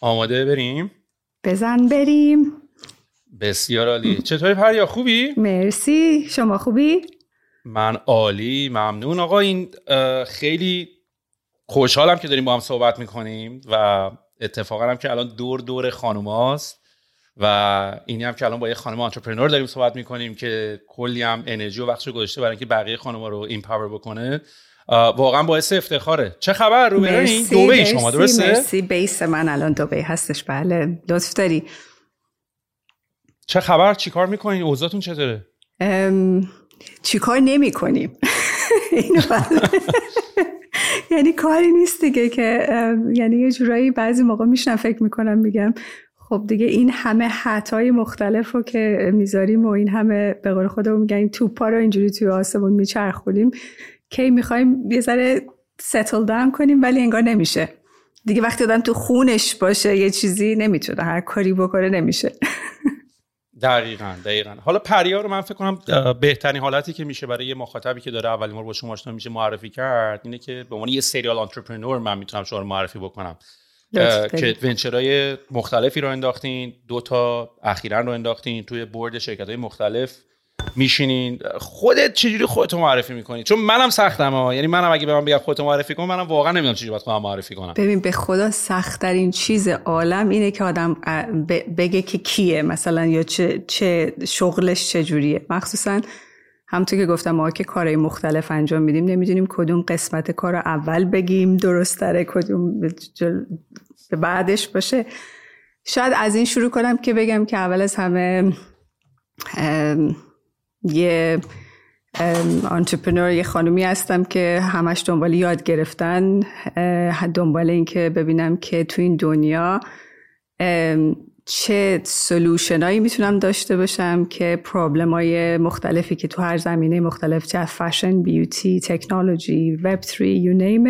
آماده بریم؟ بزن بریم. بسیار عالی. چطوری پریا؟ خوبی؟ مرسی. شما خوبی؟ من عالی ممنون. آقا این خیلی خوشحالم که داریم با هم صحبت می‌کنیم و اتفاقا هم که الان دور دور خانوماست و اینی هم که الان با یه خانم entrepreneur داریم صحبت می‌کنیم که کلی هم انرژی و وقتشو گذاشته برای اینکه بقیه خانوما رو empower بکنه. واقعا باعث افتخاره. چه خبر رو این دوبه شما درسته؟ مرسی. بیس من الان دوبه هستش. بله لطف داری. چه خبر؟ چیکار می‌کنین اوضاعتون چطوره؟ چیکار نمی کنیم یعنی کاری نیست دیگه که یعنی یه جورایی بعضی موقع میشنم فکر می‌کنم میگم خب دیگه این همه حتای مختلف رو که می‌ذاریم و این همه به قول خودمون میگن توپا رو اینجوری توی آسمون میچرخونیم. کی می‌خوایم یه ذره ستل داون کنیم ولی انگار نمیشه. دیگه وقتی آدم تو خونش باشه یه چیزی نمی‌تونه هر کاری بکنه نمیشه. دقیقا دقیقا. حالا پریا رو من فکر کنم بهترین حالتی که میشه برای یه مخاطبی که داره اولین بار با شما آشنا میشه معرفی کرد اینه که به عنوان یه سریال انترپرنور من می‌تونم شما رو معرفی بکنم. که ونچرهای مختلفی رو انداختین دو تا اخیرا رو انداختین توی بورد شرکت های مختلف. میشینین. خودت چجوری خودت معرفی می‌کنی؟ چون منم سختم ها. یعنی منم اگه به من بگم خودت معرفی کن منم واقعا نمی‌دونم چجوری باید خودم معرفی کنم. ببین به خدا سختترین چیز عالم اینه که آدم بگه که کیه مثلا یا چه, چه شغلش چجوریه. مخصوصا همونطور که گفتم ما که کارهای مختلف انجام میدیم نمی‌دونیم کدوم قسمت کار اول بگیم درستره کدوم به بعدش باشه. شاید از این شروع کنم که بگم که اول از همه یه انترپرنور یه خانومی هستم که همش دنبال یاد گرفتن دنبال این که ببینم که تو این دنیا چه سلوشنایی می‌تونم داشته باشم که پرابلم های مختلفی که تو هر زمینه مختلف چه فشن بیوتی تکنولوژی وب 3 یو نیم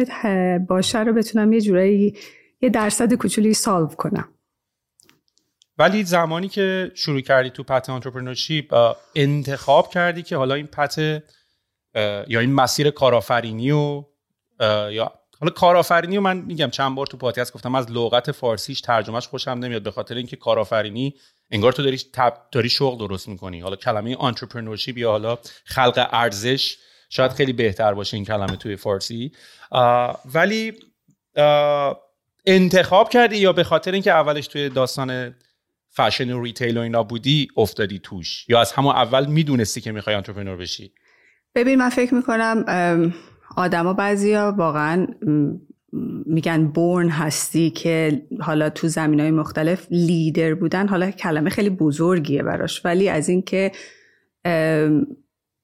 باشه رو بتونم یه جورایی یه درصد کوچولی solve کنم. ولی زمانی که شروع کردی تو path entrepreneurship انتخاب کردی که حالا این path یا این مسیر کارآفرینی و یا حالا کارآفرینی و من میگم چند بار تو پادکست گفتم از لغت فارسیش ترجمهش خوشم نمیاد به خاطر اینکه کارآفرینی انگار تو داری داری شغل درست می‌کنی. حالا کلمه entrepreneurship یا حالا خلق ارزش شاید خیلی بهتر باشه این کلمه توی فارسی. ولی انتخاب کردی یا به خاطر اینکه اولش توی داستان فشن و retail و اینا بودی افتادی توش. یا از همون اول می‌دونستی که می‌خوای entrepreneur بشی؟ ببین من فکر می‌کنم آدما بعضیا واقعا میگن born هستی که حالا تو زمینه‌های مختلف لیدر بودن. حالا کلمه خیلی بزرگیه براش. ولی از اینکه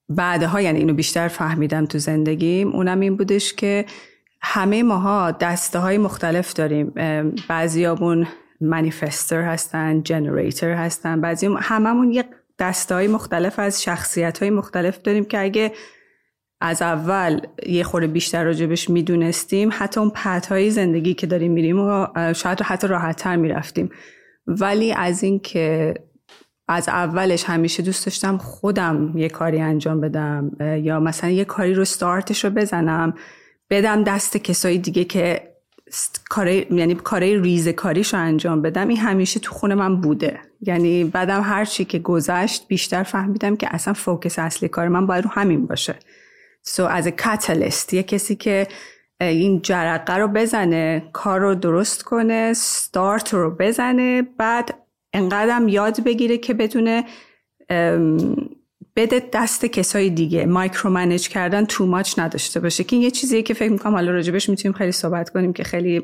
بعدها یعنی اینو بیشتر فهمیدم تو زندگیم اونم این بودش که همه ماها دسته های مختلف داریم. بعضیامون منیفستر هستن جنریتر هستن. بعضی هممون یه دسته های مختلف از شخصیت های مختلف داریم که اگه از اول یه خورده بیشتر راجبش می‌دونستیم حتی اون های زندگی که داریم میریم و شاید حتی راحتتر می‌رفتیم. ولی از این که از اولش همیشه دوست داشتم خودم یه کاری انجام بدم یا مثلا یه کاری رو ستارتش رو بزنم بدم دست کسایی دیگه که کاری یعنی کارای ریزه کاریش رو انجام بدم این همیشه تو خونه من بوده. یعنی بعدم هر چی که گذشت بیشتر فهمیدم که اصلا فوکس اصلی کار من باید رو همین باشه. سو از کاتالیست یه کسی که این جرقه رو بزنه کار رو درست کنه ستارت رو بزنه بعد انقدرم یاد بگیره که بدونه بده دست کسای دیگه. مایکرو منیج کردن تو ماچ نداشته باشه. که یه چیزیه که فکر می‌کنم حالا راجبش می‌تونیم خیلی صحبت کنیم که خیلی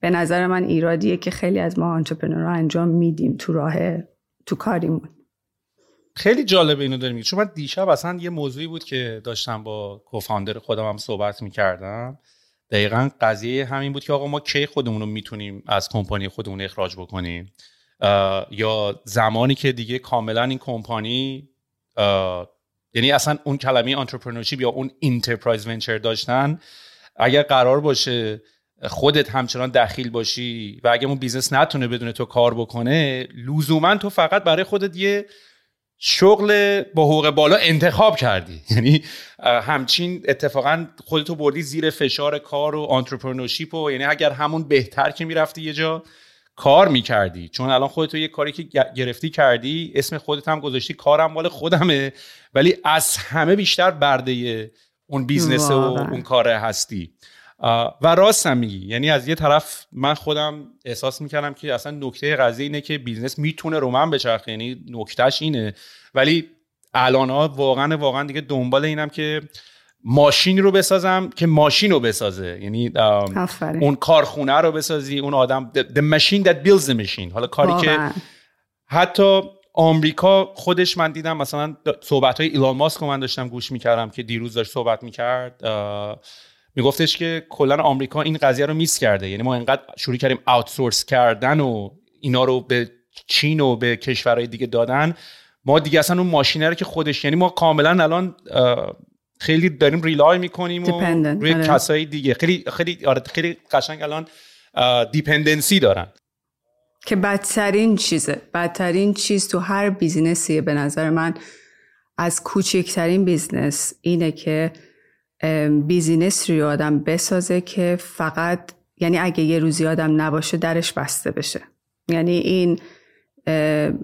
به نظر من ایرادیه که خیلی از ما رو انجام میدیم تو راه تو کاریمون. خیلی جالبه اینو داریم. چون من دیشب اصلا یه موضوعی بود که داشتم با کوفاندر خودم هم صحبت می‌کردم. دقیقا قضیه همین بود که آقا ما کی خودمون رو می‌تونیم از کمپانی خودمون اخراج بکنیم؟ یا زمانی که دیگه کاملا این کمپانی یعنی اصلا اون کلمه entrepreneurship یا اون enterprise venture داشتن اگر قرار باشه خودت همچنان دخیل باشی و اگه اون business نتونه بدون تو کار بکنه لزوما تو فقط برای خودت یه شغل با حقوق بالا انتخاب کردی. یعنی همچین اتفاقا خودتو بردی زیر فشار کار و entrepreneurship و یعنی اگر همون بهتر که می‌رفتی یه جا کار می‌کردی. چون الان خودتو یه کاری که گرفتی کردی اسم خودت هم گذاشتی کارم مال خودمه. ولی از همه بیشتر برده اون business و اون کاره هستی. و راست هم میگی. یعنی از یه طرف من خودم احساس می‌کردم که اصلا نکته قضیه اینه که business می‌تونه رو من بچرخه. یعنی نکتهش اینه. ولی الان ها واقعا واقعا دیگه دنبال اینم که ماشین رو بسازم که ماشین رو بسازه. یعنی اون کارخونه رو بسازی اون آدم the machine that builds the machine. حالا کاری که حتی آمریکا خودش من دیدم مثلا صحبت های ایلان ماسک رو من داشتم گوش می‌کردم که دیروز داشت صحبت می‌کرد میگفتش که کلا آمریکا این قضیه رو میس کرده. یعنی ما انقدر شروع کردیم آوتسورس کردن و اینا رو به چین و به کشورهای دیگه دادن. ما دیگه اصلا اون ماشینه رو که خودش یعنی ما کاملا الان خیلی داریم rely می‌کنیم و روی آره. کسای دیگه. خیلی خیلی آره خیلی قشنگ الان dependency دارن. که بدترین چیزه. بدترین چیز تو هر business یه به نظر من از کوچکترین business اینه که business رو آدم بسازه که فقط یعنی اگه یه روزی آدم نباشه درش بسته بشه. یعنی این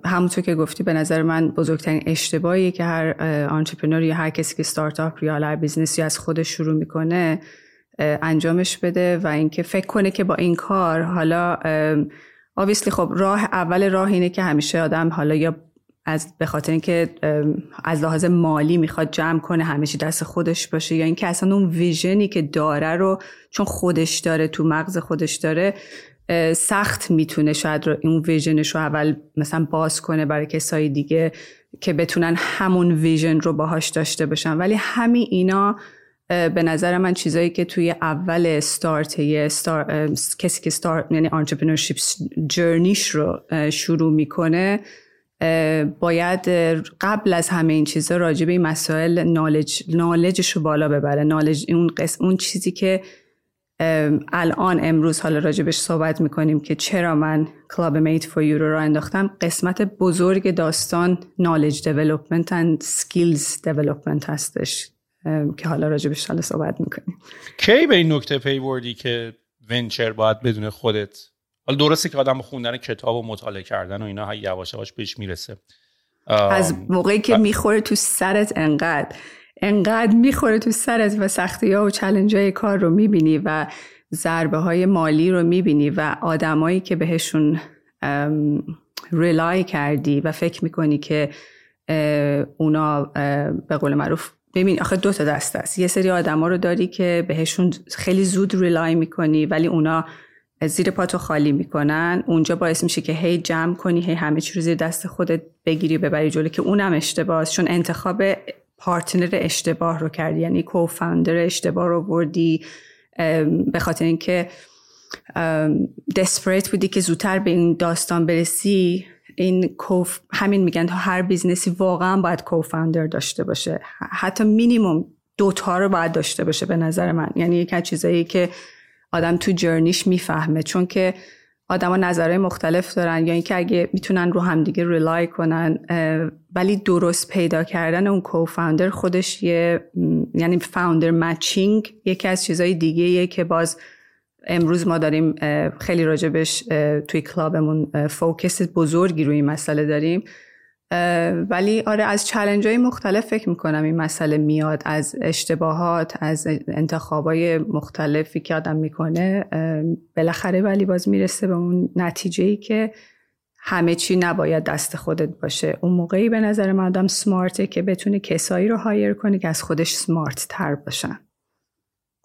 همونطور که گفتی به نظر من بزرگترین اشتباهی که هر entrepreneur یا هر کسی که ستارتاپ یا هر business ی از خودش شروع می‌کنه انجامش بده و اینکه فکر کنه که با این کار حالا obviously خب راه اول راه اینه که همیشه آدم حالا یا از به خاطر اینکه از لحاظ مالی می‌خواد جمع کنه همیشه دست خودش باشه یا اینکه اصلا اون vision ی که داره رو چون خودش داره تو مغز خودش داره سخت می‌تونه شاید رو اون vision ش رو اول مثلا باز کنه برای کسایی دیگه که بتونن همون vision رو باهاش داشته باشن. ولی همین اینا به نظر من چیزایی که توی اول ستارت یه کسی که ستارت یعنی entrepreneurship journey ش رو شروع می‌کنه باید قبل از همه این چیزا راجع به این مسائل knowledge, knowledge ش رو بالا ببره. knowledge اون قسم اون چیزی که الان امروز حالا راجبش صحبت می‌کنیم که چرا من کلاب Meet Founder رو رو انداختم. قسمت بزرگ داستان knowledge development and skills development هستش که حالا راجبش حالا صحبت می‌کنیم. کی به این نکته پی بردی که venture باید بدون خودت؟ حالا درسته که آدم خوندن کتاب و مطالعه کردن و اینا یواش یواش بهش می‌رسه. از موقعی که می‌خوره تو سرت انقدر. انقدر می‌خوره تو سرت و سختی ها و challenge های کار رو می‌بینی و ضربه های مالی رو می‌بینی و آدمایی که بهشون ریلای کردی و فکر می‌کنی که اونا به قول معروف ببین آخه دو تا دست است یه سری آدما رو داری که بهشون خیلی زود ریلای می‌کنی ولی اونا زیر پاتو خالی می‌کنن. اونجا باعث میشه که هی جمع کنی هی همه چی رو زیر دست خودت بگیری ببری جلو که اونم اشتباهه. چون انتخاب پارتنر اشتباه رو کردی یعنی کوفاندر اشتباه رو بردی به خاطر اینکه desperate بودی که زودتر به این داستان برسی. این co-f همین میگن هر business ی واقعا باید co-founder داشته باشه. حتی مینیموم دوتا رو باید داشته باشه به نظر من. یعنی یک از چیزایی که آدم تو journey ش می‌فهمه. چون که آدما نظرهای مختلف دارن یا اینکه اگه می‌تونن رو همدیگه rely کنن ولی درست پیدا کردن اون co-founder خودش یه یعنی founder matching یکی از چیزهای دیگه که باز امروز ما داریم خیلی راجبش توی کلابمون focus بزرگی روی این مسئله داریم. ولی آره از challenge های مختلف فکر می‌کنم این مسئله میاد از اشتباهات از انتخابای مختلفی که آدم می‌کنه بالاخره ولی باز می‌رسه به اون نتیجه ای که همه چی نباید دست خودت باشه. اون موقعی به نظر من آدم smart ه که بتونه کسایی رو hire کنه که از خودش smart تر باشن.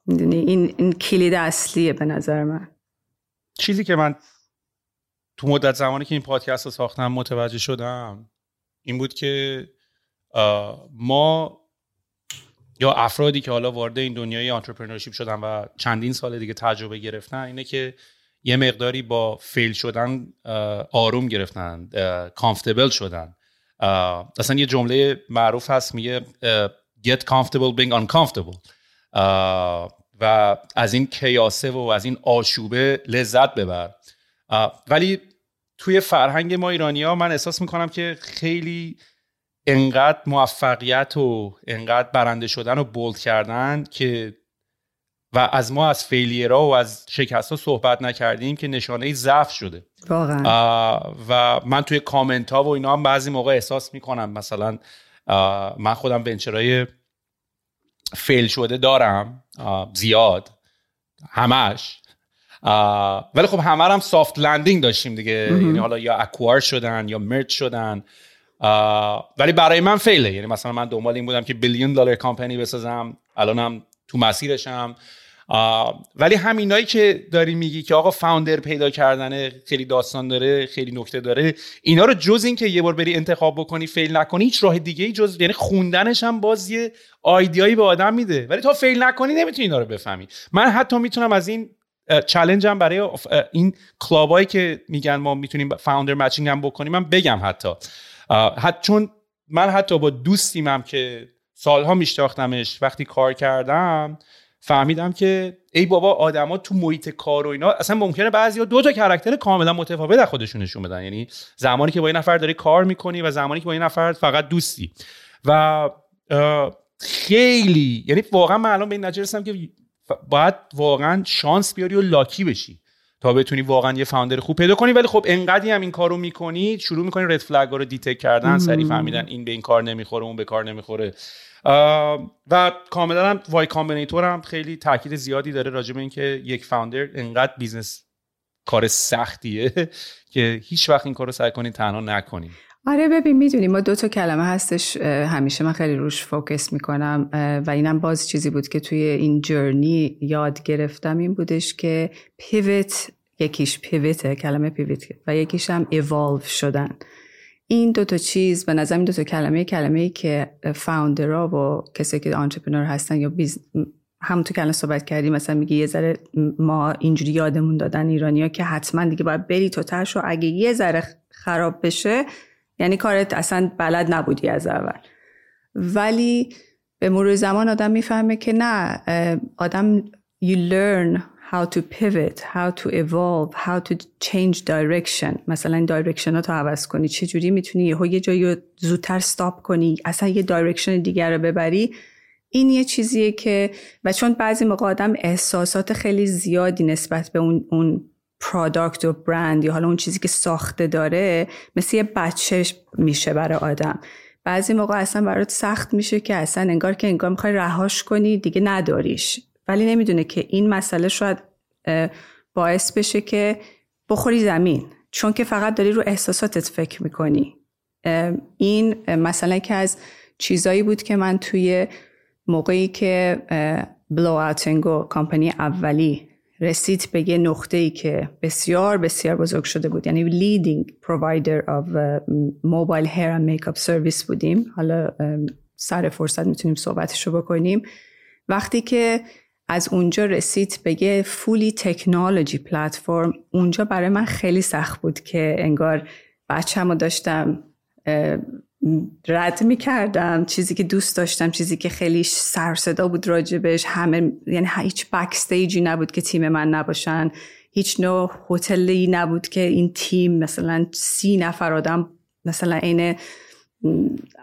این, این کلید اصلیه به نظر من. چیزی که من تو مدت زمانی که این پادکست رو ساختم متوجه شدم این بود که ما یا افرادی که حالا وارد این دنیای entrepreneurship شدن و چندین سال دیگه تجربه گرفتن اینه که یه مقداری با fail شدن آروم گرفتن comfortable شدن. اصلا یه جمله معروف هست میگه get comfortable being uncomfortable. و از این کیاسه و از این آشوبه لذت ببر. ولی توی فرهنگ ما ایرانی ها من احساس می‌کنم که خیلی انقدر موفقیت و انقدر برنده شدن و بولد کردن که و از ما از فیلیرا و از شکست ها صحبت نکردیم که نشانه ضعف شده. واقعا. و من توی کامنت ها و اینا هم بعضی موقع احساس می‌کنم مثلا من خودم venture های fail شده دارم زیاد همش. ولی خب همه هم soft landing داشتیم دیگه. یعنی حالا یا acquire شدن یا merge شدن. ولی برای من fail ه یعنی مثلا من دنبال این بودم که billion dollar company بسازم. الانم تو مسیرشم. ولی همینایی که داری میگی که آقا founder پیدا کردن خیلی داستان داره خیلی نکته داره اینا رو جز این که یه بار بری انتخاب بکنی فیل نکنی هیچ راه دیگه ای جز یعنی خوندنش هم باز یه آیدیایی به آدم میده. ولی تا فیل نکنی نمی‌تونی اینا رو بفهمی. من حتی می‌تونم از این چالش هم برای این کلابایی که میگن ما می‌تونیم فاوندر مچینگ هم بکنیم من بگم حتی. حتی چون من حتی با دوستیمم که سالها میشناختمش وقتی کار کردم فهمیدم که ای بابا آدما تو محیط کار و اینا اصلا ممکنه بعضیا دو تا کرکتر کاملا متفاوت از خودشون نشون بدن. یعنی زمانی که با این نفر داری کار می‌کنی و زمانی که با این نفر فقط دوستی. و خیلی یعنی واقعا من الان به این نتیجه که باید واقعا شانس بیاری و lucky بشی تا بتونی واقعا یه founder خوب پیدا کنی. ولی خب انقدی هم این کارو می‌کنی شروع می‌کنی red flag رو detect کردن سری فهمیدن این به این کار نمی‌خوره اون به کار نمی‌خوره. و کاملا هم Y Combinator هم خیلی تاکید زیادی داره راجع به اینکه یک founder انقدر business کار سختیه که هیچ وقت این کارو سعی کنید تنها نکنید آره ببین می‌دونی ما دو تا کلمه هستش همیشه من خیلی روش focus می‌کنم و اینم باز چیزی بود که توی این journey یاد گرفتم این بودش که pivot یکیش pivot ه کلمه pivot و یکیش هم ایوالو شدن. این دو تا چیز به نظر این دو تا کلمه کلمه ای که founder ها و کسی که entrepreneur هستن یا biz... هم تو کلمه صحبت کردیم مثلا میگه یه ذره ما اینجوری یادمون دادن ایرانیا که حتما دیگه باید بری تو trash اگه یه ذره خراب بشه یعنی کارت اصلا بلد نبودی از اول. ولی به مرور زمان آدم می‌فهمه که نه آدم you learn how to pivot how to evolve how to change direction. مثلا direction هاتو عوض کنی. چجوری می‌تونی یهو یه جایی رو زودتر stop کنی؟ اصلا یه direction دیگر رو ببری؟ این یه چیزیه که و چون بعضی موقع آدم احساسات خیلی زیادی نسبت به اون, اون پرادکت و برند یا حالا اون چیزی که ساخته داره مثل یه بچه میشه برای آدم. بعضی موقع اصلا برات سخت میشه که اصلا انگار که انگار می‌خوای رهاش کنی دیگه نداریش. ولی نمی‌دونه که این مسئله شاید باعث بشه که بخوری زمین. چون که فقط داری رو احساساتت فکر می‌کنی. این مثلا که از چیزایی بود که من توی موقعی که بلو آتنگو کامپانی اولی رسید به یه نقطه ای که بسیار بسیار بزرگ شده بود. یعنی leading provider of mobile hair and makeup service بودیم. حالا سر فرصت می‌تونیم صحبتش رو بکنیم. وقتی که از اونجا رسید بگه فولی تکنولوژی پلتفرم اونجا برای من خیلی سخت بود که انگار بچه‌مو داشتم رد می کردم چیزی که دوست داشتم چیزی که خیلی سر صدا بود راجبش. همه یعنی هیچ بکستیجی نبود که تیم من نباشن. هیچ نوع هتلی نبود که این تیم مثلا سی نفر آدم مثلا این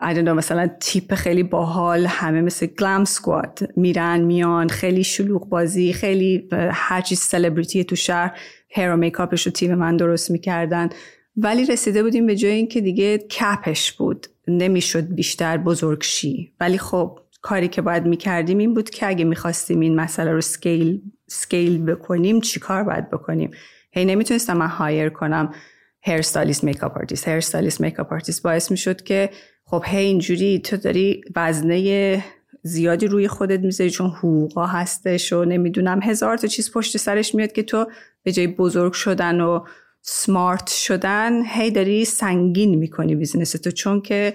I مثلا تیپ خیلی باحال همه مثل گلام سکواد میرن میان خیلی شلوغ بازی خیلی هر چیز سلبریتی تو شهر hair و makeup ش رو تیم من درست می‌کردن. ولی رسیده بودیم به جای اینکه دیگه cap ش بود. نمی‌شد بیشتر بزرگ شی. ولی خب کاری که باید می‌کردیم این بود که اگه می‌خواستیم این مسئله رو scale scale بکنیم چیکار باید بکنیم؟ هی نمی‌تونستم من hire کنم hair stylist makeup artist hair stylist makeup artist باعث می‌شد که خب هی اینجوری تو داری وزنه زیادی روی خودت می‌ذاری چون حقوقا هستش و نمی‌دونم هزار تا چیز پشت سرش میاد که تو به جای بزرگ شدن و smart شدن هی داری سنگین می‌کنی business تو چون که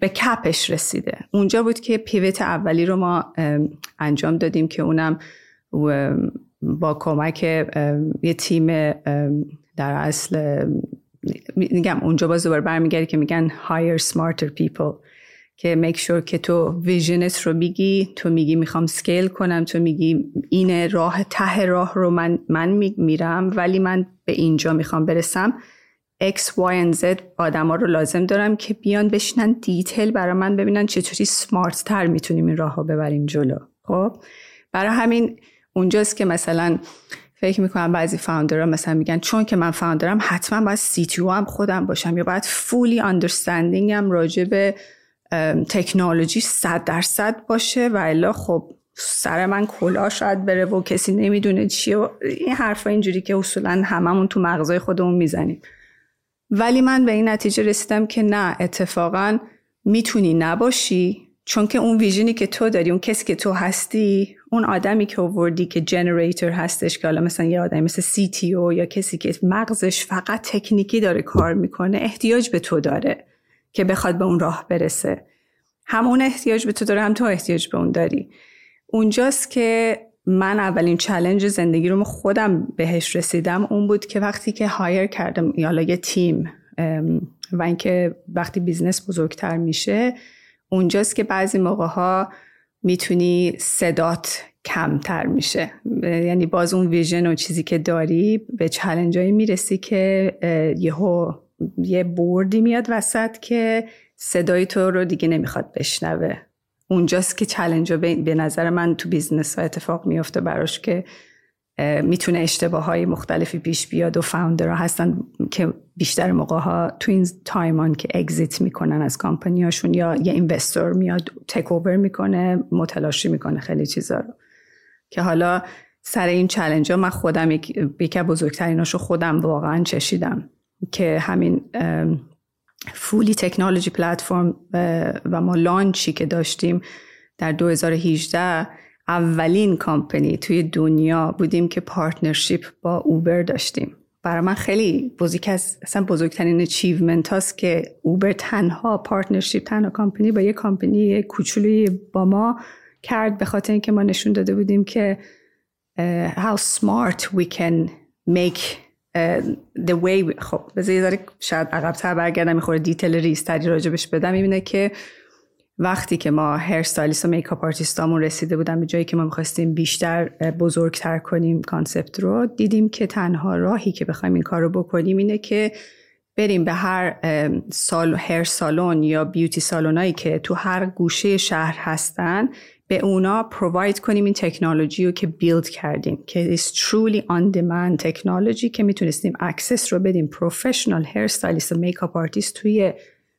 به cap ش رسیده. اونجا بود که pivot اولی رو ما انجام دادیم که اونم با کمک یه تیم در اصل میگم اونجا باز دوباره برمیگردی که میگن hire smarter people که make sure که تو vision ت رو میگی تو میگی می‌خوام scale کنم تو میگی این راه ته راه رو من من میرم ولی من به اینجا می‌خوام برسم. X, Y و Z آدما رو لازم دارم که بیان بشینن دیتیل برای من ببینن چطوری سمارت تر می‌تونیم این راه ها ببریم جلو. خب؟ برای همین اونجاست که مثلا فکر می‌کنم بعضی فاوندرها مثلا میگن چون که من فاوندرم حتما باید سی هم خودم باشم یا باید فولی اندرستندینگم راجع به تکنولوژی صد درصد باشه. و الا خب سر من کلا شاید بره و کسی نمی‌دونه چیه و این حرفا اینجوری که اصولا هممون تو مغزای خودمون می‌زنیم. ولی من به این نتیجه رسیدم که نه اتفاقا می‌تونی نباشی چون که اون ویژنی که تو داری اون کسی که تو هستی اون آدمی که اووردی که جنریتور هستش که حالا مثلا یه آدمی مثل سی تی او یا کسی که مغزش فقط تکنیکی داره کار می‌کنه احتیاج به تو داره که بخواد به اون راه برسه. هم اون احتیاج به تو داره هم تو احتیاج به اون داری. اونجاست که من اولین challenge زندگی رو خودم بهش رسیدم اون بود که وقتی که hire کردم یا یه تیم و اینکه وقتی business بزرگتر میشه اونجاست که بعضی موقع ها می‌تونی صدات کمتر میشه. یعنی باز اون vision و چیزی که داری به challenge هایی می‌رسی که یهو یه board ی میاد وسط که صدای تو رو دیگه نمی‌خواد بشنوه. اونجاست که challenge به نظر من تو business ها اتفاق میفته براش که می‌تونه اشتباه های مختلفی پیش بیاد و founder هستن که بیشتر موقع ها تو این time ان که exit می‌کنن از کامپنیاشون یا یه investor میاد take over می‌کنه متلاشی می‌کنه خیلی چیزا رو. که حالا سر این challenge ها من خودم یک یکی بزرگتریناشو خودم واقعا چشیدم که همین fully technology platform و ما launch ی که داشتیم در 2018 اولین کامپنی توی دنیا بودیم که partnership با اوبر داشتیم. برای من خیلی بزرگ اصلا بزرگترین achievement هاست که اوبر تنها partnership تنها کامپنی با یه کامپنی کوچولوی با ما کرد به خاطر اینکه ما نشون داده بودیم که how smart we can make the way خب بذار یه شاید عقبتر برگردم می‌خوره detail history راجبش بدم. می‌بینه که وقتی که ما hair stylist و makeup artist امون رسیده بودن به جایی که ما می‌خواستیم بیشتر بزرگتر کنیم concept رو دیدیم که تنها راهی که بخوایم این کار رو بکنیم اینه که بریم به هر سال hair salon یا beauty salon ایی که تو هر گوشه شهر هستن به اونا provide کنیم این تکنولوژی رو که build کردیم که is truly on demand تکنولوژی که می‌تونستیم access رو بدیم. professional hair stylist و makeup artist توی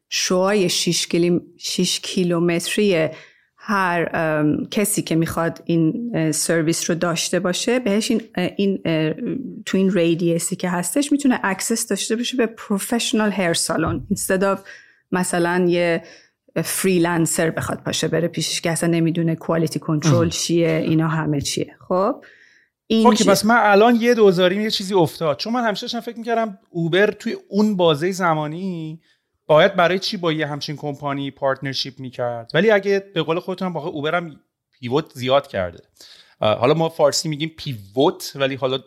شعاع 6 کیلومتری هر کسی که می‌خواد این سرویس رو داشته باشه بهش این, این تو این radius ی که هستش می‌تونه access داشته باشه به professional hair salon instead مثلا یه freelancer بخواد باشه بره پیشش که اصلا نمی‌دونه quality control چیه اینا همه چیه. خب؟ این okay پس من الان یه دوزاریم یه چیزی افتاد. چون من همیشه فکر می‌کردم اوبر توی اون بازه زمانی باید برای چی با یه همچین کمپانی partnership می‌کرد؟ ولی اگه به قول خودتون واقعا اوبر هم pivot زیاد کرده. حالا ما فارسی میگیم pivot ولی حالا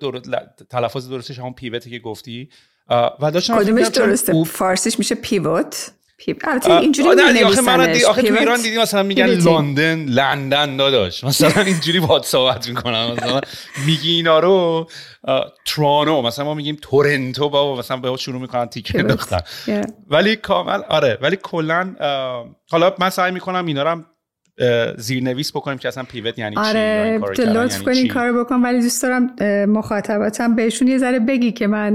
تلفظ درستش همون pivot ه که گفتی. و داشتم درسته؟ فارسیش میشه پیوت البته اینجوری آخه من آخه تو ایران دیدی مثلا میگن لندن لندن داداش. مثلا اینجوری باهات صحبت می‌کنم. مثلا میگی اینا رو ترانو مثلا ما میگیم تورنتو بابا مثلا به شروع می‌کنن تیکه انداختن ولی کامل آره ولی کلا حالا من سعی می‌کنم اینا رو زیرنویس بکنیم که اصلا پیوت یعنی آره چی لطف یعنی کن این کارو بکن ولی دوست دارم مخاطباتم بهشون یه ذره بگی که من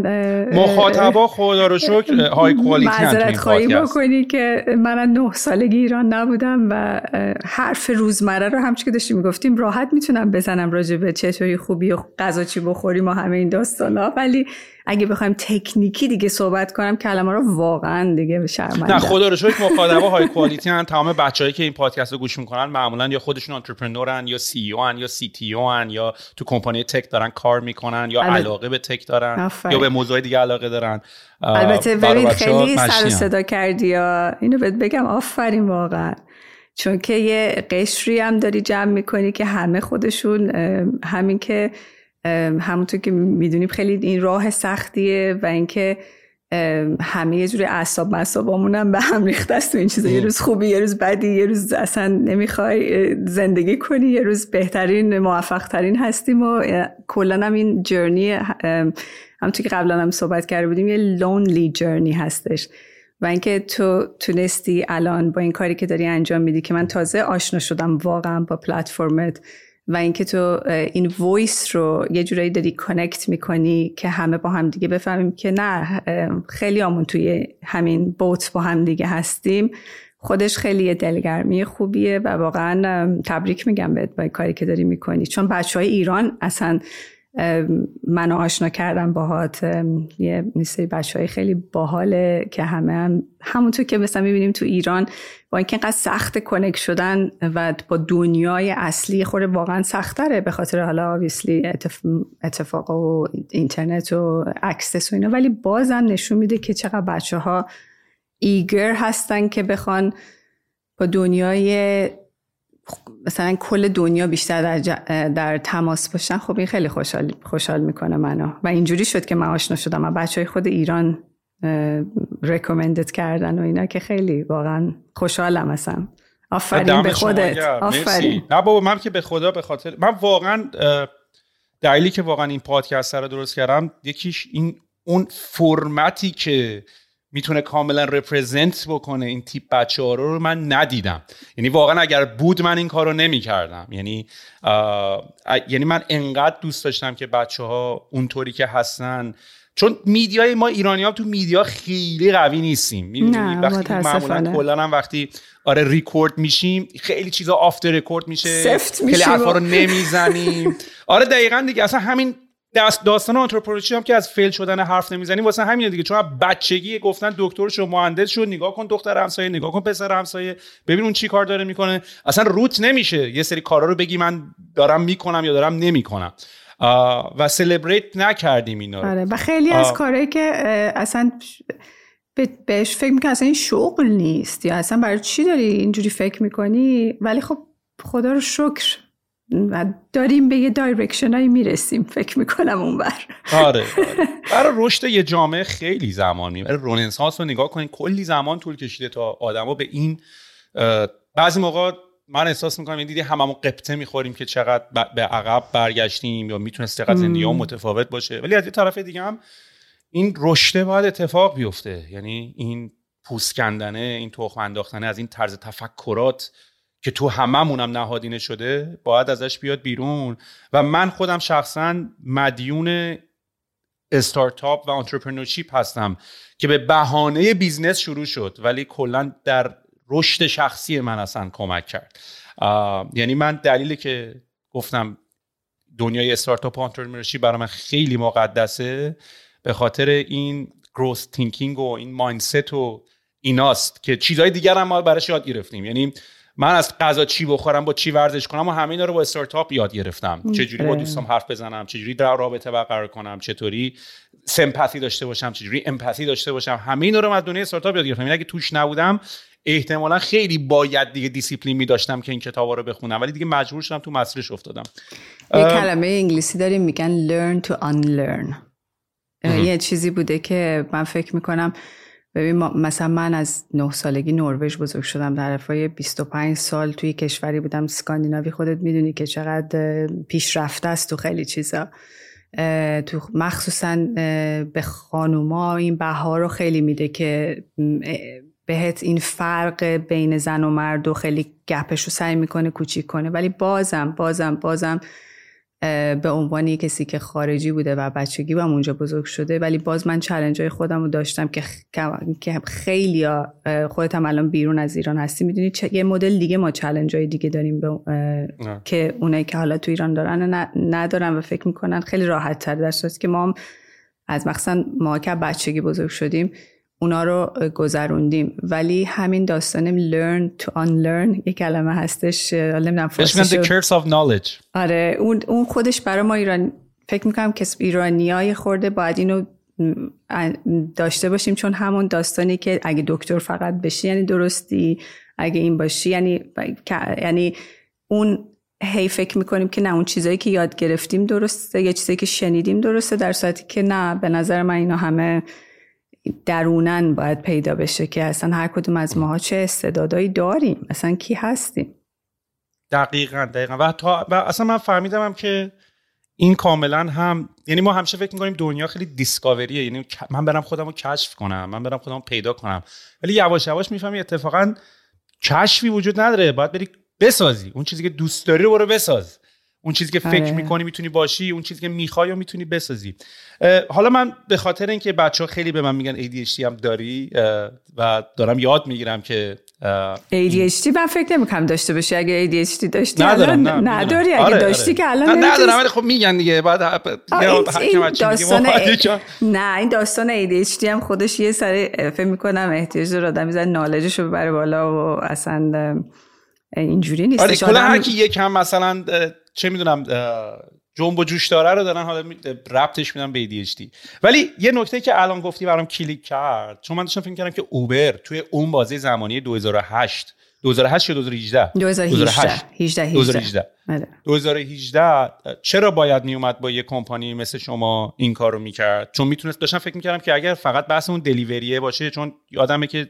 مخاطبا خدا رو شکر های کوالیتی معذرت خواهی بکنی که من نه سالگی ایران نبودم و حرف روزمره رو همچی که داشتیم می‌گفتیم راحت می‌تونم بزنم راجع به چطوری خوبی و غذا چی بخوریم و همه این داستانا. ولی اگه بخوایم تکنیکی دیگه صحبت کنم کلمه رو واقعا دیگه شرمنده نه خدا رو شکر مخاطبا های کوالیتی ان تمام بچه‌ای که این پادکست رو گوش می‌کنن معمولا یا خودشون انترپرنورن یا سی او ان یا سی تی او ان یا تو کمپانی تک دارن کار می‌کنن یا علاقه به تک دارن یا به موضوع دیگه علاقه دارن. البته ببین خیلی سر صدا کردی یا اینو بهت بگم آفرین واقعا. چون که یه قشری هم داری جمع می‌کنی که همه خودشون همین که همونطور که می‌دونیم خیلی این راه سختیه و اینکه همه یه جوری اعصاب مصابامون به هم ریخته است تو این چیزا. یه روز خوبی یه روز بدی یه روز اصلا نمی‌خوای زندگی کنی یه روز بهترین موفق ترین هستیم و کلا هم این journey همونطور که قبلا هم صحبت کرده بودیم یه lonely journey هستش. و اینکه تو تونستی الان با این کاری که داری انجام میدی که من تازه آشنا شدم واقعا با پلتفرمت. و اینکه تو این voice رو یه جورایی داری connect می‌کنی که همه با هم دیگه بفهمیم که نه خیلی‌هامون توی همین boat با هم دیگه هستیم. خودش خیلی دلگرمی خوبیه و واقعا تبریک میگم بهت با کاری که داری می‌کنی. چون بچه های ایران اصلا منو آشنا کردم باهات. یه مثل بچه های خیلی باحاله که همه هم همونطور که مثلا می‌بینیم تو ایران با اینکه اینقدر سخت connect شدن و با دنیای اصلی خود واقعا سختره به خاطر حالا obviously اتفاق و اینترنت و access و اینا. ولی بازم نشون میده که چقدر بچه ها eager هستن که بخوان با دنیای مثلا کل دنیا بیشتر در, در تماس باشن. خب این خیلی خوشحال, خوشحال می‌کنه منو. و اینجوری شد که من آشنا شدم. و بچه های خود ایران ریکومندت کردن و اینا که خیلی واقعا خوشحالم هستم آفرین به خودت. آفرین. نه بابا من که به خدا به خاطر من واقعا دلیلی که واقعا این پادکست رو درست کردم یکیش این اون فرمتی که می‌تونه کاملا رپرزنت بکنه این تیپ بچه ها رو من ندیدم. یعنی واقعا اگر بود من این کار رو نمی کردم یعنی یعنی من انقدر دوست داشتم که بچه ها اونطوری که هستن چون میدیای ما ایرانی ها تو میدیا خیلی قوی نیستیم. نه وقتی معمولا کلا هم وقتی آره ریکورد میشیم خیلی چیزا آفتر ریکورد میشه. سفت خیلی حرفا رو نمی‌زنیم. آره دقیقا دیگه. اصلا همین دست داستان هم که از فیل شدن حرف نمی‌زنیم واسه همینه دیگه. چون بچگی گفتن دکتر شو مهندس شد نگاه کن دختر همسایه نگاه کن پسر همسایه. ببین اون چی کار داره می‌کنه. اصلا روت نمیشه یه سری کارا رو بگی من دارم می‌کنم یا دارم نمی‌کنم. و celebrate نکردیم اینا رو. آره و خیلی از کارهایی که اصلا بهش فکر می‌کنی اصلا این شغل نیست یا اصلا برای چی داری اینجوری فکر می‌کنی؟ ولی خب خدا رو شکر و داریم به یه direction هایی می‌رسیم فکر می‌کنم اون بر. آره, آره. برای رشد یه جامعه خیلی زمان می‌بره رنسانس رو نگاه کنین کلی زمان طول کشیده تا آدما به این بعضی موقع من احساس می‌کنم این دیدی هممون غبطه می‌خوریم که چقدر به عقب برگشتیم یا می‌تونست چقدر زندگی متفاوت باشه. ولی از یه طرف دیگه هم این رشته باید اتفاق بیفته. یعنی این پوست کندنه این پوست انداختنه از این طرز تفکرات که تو هممونم نهادینه شده باید ازش بیاد بیرون. و من خودم شخصا مدیون استارتاپ و entrepreneurship هستم که به بهانه business شروع شد. ولی کلا در رشد شخصی من اصلا کمک کرد. یعنی من دلیلی که گفتم دنیای استارتاپ و entrepreneurship برای من خیلی مقدسه به خاطر این growth thinking و این mindset و ایناست که چیزهای دیگر هم ما براش یاد گرفتیم. یعنی من از غذا چی بخورم با چی ورزش کنم و همه اینا رو با استارتاپ یاد گرفتم. چجوری با دوستام حرف بزنم چجوری در رابطه برقرار کنم چطوری sympathy داشته باشم چجوری empathy داشته باشم همه اینا رو از دنیای استارتاپ یاد گرفتم. یعنی اگه توش نبودم احتمالا خیلی باید دیگه دیسیپلین می داشتم که این کتابا رو بخونم ولی دیگه مجبور شدم تو مسیرش افتادم. یه کلمه انگلیسی داریم میگن learn to unlearn. یه چیزی بوده که من فکر می‌کنم ببین مثلا من از نه سالگی نروژ بزرگ شدم در ارتفاع 25 سال توی کشوری بودم. اسکاندیناوی خودت می‌دونی که چقدر پیشرفته است تو خیلی چیزا. تو مخصوصا به خانوما این بها رو خیلی میده که بهت این فرق بین زن و مرد و خیلی گپش رو سعی می‌کنه کوچیک کنه. ولی بازم بازم بازم به عنوان کسی که خارجی بوده و بچگی هم اونجا بزرگ شده ولی باز من چلنج های خودم رو داشتم که که خیلی خودت هم الان بیرون از ایران هستی. می‌دونی یه مدل دیگه ما چلنج های دیگه داریم که اونایی که حالا تو ایران دارن ندارن و فکر می‌کنن خیلی راحت تر. در که ما هم از مخصوصا ما که بچگی بزرگ شدیم اونا رو گذروندیم. ولی همین داستان learn to unlearn یه کلمه هستش نمی‌دونم the curse of knowledge. آره اون اون خودش برای ما ایران فکر می‌کنم که ایرانیای خورده باید اینو داشته باشیم چون همون داستانی که اگه دکتر فقط بشی یعنی درستی اگه این باشی یعنی یعنی اون هی فکر می‌کنیم که نه اون چیزایی که یاد گرفتیم درسته یا چیزایی که شنیدیم درسته در صورتی که نه به نظر من اینا همه درونن باید پیدا بشه که اصلا هر کدوم از ماها چه استعدادایی داریم اصلا کی هستیم؟ دقیقا دقیقا. و, تا و اصلا من فهمیدم هم که این کاملا هم یعنی ما همیشه فکر می‌کنیم دنیا خیلی دیسکاوریه یعنی من برم خودم رو کشف کنم من برم خودم رو پیدا کنم. ولی یواش یواش می‌فهمی اتفاقا کشفی وجود نداره. باید بری بسازی. اون چیزی که دوست داری رو برو بساز. اون چیزی که فکر آره. می‌کنی می‌تونی باشی اون چیزی که می‌خوای و می‌تونی بسازی. حالا من به خاطر اینکه بچه ها خیلی به من میگن ADHD هم داری و دارم یاد می‌گیرم که ADHD من فکر نمی‌کنم داشته باشی. اگه ADHD داشتی ندارم نه نداری. اگه آره داشتی آره. که الان نه ندارم ولی خب میگن دیگه. بعد این داستان نه این داستان ADHD هم خودش یه سری فکر می‌کنم احتیاج داره آدم میزن نالجش رو ببره بالا و اصلا اینجوری نیست. آره کلا هر کی یکم مثلا چه می‌دونم جنب و جوش داره رو دارن حالا ربطش میدن به ADHD ولی یه نکته که الان گفتی برام کلیک کرد چون من داشتم فکر کردم که اوبر توی اون بازی زمانی 2008 2008 یا 2018 2018 2018 2018 چرا باید میومد با یه کمپانی مثل شما این کار رو می‌کرد؟ چون می‌تونست داشتم فکر می‌کردم که اگر فقط بحث اون delivery ه باشه چون یادمه که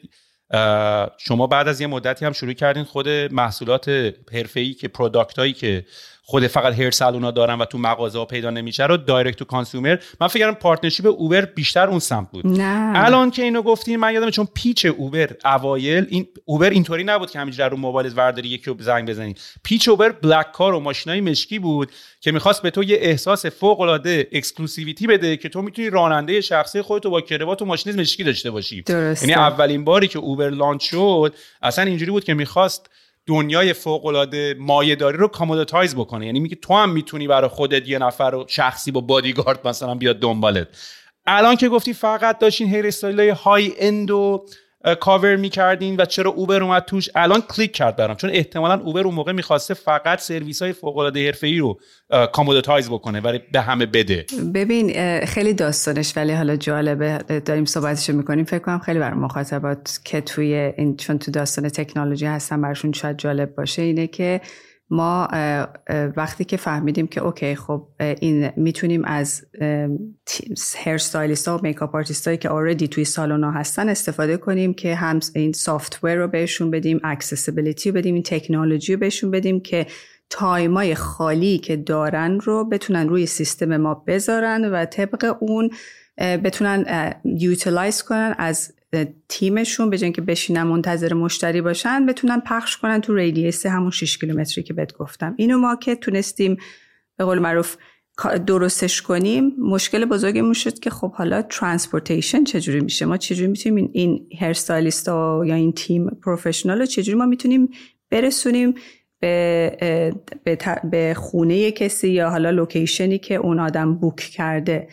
شما بعد از یه مدتی هم شروع کردین خود محصولات حرفه‌ای که product هایی که خود فقط hair salon ا دارن و تو مغازه ها پیدا نمیشه رو direct to consumer من فکر کردم partnership اوبر بیشتر اون سمت بود. نه. الان که اینو گفتین من یادم چون pitch اوبر اوایل این اوبر اینطوری نبود که همینجوری رو موبایل ورداری یکی رو زنگ بزنی. pitch اوبر black car و ماشینای مشکی بود که می‌خواست به تو یه احساس فوق العاده exclusivity بده که تو می‌تونی راننده شخصی خودت با کروات و ماشین مشکی داشته باشی. یعنی اولین باری که اوبر launch شد اصلا اینجوری بود که می‌خواست دنیای فوق العاده مایه‌داری رو commoditize بکنه. یعنی میگه تو هم می‌تونی برای خودت یه نفر رو شخصی با بادیگارد مثلا بیاد دنبالت. الان که گفتی فقط داشتین hair style های اند و کاور می‌کردین و چرا اوبر اومد توش؟ الان کلیک کرد برام چون احتمالا اوبر اون موقع می‌خواسته فقط سرویس های فوق العاده ای رو commoditize بکنه ولی به همه بده. ببین خیلی داستانش ولی حالا جالبه داریم صحبتشو می‌کنیم. فکر کنم خیلی برای مخاطبات که توی این چون تو داستان تکنولوژی هستن براشون شاید جالب باشه اینه که ما وقتی که فهمیدیم که okay خب این می‌تونیم از hair stylist ها و makeup artist هایی که already توی سالن ها هستن استفاده کنیم که هم این software رو بهشون بدیم accessibility بدیم این تکنولوژی رو بهشون بدیم که time ای خالی که دارن رو بتونن روی سیستم ما بذارن و طبق اون بتونن utilize کنن از تیمشون به که بشینن منتظر مشتری باشن بتونن پخش کنن تو radius همون 6 کیلومتری که بهت گفتم. اینو ما که تونستیم به قول معروف درستش کنیم مشکل بزرگمون شد که خب حالا transportation چجوری میشه؟ ما چجوری می‌تونیم این hair ها یا این تیم professional رو چجوری ما می‌تونیم برسونیم به, به خونه کسی یا حالا location ی که اون آدم book کرده؟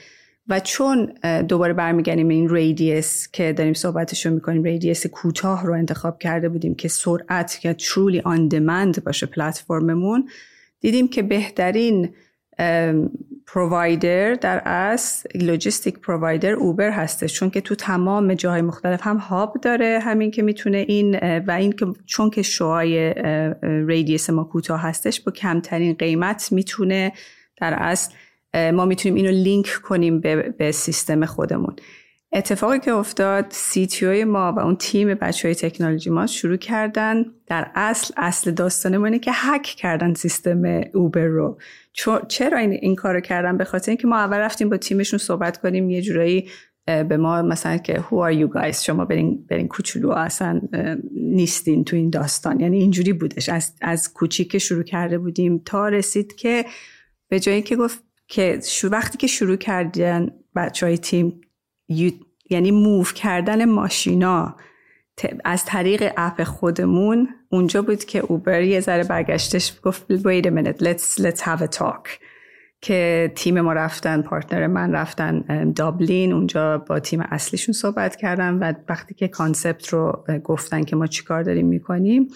و چون دوباره برمیگردیم این radius که داریم صحبتش رو می‌کنیم radius کوتاه رو انتخاب کرده بودیم که سرعت یا truly on demand باشه پلتفرممون دیدیم که بهترین provider در اصل logistic provider اوبر هستش. چون که تو تمام جاهای مختلف هم hub داره همین که می‌تونه این و این که چون که شوهای radius ما کوتاه هستش با کمترین قیمت می‌تونه در اصل ما می‌تونیم اینو لینک کنیم به, به سیستم خودمون. اتفاقی که افتاد سی ما و اون تیم بچه های تکنولوژی ما شروع کردن. در اصل اصل داستان اینه که هک کردن سیستم اوبر رو. چرا این, این کارو کردن؟ به خاطر اینکه ما اول رفتیم با تیمشون صحبت کنیم یه جورایی به ما مثلا که who are you guys? شما برین, برین کوچولو اصلا نیستین تو این داستان. یعنی اینجوری بودش. از, از کوچیک شروع کرده بودیم تا رسید که به جایی که گفت که وقتی که شروع کردن بچه های تیم یعنی موو کردن ماشینا از طریق اپ خودمون اونجا بود که اوبر یه ذره برگشتش گفت wait a minute let's, let's have a talk. که تیم ما رفتن partner من رفتن دابلین اونجا با تیم اصلیشون صحبت کردن و وقتی که concept رو گفتن که ما چیکار داریم می‌کنیم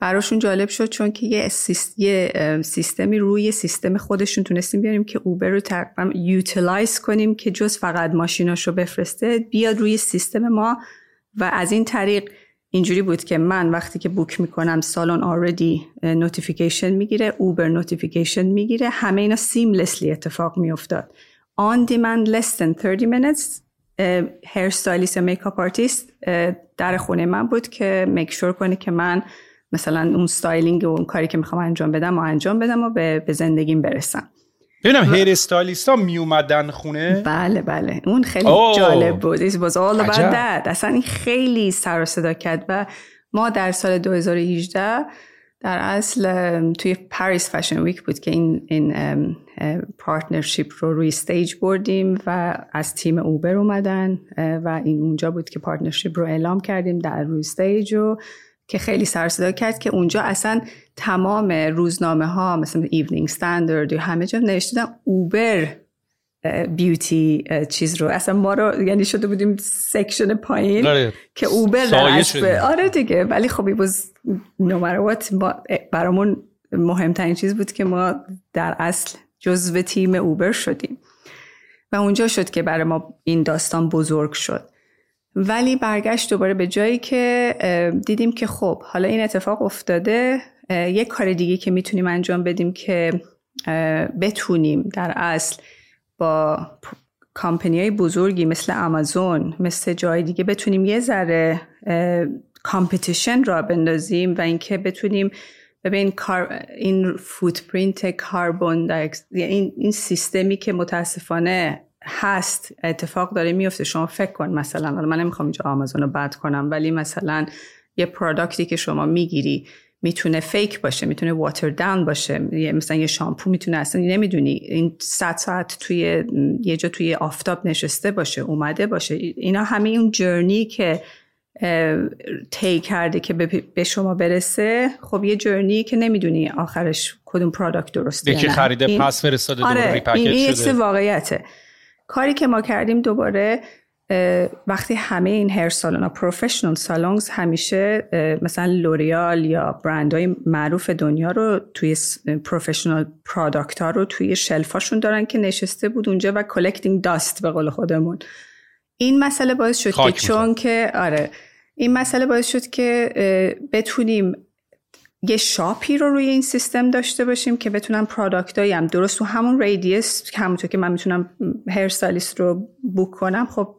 براشون جالب شد چون که یه, یه سیستمی روی سیستم خودشون تونستیم بیاریم که اوبر رو تقریبا utilize کنیم که جز فقط ماشیناش رو بفرسته بیاد روی سیستم ما. و از این طریق اینجوری بود که من وقتی که book می‌کنم سالن already notification می‌گیره اوبر notification می‌گیره همه اینا seamlessly اتفاق میافتاد. on demand less than 30 minutes hair stylist یا makeup artist در خونه من بود که make sure کنه که من مثلا اون styling و اون کاری که می‌خوام انجام بدم و انجام بدم و به, به زندگیم برسم. ببینم hair stylist ا می اومدن خونه؟ بله بله. اون خیلی جالب بود. It was all about that. اصلا این خیلی سر و صدا کرد و ما در سال 2018 در اصل توی پاریس Fashion Week بود که این این partnership رو روی stage بردیم و از تیم اوبر اومدن و این اونجا بود که partnership رو اعلام کردیم در روی stage و که خیلی سر صدا کرد که اونجا اصلا تمام روزنامه ها مثل Evening Standard و همه جا نوشته اوبر beauty چیز رو. اصلا ما رو یعنی شده بودیم section پایین آره. که اوبر در آره دیگه. ولی خب باز نمروات برامون مهمترین چیز بود که ما در اصل جزو تیم اوبر شدیم. و اونجا شد که برای ما این داستان بزرگ شد. ولی برگشت دوباره به جایی که دیدیم که خب حالا این اتفاق افتاده. یک کار دیگه که می‌تونیم انجام بدیم که بتونیم در اصل با کامپنی های بزرگی مثل آمازون مثل جای دیگه بتونیم یه ذره competition را بندازیم و اینکه بتونیم ببین این footprint carbon این, این سیستمی که متاسفانه هست اتفاق داره میفته. شما فکر کن مثلا من نمی‌خوام اینجا آمازون رو بد کنم ولی مثلا یه product ی که شما می‌گیری می‌تونه fake باشه می‌تونه water down باشه. مثلا یه شامپو می‌تونه اصلا نمی‌دونی. این 100 ساعت توی یه جا توی آفتاب نشسته باشه اومده باشه. اینا همه اون journey که طی کرده که به شما برسه خب یه journey که نمی‌دونی آخرش کدوم product درسته یکی خریده پس فرستاده آره این شده. واقعیته. کاری که ما کردیم دوباره وقتی همه این hair salon ا professional salons همیشه مثلا لوریال یا برندهای معروف دنیا رو توی professional product ها رو توی shelf اشون دارن که نشسته بود اونجا و collecting dust به قول خودمون. این مسئله باعث شد که چون که آره این مسئله باعث شد که بتونیم یه shop ی رو روی این سیستم داشته باشیم که بتونم product هم درست تو همون radius همونطور که من می‌تونم hair stylist رو book کنم خب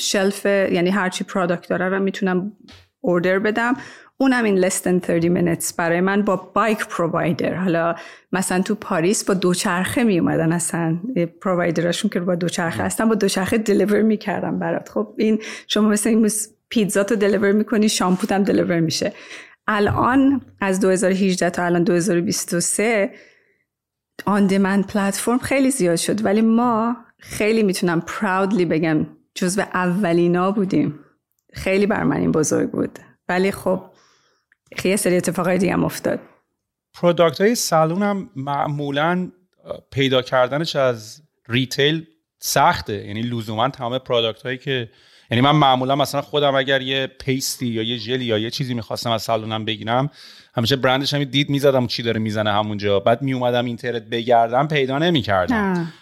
shelf یعنی هرچی product داره رو می‌تونم order بدم. اونم این less than 30 minutes برای من با bike provider حالا مثلا تو پاریس با دوچرخه می اومدن اصلا پرووایدرشون که با دوچرخه هستن با دوچرخه دلیور می‌کردم برات. خب این شما مثلا این پیتزا تو دلیور می‌کنی شامپوت هم دلیور میشه. الان از 2018 تا الان 2023 آن دیمند پلتفرم خیلی زیاد شد. ولی ما خیلی می‌تونم پراودلی بگم جزو اولینا بودیم. خیلی بر من این بزرگ بود. ولی خب خیلی سری اتفاقای دیگه هم افتاد. product های سالون هم معمولا پیدا کردنش از retail سخته. یعنی لزوما تمام product هایی که یعنی من معمولا مثلا خودم اگر یه paste ی یا یه ژلی یا یه چیزی می‌خواستم از سالونم بگیرم همیشه برندش هم دید می‌زدم چی داره می‌زنه همونجا. بعد میومدم اینترنت بگردم پیدا نمی‌کردم.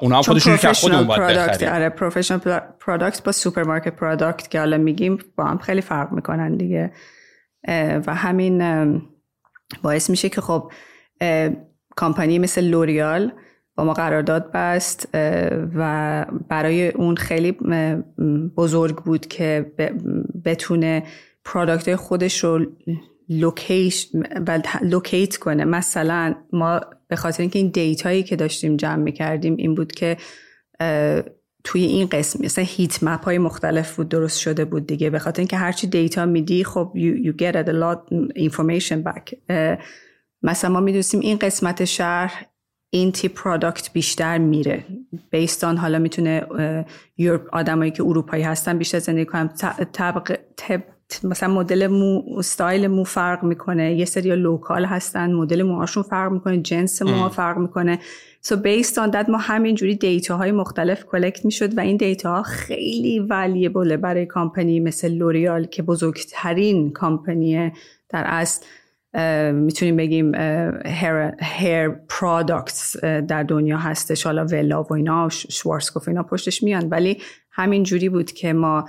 اونا هم خودشون که خودمون باید بخریم. آره professional product با سوپرمارکت product که حالا میگیم با هم خیلی فرق می‌کنن دیگه. و همین باعث میشه که خب کامپانی مثل L'Oréal با ما قرارداد بست و برای اون خیلی بزرگ بود که بتونه product خودش رو locate کنه. مثلا ما به خاطر اینکه این data یی که داشتیم جمع می‌کردیم این بود که توی این قسمت مثلا heat map های مختلف بود درست شده بود دیگه. به خاطر اینکه هرچی data میدی خب you, you get a lot information back. مثلا ما می‌دونستیم این قسمت شهر این تیپ product بیشتر میره. based on حالا می‌تونه آدمایی که اروپایی هستن بیشتر زندگی کنن. طبق مثلا مدل مو استایل مو فرق می‌کنه. یه سری local هستن مدل موهاشون فرق می‌کنه جنس موها فرق می‌کنه. So based on that ما همینجوری data های مختلف collect می‌شد و این data ها خیلی valuable ه برای کامپنی مثل L'Oréal که بزرگترین کامپنی در اصل. می‌تونیم بگیم hair, hair products در دنیا هستش. حالا Wella و اینا Schwarzkopf اینا پشتش میان. ولی همین جوری بود که ما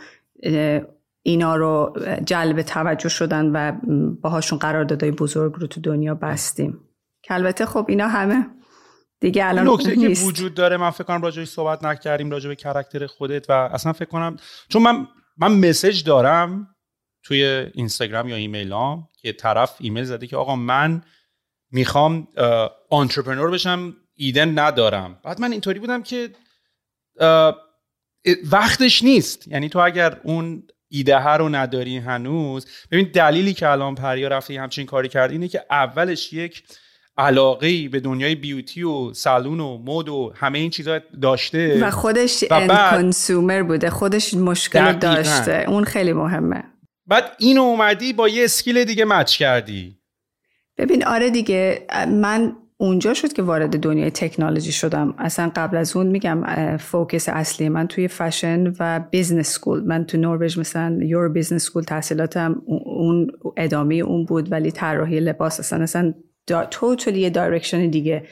اینا رو جلب توجه شدن و باهاشون قراردادهای بزرگ رو تو دنیا بستیم. که البته خب اینا همه دیگه الان نکته که وجود داره من فکر کنم راجعش صحبت نکردیم راجع به character خودت و اصلا فکر کنم چون من من مسج دارم توی اینستاگرام یا ایمیلام که طرف ایمیل زده که آقا من می‌خوام آنترپرنور بشم ایده ندارم. بعد من اینطوری بودم که وقتش نیست. یعنی تو اگر اون ایده ها رو نداری هنوز ببین دلیلی که الان پریا رفته همچین کاری کرد اینه که اولش یک علاقه به دنیای بیوتی و سالون و مد و همه این چیزا داشته. و خودش و consumer بوده. خودش مشکل داشته. اون خیلی مهمه. بعد اینو اومدی با یه skill دیگه match کردی. ببین آره دیگه من اونجا شد که وارد دنیای تکنولوژی شدم. اصلا قبل از اون میگم focus اصلی من توی فشن و business school من تو نروژ مثلا your business school تحصیلاتم اون ادامه اون بود ولی طراحی لباس اصلا اصلا totally یه direction دیگه.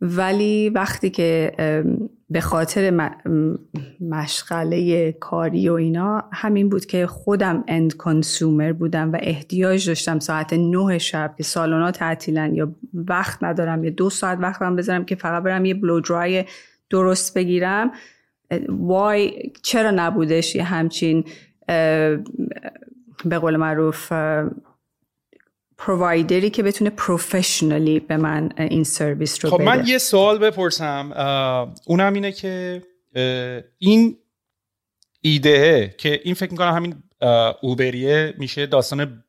ولی وقتی که به خاطر مشغله کاری و اینا همین بود که خودم اند کنسومر بودم و احتیاج داشتم ساعت نه شب که سالونا تعطیلن یا وقت ندارم یا دو ساعت وقتم بذارم که فقط برم یه بلو درای درست بگیرم وای چرا نبودش یه همچین به قول معروف provider ی که بتونه professionally به من این سرویس رو خب بده. من یه سوال بپرسم. اونم اینه که این ایده که این فکر می‌کنم همین Uber یه میشه داستان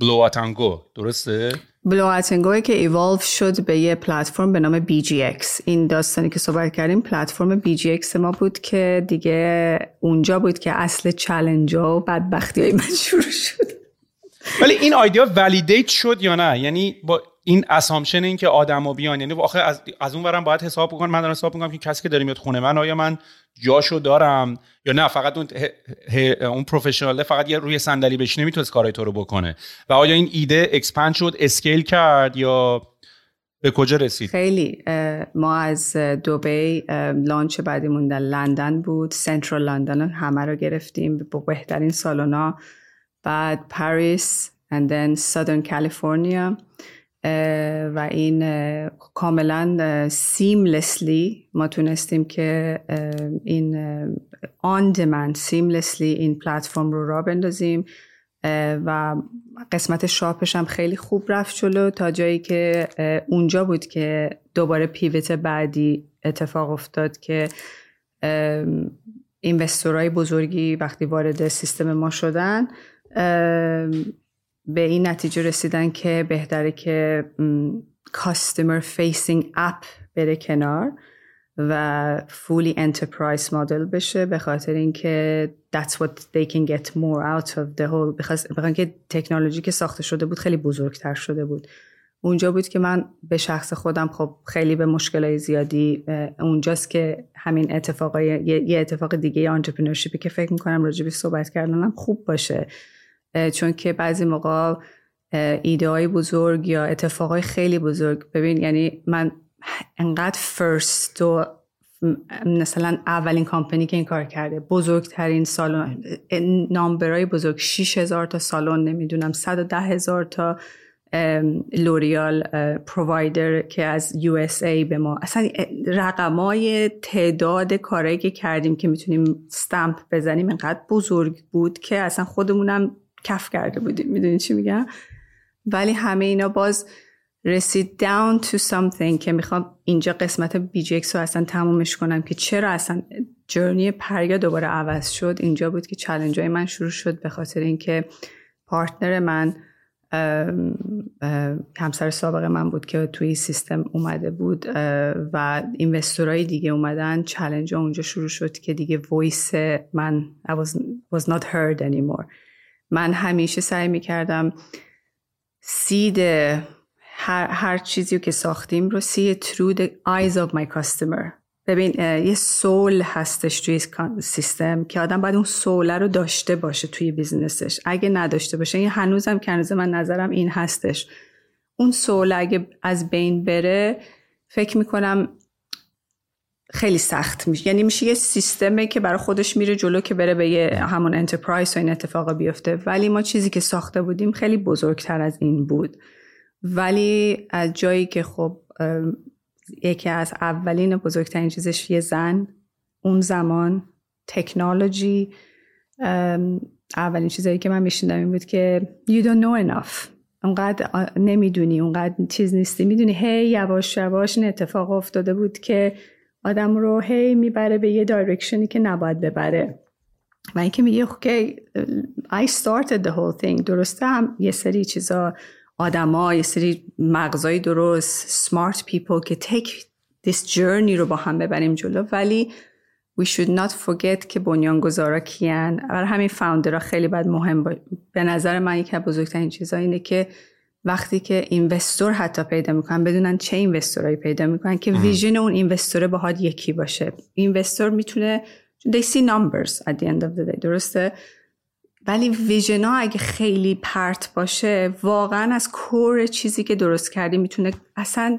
بلو آتنگو درسته؟ بلو آتنگوی که ایوالو شد به یه پلتفرم به نام BGX این داستانی که صحبت کردیم پلتفرم BGX ما بود که دیگه اونجا بود که اصل challenge و بدبختی های من شروع شد. ولی این idea validate شد یا نه؟ یعنی با این assumption این که آدما بیان یعنی آخه از, از اون ورم باید حساب بکنم من دارم حساب می‌کنم که کسی که داره میاد خونه من آیا من جاشو دارم یا نه؟ فقط اون اون professional ه فقط یه روی صندلی بشینه می‌تونست کارای تو رو بکنه. و آیا این ایده expand شد scale کرد یا به کجا رسید؟ خیلی ما از دوبی launch بعدیمون در لندن بود central London همه رو گرفتیم. با بهترین سالونا بعد پاریس and then Southern California و این کاملا سیملسلی ما تونستیم که این آن demand سیملسلی این پلتفرم رو را بندازیم و قسمت شاپش هم خیلی خوب رفت جلو تا جایی که اونجا بود که دوباره پیوت بعدی اتفاق افتاد که investor های بزرگی وقتی وارد سیستم ما شدن به این نتیجه رسیدن که بهتره که customer facing app بره کنار و fully enterprise مدل بشه به خاطر اینکه that's what they can get more out of the whole بخاطر که تکنولوژی که ساخته شده بود خیلی بزرگتر شده بود. اونجا بود که من به شخص خودم خب خیلی به مشکلای زیادی اونجاست که همین اتفاقای یه اتفاق دیگه entrepreneurship ی که فکر می‌کنم راجبش صحبت کردنم خوب باشه. چون که بعضی موقع ایده های بزرگ یا اتفاقای خیلی بزرگ ببین یعنی من انقدر fast و مثلا اولین کامپنی که این کار کرده بزرگترین سالن نامبرای بزرگ 6000 تا سالن نمی‌دونم 110 هزار تا لوریال پرووایدر که از ای به ما. اصلا رقمای تعداد کارهایی که کردیم که می‌تونیم ستمپ بزنیم انقدر بزرگ بود که اصلا خودمونم کف کرده بودیم. می‌دونی چی میگم؟ ولی همه اینا باز رسید down to something که می‌خوام اینجا قسمت بی جی رو اصلا تمومش کنم که چرا اصلا جرنی پریا دوباره عوض شد. اینجا بود که چلنج های من شروع شد به خاطر اینکه partner من همسر سابق من بود که توی سیستم اومده بود و investor های دیگه اومدن. challenge اونجا شروع شد که دیگه voice من I was, was not heard anymore. من همیشه سعی می‌کردم سید هر, هر چیزی که ساختیم رو it through the eyes of my customer. ببین یه soul هستش توی سیستم که آدم باید اون soul ه رو داشته باشه توی business ش اگه نداشته باشه این هنوزم که من نظرم این هستش. اون soul اگه از بین بره فکر می‌کنم خیلی سخت میشه. یعنی میشه یه سیستمه که برای خودش میره جلو که بره به یه همون enterprise و این اتفاق بیفته. ولی ما چیزی که ساخته بودیم خیلی بزرگتر از این بود. ولی از جایی که خب یکی از اولین بزرگترین چیزش یه زن. اون زمان تکنولوژی اولین چیزایی که من میشنیدم این بود که you don't know enough. اونقدر نمی‌دونی اونقدر چیز نیستی. می‌دونی هی یواش یواش این اتفاق افتاده بود که آدم رو هی می‌بره به یه direction ی که نباید ببره. و اینکه میگه okay I started the whole thing. درسته هم یه سری چیزا آدما یه سری مغزای درست smart people که take this journey رو با هم ببریم جلو ولی we should not forget که بنیانگذارا کیان. برای همین founder ها خیلی باید مهم با... به نظر من یکی از بزرگترین چیزا اینه که وقتی که investor حتی پیدا می‌کنن بدونن چه investor ایی پیدا می‌کنن که vision اون investor باهات یکی باشه. investor می‌تونه they see numbers at the end of the day درسته؟ ولی ویژن ها اگه خیلی پرت باشه واقعا از کور چیزی که درست کردی می‌تونه اصلا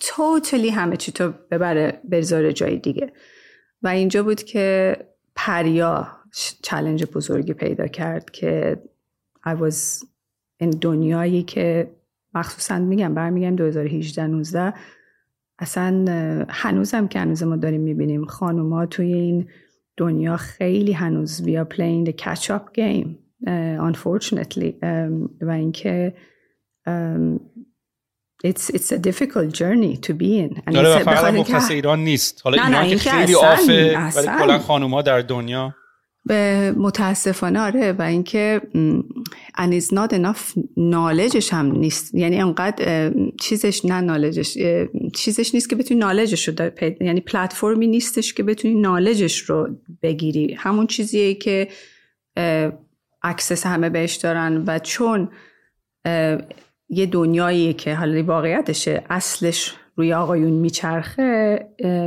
توتلی همه چی تو ببره بذاره جای دیگه. و اینجا بود که پریا چلنج بزرگی پیدا کرد که I was این دنیایی که مخصوصا میگم برمیگم 2018 19 اصلا هنوزم که هنوز ما داریم می‌بینیم خانوما توی این دنیا خیلی هنوز catch up game uh, unfortunately um, و اینکه um, it's, it's a difficult journey to be in. داره و فقط مختص ایران نیست. حالا ایران که خیلی آفه ولی کلا خانوما در دنیا به متاسفانه آره و اینکه it's not enough knowledgeش هم نیست. یعنی انقدر چیزش نه نالجش چیزش نیست که بتونی نالجش رو یعنی پلتفرمی نیستش که بتونی نالجش رو بگیری. همون چیزیه که اکسس همه بهش دارن و چون یه دنیاییه که حالا واقعیتشه اصلش روی آقایون میچرخه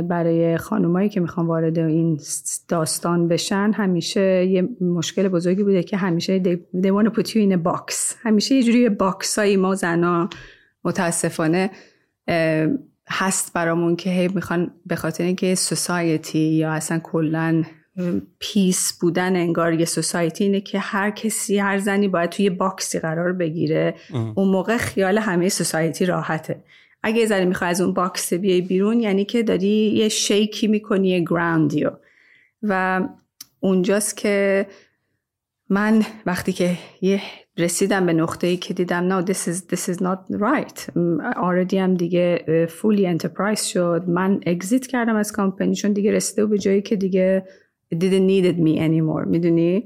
برای خانمایی که می‌خوان وارد این داستان بشن همیشه یه مشکل بزرگی بوده که همیشه you in a box. همیشه یه جوری box هایی ما زنا متاسفانه هست برامون که هی می‌خوان به خاطر اینکه society یا اصلا کلا peace بودن انگار یه society اینه که هر کسی هر زنی باید توی box ی قرار بگیره. اون موقع خیال همه society راحته. اگه یه ذره می‌خوای از اون box بیای بیرون یعنی که داری یه shake ی می‌کنی یه ground ی و و اونجاست که من وقتی که یه رسیدم به نقطه ای که دیدم no this is, this is not right. Already هم دیگه fully enterprise شد. من اگزیت کردم از کامپنی چون دیگه رسیده به جایی که دیگه it didn't needed me anymore. می‌دونی؟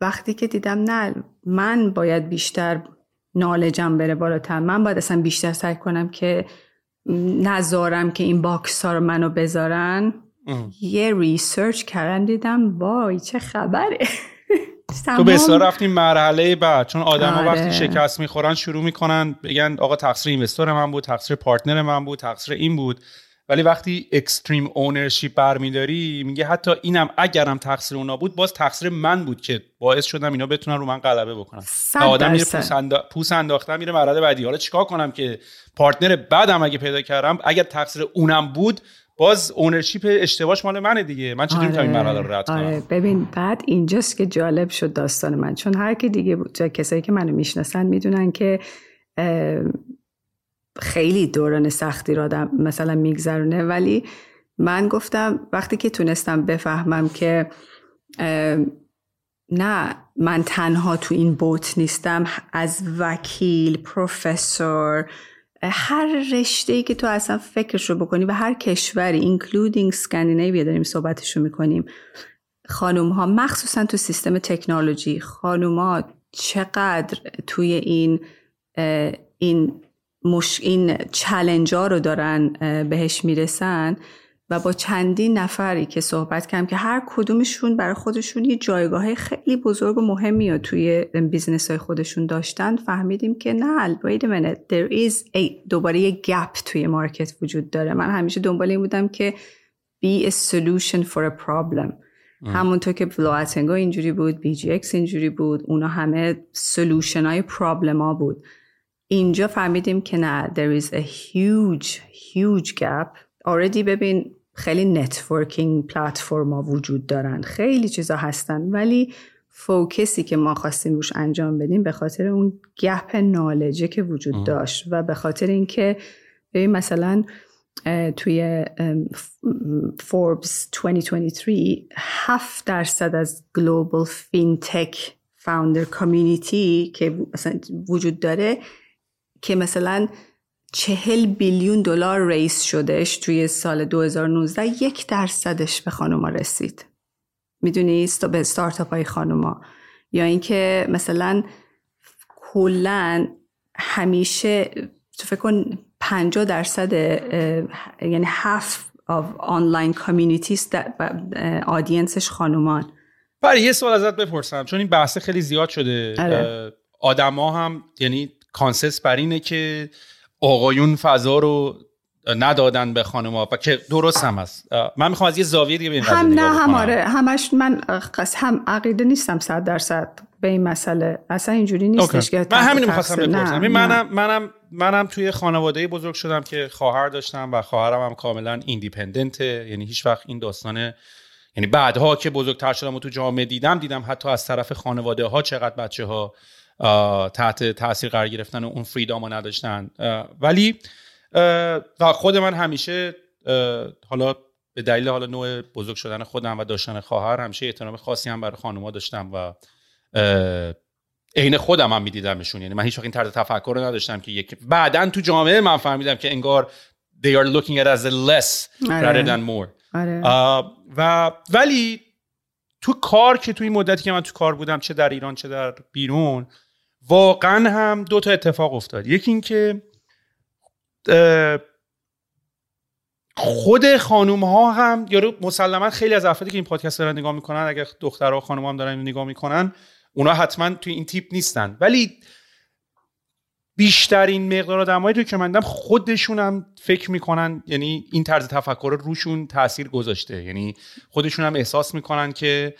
وقتی که دیدم نه من باید بیشتر نالجم بره بالاتر. من باید اصلا بیشتر سعی کنم که نذارم که این box ها رو منو بذارن. یه research کردم دیدم وای چه خبره. تو به اصطلاح رفتیم مرحله بعد چون آدما آره. وقتی شکست می‌خورن شروع می‌کنن بگن آقا تقصیر investor من بود تقصیر partner من بود تقصیر این بود. ولی وقتی extreme ownership برمیداری میگه حتی اینم اگرم تقصیر اونا بود باز تقصیر من بود که باعث شدم اینا بتونن رو من غلبه بکنن. آدم میره. پوس, اندا... پوس انداختن میره مرحله بعدی. حالا چیکار کنم که پارتنر بعدم اگه پیدا کردم؟ اگر تقصیر اونم بود باز اونرشیپ اشتباهش مال منه دیگه. من چطوری می‌تونم این مرحله رو رد آره. کنم ببین بعد اینجاست که جالب شد داستان من. چون هر کی دیگه بود کسایی که منو می‌شناسن می‌دونن که خیلی دوران سختی رو آدم مثلا میگذرونه. ولی من گفتم وقتی که تونستم بفهمم که نه من تنها تو این بوت نیستم از وکیل پروفسور هر رشته ای که تو اصلا فکرش رو بکنی و هر کشوری including اسکاندیناویا داریم صحبتش رو می‌کنیم. خانوم ها مخصوصا تو سیستم تکنولوژی خانوم ها چقدر توی این این مش... این challenge ها رو دارن بهش می‌رسن و با چندین نفری که صحبت کردم که هر کدومشون برای خودشون یه جایگاه خیلی بزرگ و مهمی رو توی business های خودشون داشتن فهمیدیم که نه wait a minute there is a دوباره یه gap توی market وجود داره. من همیشه دنبال این بودم که be a solution for a problem. همونطور که بلو تنگو اینجوری بود BGX اینجوری بود اونا همه solution های problem ها بود. اینجا فهمیدیم که نه there is a huge huge gap. Already ببین خیلی networking platform ها وجود دارن. خیلی چیزا هستن ولی focus ی که ما خواستیم روش انجام بدیم به خاطر اون gap knowledge ه که وجود داشت و به خاطر اینکه ببین مثلا توی فوربس 2023 7 درصد از global fintech founder community که مثلا وجود داره که مثلا چهل billion دلار raise شدش توی سال 2019 یک درصدش به خانوما رسید. می‌دونی است- به ستارتاپ های خانوما. یا اینکه مثلا کلا همیشه تو فکر کن 50 درصد یعنی هفت of online communities audience ش خانومان. برای یه سوال ازت بپرسم چون این بحث خیلی زیاد شده آره. آدما هم یعنی consensus بر اینه که آقایون فضا رو ندادن به خانم‌ها و که درست هم هست. اه، من می‌خوام از یه زاویه دیگه به این قضیه هم نه هم. آره. همش من هم عقیده نیستم صد درصد به این مسئله. اصلا اینجوری نیستش که من همین می‌خواستم بپرسم. منم منم منم توی خانواده بزرگ شدم که خواهر داشتم و خواهرم هم کاملا ایندیپندنته یعنی هیچ وقت این داستان یعنی بعدها که بزرگتر شدم و تو جامعه دیدم دیدم حتی از طرف خانواده ها چقدر بچه ها تحت تاثیر قرار گرفتن و اون فریدام رو نداشتن ولی و خود من همیشه حالا به دلیل حالا نوع بزرگ شدن خودم و داشتن خواهر همیشه احترام خاصی هم برای خانوما داشتم و عین خودم هم میدیدمشون یعنی من هیچ این طرز تفکر رو نداشتم که یک بعدا تو جامعه من فهمیدم که انگار they are looking at as a less آره. rather than more آره. و ولی تو کار که تو این مدتی که من تو کار بودم چه در ایران چه در بیرون واقعا هم دو تا اتفاق افتاد. یکی این که اه، خود خانوم ها هم یارو مسلما خیلی از افرادی که این پادکست دارن نگاه می‌کنن اگر دخترها و خانوم هم دارن نگاه می‌کنن اونا حتما توی این تیپ نیستن. ولی بیشترین مقدار آدمایی رو که من خودشون هم فکر می‌کنن یعنی این طرز تفکر رو روشون تاثیر گذاشته. یعنی خودشون هم احساس می‌کنن که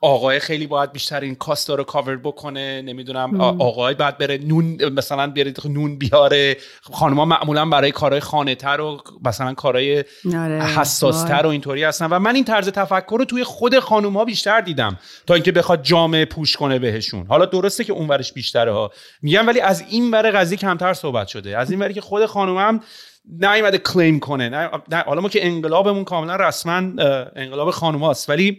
آقای خیلی باید بیشتر این کاستا رو کاور بکنه نمی‌دونم آقای باید بره نون مثلا بیاره نون بیاره. خانم‌ها معمولا برای کارهای خانه تر و مثلا کارهای آره. حساستر و اینطوری هستن. و من این طرز تفکر رو توی خود خانوم ها بیشتر دیدم تا اینکه بخواد جامعه پوش کنه بهشون. حالا درسته که اون ورش بیشتره ها. میگم ولی از این ور قضیه کمتر صحبت شده. از این وری که خود خانوم هم نیومده کلیم کنه. نه, نه حالا ما که انقلابمون کاملا رسما انقلاب خانوماست. ولی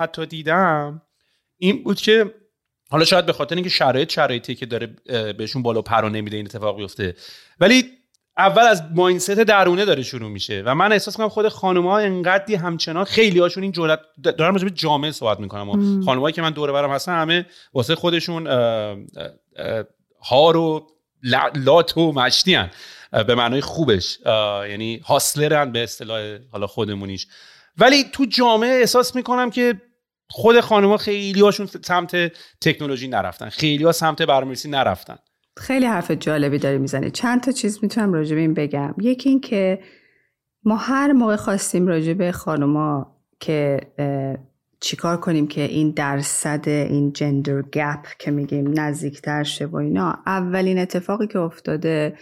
حتی دیدم این بود که حالا شاید به خاطر اینکه شرایط شرایطی که داره بهشون بالا پرا نمیده این اتفاق بیفته. ولی اول از ماینست درونه داره شروع میشه و من احساس کنم خود خانم‌ها انقدری همچنان خیلی هاشون این جرأت دارم راجع به جامعه صحبت می‌کنم خانمایی که من دور برم هستن همه واسه خودشون هار و لات و مشتی هن. به معنای خوبش. یعنی هاسلرن به اصطلاح حالا خودمونیش. ولی تو جامعه احساس می‌کنم که خود خانم‌ها خیلی هاشون سمت تکنولوژی نرفتن. خیلی ها سمت برنامه‌نویسی نرفتن. خیلی حرف جالبی داری می‌زنی. چند تا چیز می‌تونم راجع به این بگم. یکی این که ما هر موقع خواستیم راجع به خانوما که چیکار کنیم که این درصد این جندر گپ که میگیم نزدیکتر شه و اینا اولین اتفاقی که افتاده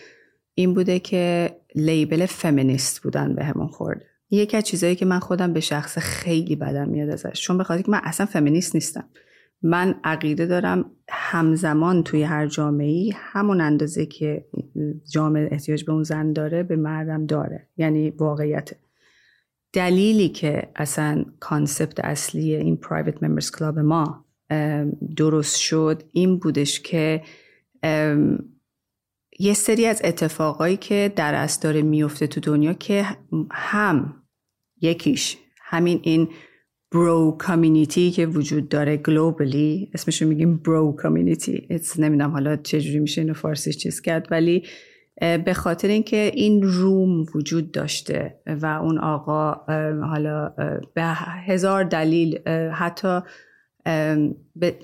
این بوده که لیبل فمینیست بودن به همون خورده. یکی از چیزایی که من خودم به شخص خیلی بدم میاد ازش چون به که من اصلا فمینیست نیستم. من عقیده دارم همزمان توی هر جامعه همون اندازه که جامعه احتیاج به اون زن داره به مرد هم داره یعنی واقعیت دلیلی که اصلا concept اصلی این private members club ما درست شد این بودش که یه سری از اتفاقایی که در از داره میفته تو دنیا که هم یکیش. همین این bro community که وجود داره globally اسمشو میگیم bro community نمی‌دونم حالا چجوری میشه اینو فارسیش چیز کرد ولی به خاطر اینکه این room وجود داشته و اون آقا حالا به هزار دلیل حتی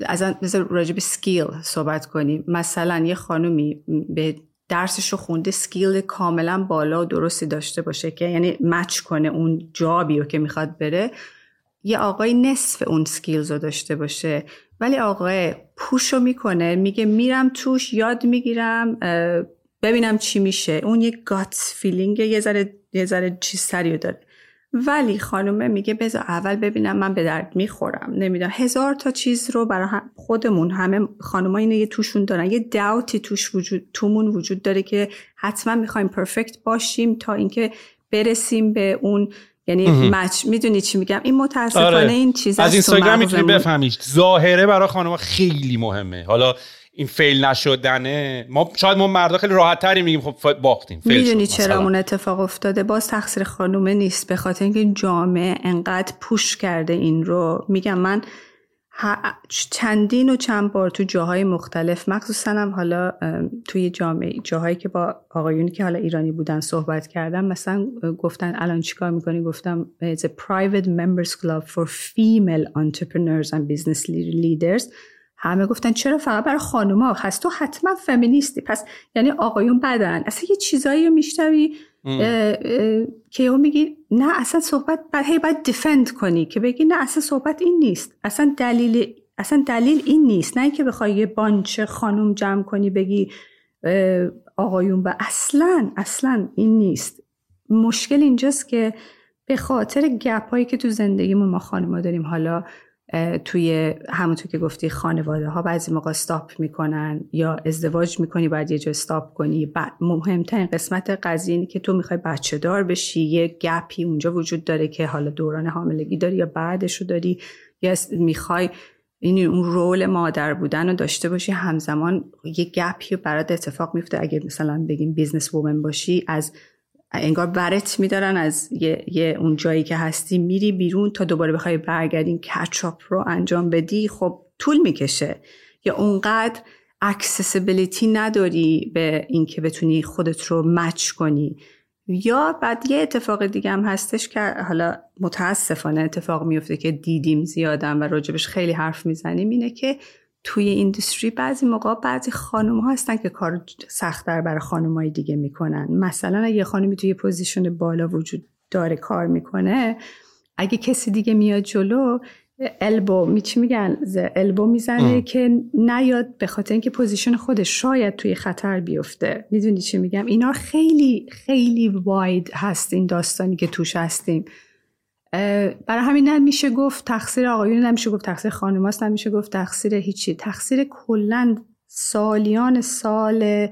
از راجع به skill صحبت کنیم. مثلا یه خانومی به درسش رو خونده skill کاملا بالا درستی داشته باشه که یعنی match کنه اون job ی رو که می‌خواد بره. یه آقایی نصف اون skills رو داشته باشه. ولی آقای push رو می‌کنه میگه میرم توش یاد می‌گیرم ببینم چی میشه. اون یه gut feeling یه ذره یه ذره چیز سریع داره. ولی خانومه میگه بذار اول ببینم من به درد می‌خورم. نمی‌دونم. هزار تا چیز رو برای خودمون همه خانوما اینو یه توشون دارن. یه داوتی توش وجود تومون وجود داره که حتما می‌خوایم perfect باشیم تا اینکه برسیم به اون یعنی مچ می‌دونی چی میگم؟ این متاسفانه آره. این چیز از اینستاگرام می‌تونی بفهمید. ظاهره برای خانم خیلی مهمه. حالا این فیل نشدنه. ما شاید ما مردا خیلی راحت تری میگیم خب باختیم می‌دونی چرا اون اتفاق افتاده؟ باز تقصیر خانومه نیست به خاطر اینکه جامعه انقدر پوش کرده این رو. میگم من چندین و چند بار تو جاهای مختلف مخصوصا هم حالا توی جامعه جاهایی که با آقایونی که حالا ایرانی بودن صحبت کردم مثلا گفتن الان چیکار می‌کنی؟ گفتم it's a private members club for female entrepreneurs and business leaders. همه گفتن چرا فقط برای خانوما هست؟ تو حتما فمینیستی. پس یعنی آقایون بدن. اصلا یه چیزایی رو میشنوی که اون میگی نه اصلا صحبت بعد هی باید دیفند کنی که بگی نه اصلا صحبت این نیست. اصلا دلیل اصلا دلیل این نیست. نه که بخوای یه بانچ خانوم جمع کنی بگی آقایون به اصلا اصلا این نیست. مشکل اینجاست که به خاطر gap هایی که تو زندگیمون ما خانوما داریم. حالا توی همونطور که گفتی خانواده ها بعضی موقع stop می‌کنن یا ازدواج می‌کنی باید یه جا stop کنی. بعد مهمترین قسمت قضیه اینه که تو می‌خوای بچه دار بشی یه gap ی اونجا وجود داره که حالا دوران حاملگی داری یا بعدش رو داری. یا می‌خوای این اون role مادر بودن رو داشته باشی. همزمان یه gap ی برات اتفاق میفته اگه مثلا بگیم business woman باشی از انگار برت میدارن از یه, یه اون جایی که هستی میری بیرون تا دوباره بخوای برگردی این catch up رو انجام بدی خب طول می‌کشه. یا اونقدر accessibility نداری به اینکه بتونی خودت رو match کنی. یا بعد یه اتفاق دیگه هم هستش که حالا متاسفانه اتفاق میفته که دیدیم زیادم و راجبش خیلی حرف می‌زنیم اینه که توی industry بعضی موقع بعضی خانم ها هستن که کار سختتر برای خانم های دیگه می‌کنن. مثلا اگه یه خانمی توی position بالا وجود داره کار می‌کنه اگه کسی دیگه میاد جلو elbow می چی میگن؟ elbow می‌زنه که نیاد به خاطر اینکه position خودش شاید توی خطر بیفته. می‌دونی چی میگم؟ اینا خیلی خیلی wide هست این داستانی که توش هستیم. برای همین نمیشه گفت تقصیر آقایون نمیشه گفت تقصیر خانماست نمیشه گفت تقصیر هیچی. تقصیر کلا سالیان سال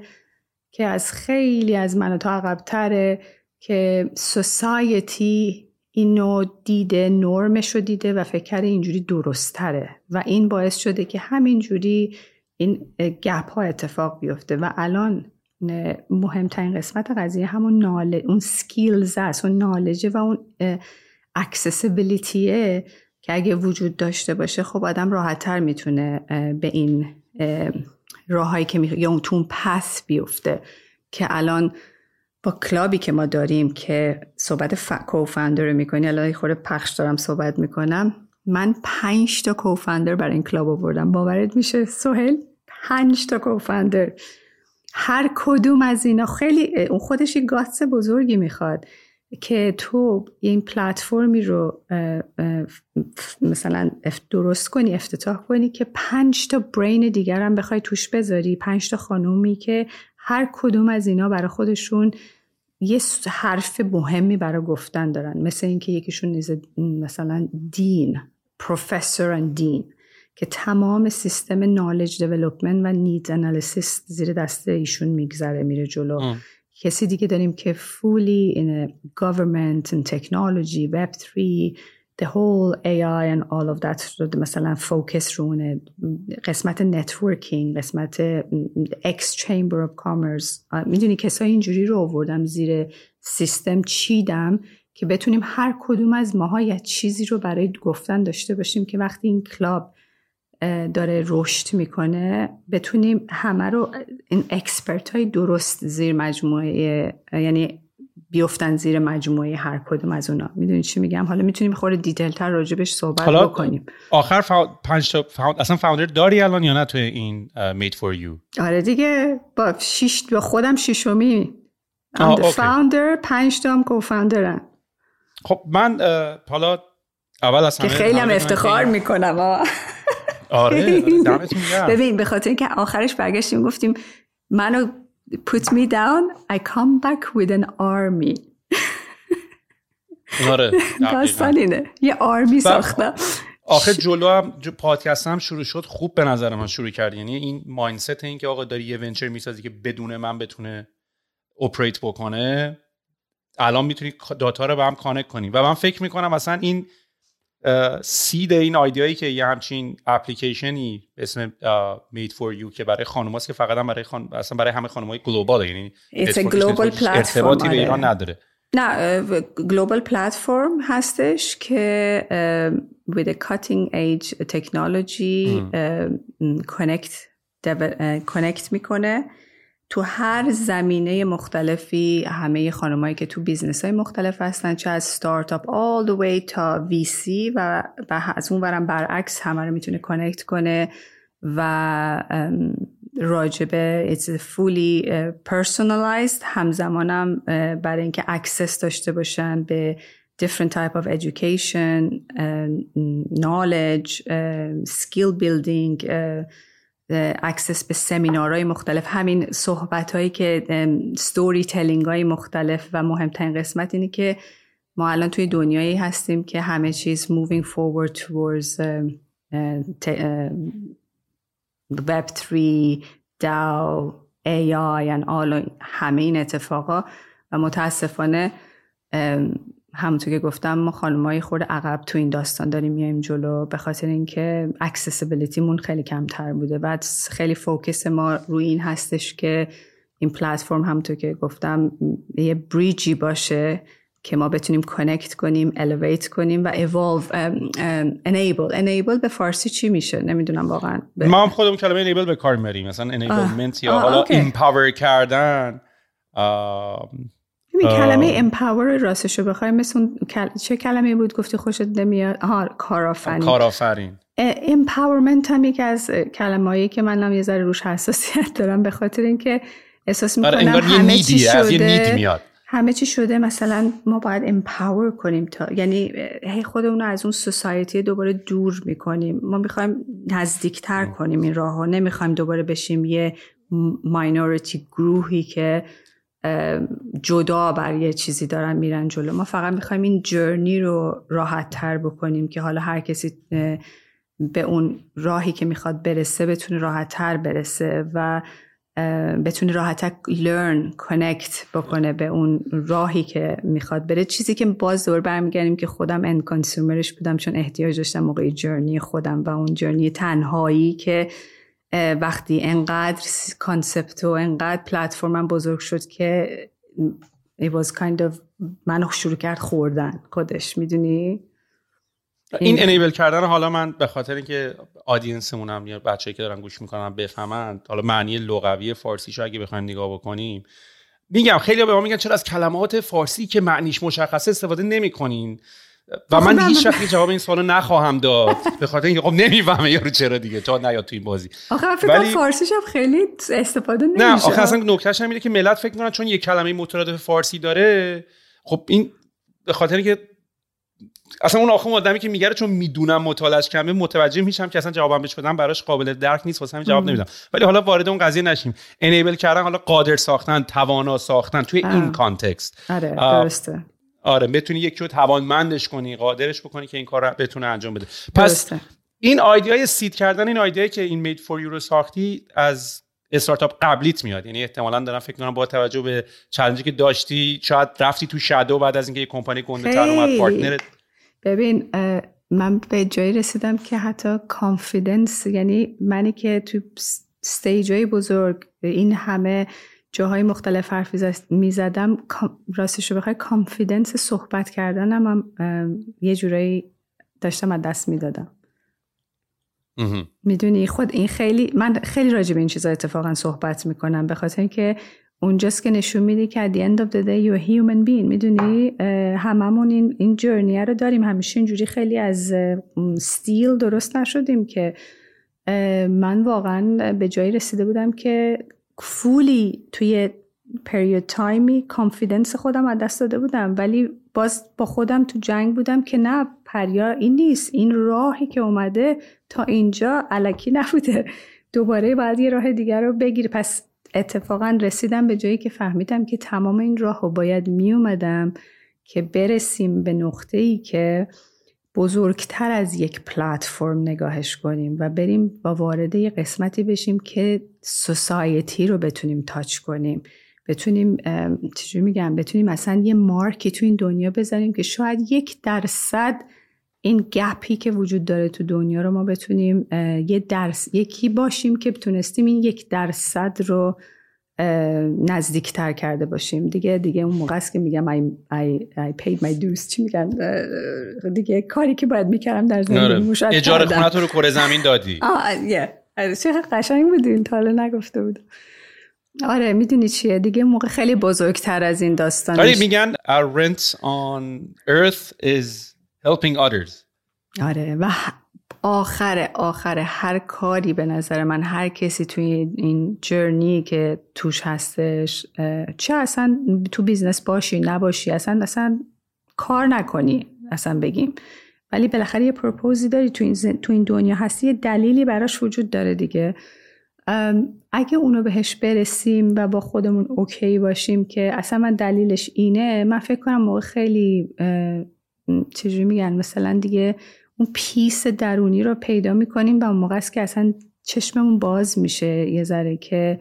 که از خیلی از من و تو عقبتره که society اینو دیده نرمش رو دیده و فکر کرده اینجوری درستره و این باعث شده که همینجوری این gap ها اتفاق بیفته. و الان مهمترین قسمت قضیه همون knowledge اون skills است اون knowledge ه و اون accessibility ه که اگه وجود داشته باشه خب آدم راحتتر می‌تونه به این راههایی که می... یا اون پس بیفته. که الان با club ی که ما داریم که صحبت ف... co-founder رو می‌کنی الان خورده پخش دارم صحبت می‌کنم. من پنج تا co-founder برای این club آوردم. باورت میشه سهل پنج تا co-founder هر کدوم از اینا خیلی اون خودش یه guts بزرگی می‌خواد. که تو این پلتفرمی رو مثلا درست کنی افتتاح کنی که پنج تا برین دیگر هم بخوای توش بذاری پنج تا خانومی که هر کدوم از اینا برای خودشون یه حرف مهمی برای گفتن دارن. مثل اینکه یکیشون مثلا دین پروفسور دین که تمام سیستم نالج دیولپمنت و نیدز انالیسیس زیر دست ایشون میگذره میره جلو. کسی دیگه داریم که fully in a government and technology web 3 the whole AI and all of that مثلا focus رو قسمت networking قسمت X Chamber of Commerce. می‌دونی کسای اینجوری رو آوردم زیر سیستم چیدم که بتونیم هر کدوم از ماها یه چیزی رو برای گفتن داشته باشیم که وقتی این club داره رشد می‌کنه بتونیم همه رو این expert های درست زیر مجموعه یعنی بیفتن زیر مجموعه هر کدوم از اونا. می‌دونی چی میگم؟ حالا می‌تونیم خورده detail تر راجبش صحبت حالا بکنیم. آخر found پنج تا found اصلا founder داری الان یا نه تو این Made For You آره دیگه با شش با خودم ششمی. founder پنج تا هم co-founder ن خب من حالا اول از که خیلی هم افتخار می‌کنم آره ببین به خاطر اینکه آخرش برگشتیم گفتیم منو put me down I come back with an army. آره داستان اینه. یه army ساختم. آخه جلو هم پادکست هم شروع شد خوب به نظر من شروع کرد یعنی این mindset این که آقا داری یه venture می‌سازی که بدون من بتونه operate بکنه الان می‌تونی data رو به هم connect کنی. و من فکر می‌کنم اصلا این seed این idea یی که یه همچین اپلیکیشنی به اسم Made For You که برای خانوماست که فقط هم برای خان... اصلا برای همه خانمای global یعنی ارتباطی به ایران نداره. نه global پلتفرم هستش که with a cutting edge technology connect connect می‌کنه. تو هر زمینه مختلفی همه خانمایی که تو business های مختلف هستن چه از startup all the way تا VC و, و از اون برم برعکس همه رو می‌تونه connect کنه و راجبه it's fully personalized همزمانم برای اینکه access داشته باشن به different type of education knowledge skill building access به سمینارهای مختلف. همین صحبت هایی که storytelling های مختلف و مهمترین قسمت اینه که ما الان توی دنیایی هستیم که همه چیز moving forward towards web 3 DAO AI and all همه این اتفاقا. و متاسفانه همونطور که گفتم ما خانمای خورده عقب تو این داستان داریم میایم جلو به خاطر اینکه مون خیلی کمتر بوده بعد خیلی فوکس ما روی این هستش که این پلتفرم همونطور که گفتم یه bridge ی باشه که ما بتونیم connect کنیم elevate کنیم و evolve enable enable به فارسی چی میشه؟ نمی‌دونم واقعا. ما هم خودمون کلمه enable به کار می‌بریم. مثلا enablement یا حالا empower کردن این کلمه empower راستشو بخوای مثل چه کلمه بود گفتی خوشت نمیاد؟ آها کارآفرین. کارآفرین. empowerment هم یکی از کلمه‌ای که من یه ذره روش حساسیت دارم به خاطر اینکه احساس می‌کنم همه چی شده میاد. همه چی شده مثلا ما باید امپاور کنیم تا یعنی هی خودمون رو از اون سوسایتی دوباره دور می‌کنیم. ما می‌خوایم نزدیکتر کنیم این راه ها نمی‌خوایم دوباره بشیم یه ماینورتی گروهی که جدا بر یه چیزی دارن میرن جلو. ما فقط می‌خوایم این جرنی رو راحت تر بکنیم که حالا هر کسی به اون راهی که می‌خواد برسه بتونه راحت تر برسه و بتونه راحت learn connect بکنه به اون راهی که می‌خواد بره. چیزی که باز دور برمیگردیم که خودم end consumer ش بودم چون احتیاج داشتم موقعی journey خودم و اون journey تنهایی که وقتی انقدر concept و انقدر پلتفرمم بزرگ شد که it was kind of منو شروع کرد خوردن. خودش می‌دونی؟ این enable کردن حالا من به خاطر اینکه آدینسمونم یا بچه‌ای که دارن گوش می‌کنن بفهمن حالا معنی لغوی فارسیشو اگه بخوایم نگاه بکنیم میگم خیلی به ما میگن چرا از کلمات فارسی که معنیش مشخصه استفاده نمی‌کنین. و من هیچ وقت جواب این سوالو نخواهم داد. به خاطر اینکه خب نمی‌فهمه یارو چرا دیگه. تا نیاد تو این بازی. آخه فکر ولی... فارسیش هم خیلی استفاده نمیشه. نه آخه اصلا نکتهش هم که ملت فکر می‌کنن چون یه کلمه مترادف فارسی داره خب این به خاطر اینکه اصلا اون آخه آدمی که میگه چون می‌دونم مطالعهش کمه متوجه میشم که اصلا جوابم بهش بدم براش قابل درک نیست واسه همین جواب نمیدم. ولی حالا وارد اون قضیه نشیم. enable کردن حالا قادر ساختن توانا ساختن توی این context آره درسته. آره بتونی یکی رو توانمندش کنی قادرش بکنی که این کار رو بتونه انجام بده. پس این ایده seed کردن این ایده که این Made For You رو ساختی از استارتاپ قبلیت میاد. یعنی احتمالا دارم فکر کنم با توجه به challenge ی که داشتی شاید رفتی تو shadow بعد از اینکه یه کمپانی گنده تر اومد partner ت ببین من به جایی رسیدم که حتی confidence یعنی منی که تو stage های بزرگ این همه جاهای مختلف حرف می‌زدم راستش رو بخوای confidence صحبت کردنم هم یه جورایی داشتم از دست می‌دادم. می‌دونی؟ خود این خیلی من خیلی راجع به این چیزا اتفاقا صحبت می‌کنم به خاطر اینکه اونجاست که نشون میده که at the end of the day you're a human being. می‌دونی؟ هممون این این journey ه رو داریم. همیشه اینجوری خیلی از ستیل درست نشدیم که من واقعا به جایی رسیده بودم که fully توی period time ی confidence خودم از دست داده بودم. ولی باز با خودم تو جنگ بودم که نه پریا این نیست. این راهی که اومده تا اینجا الکی نبوده. دوباره باید یه راه دیگر رو بگیر پس اتفاقا رسیدم به جایی که فهمیدم که تمام این راه رو باید می اومدم که برسیم به نقطه ای که بزرگتر از یک پلتفرم نگاهش کنیم و بریم با وارد یه قسمتی بشیم که سوسایتی رو بتونیم تاچ کنیم. بتونیم چجوری میگم؟ بتونیم اصلا یه مارکی تو این دنیا بذاریم که شاید یک درصد این گپی که وجود داره تو دنیا رو ما بتونیم یه درس یکی باشیم که بتونستیم این یک درصد رو نزدیکتر کرده باشیم. دیگه دیگه اون موقع است که میگم I, I, I paid my dues. چی میگن؟ دیگه کاری که باید می‌کردم در زندگی آره. اجاره خونه رو کره زمین دادی. آه آره. چه قشنگ بودین تا حالا نگفته بود. آره می‌دونی چیه؟ دیگه موقع خیلی بزرگتر از این داستان آره میگن our rent on earth is helping others. آره و آخر آخر هر کاری به نظر من هر کسی توی این جرنی که توش هستش چه اصلا تو business باشی نباشی اصلا اصلا کار نکنی اصلا بگیم. ولی بالاخره یه purpose ی داری تو این, تو این دنیا هستی یه دلیلی براش وجود داره دیگه. اگه اونو بهش برسیم و با خودمون okay باشیم که اصلا من دلیلش اینه من فکر کنم موقع خیلی چجوری میگن مثلا دیگه اون peace درونی رو پیدا می‌کنیم و اون موقع است که اصلا چشممون باز میشه یه ذره که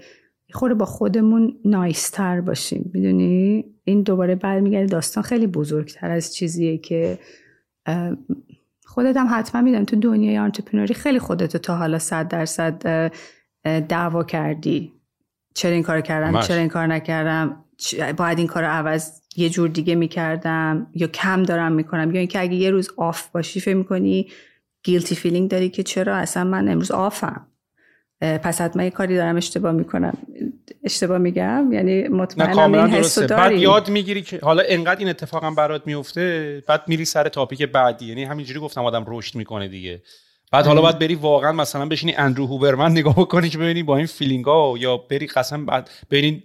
خود با خودمون نایستر باشیم. می‌دونی؟ این دوباره برمیگرده. داستان خیلی بزرگتر از چیزیه که خودت هم حتما میدن تو دنیای آنترپرنوری خیلی خودتو تا حالا صد درصد دعوا کردی. چرا این کار کردم؟ چرا این کار نکردم؟ باید این کار عوض یه جور دیگه می‌کردم یا کم دارم می‌کنم. یا اینکه اگه یه روز آف باشی فکر می‌کنی guilty feeling داری که چرا؟ اصلا من امروز off م. پس حتما یه کاری دارم اشتباه می‌کنم. اشتباه میگم؟ یعنی مطمئنم این حس بعد یاد می‌گیری که حالا انقدر این اتفاقم برات میفته بعد میری سر topic بعدی. یعنی همینجوری گفتم آدم رشد می‌کنه دیگه. بعد حالا باید بری واقعا مثلا بشینی اندرو هوبرمن نگاه بکنی که ببینی با این feeling ا یا بری قسم بعد ببینی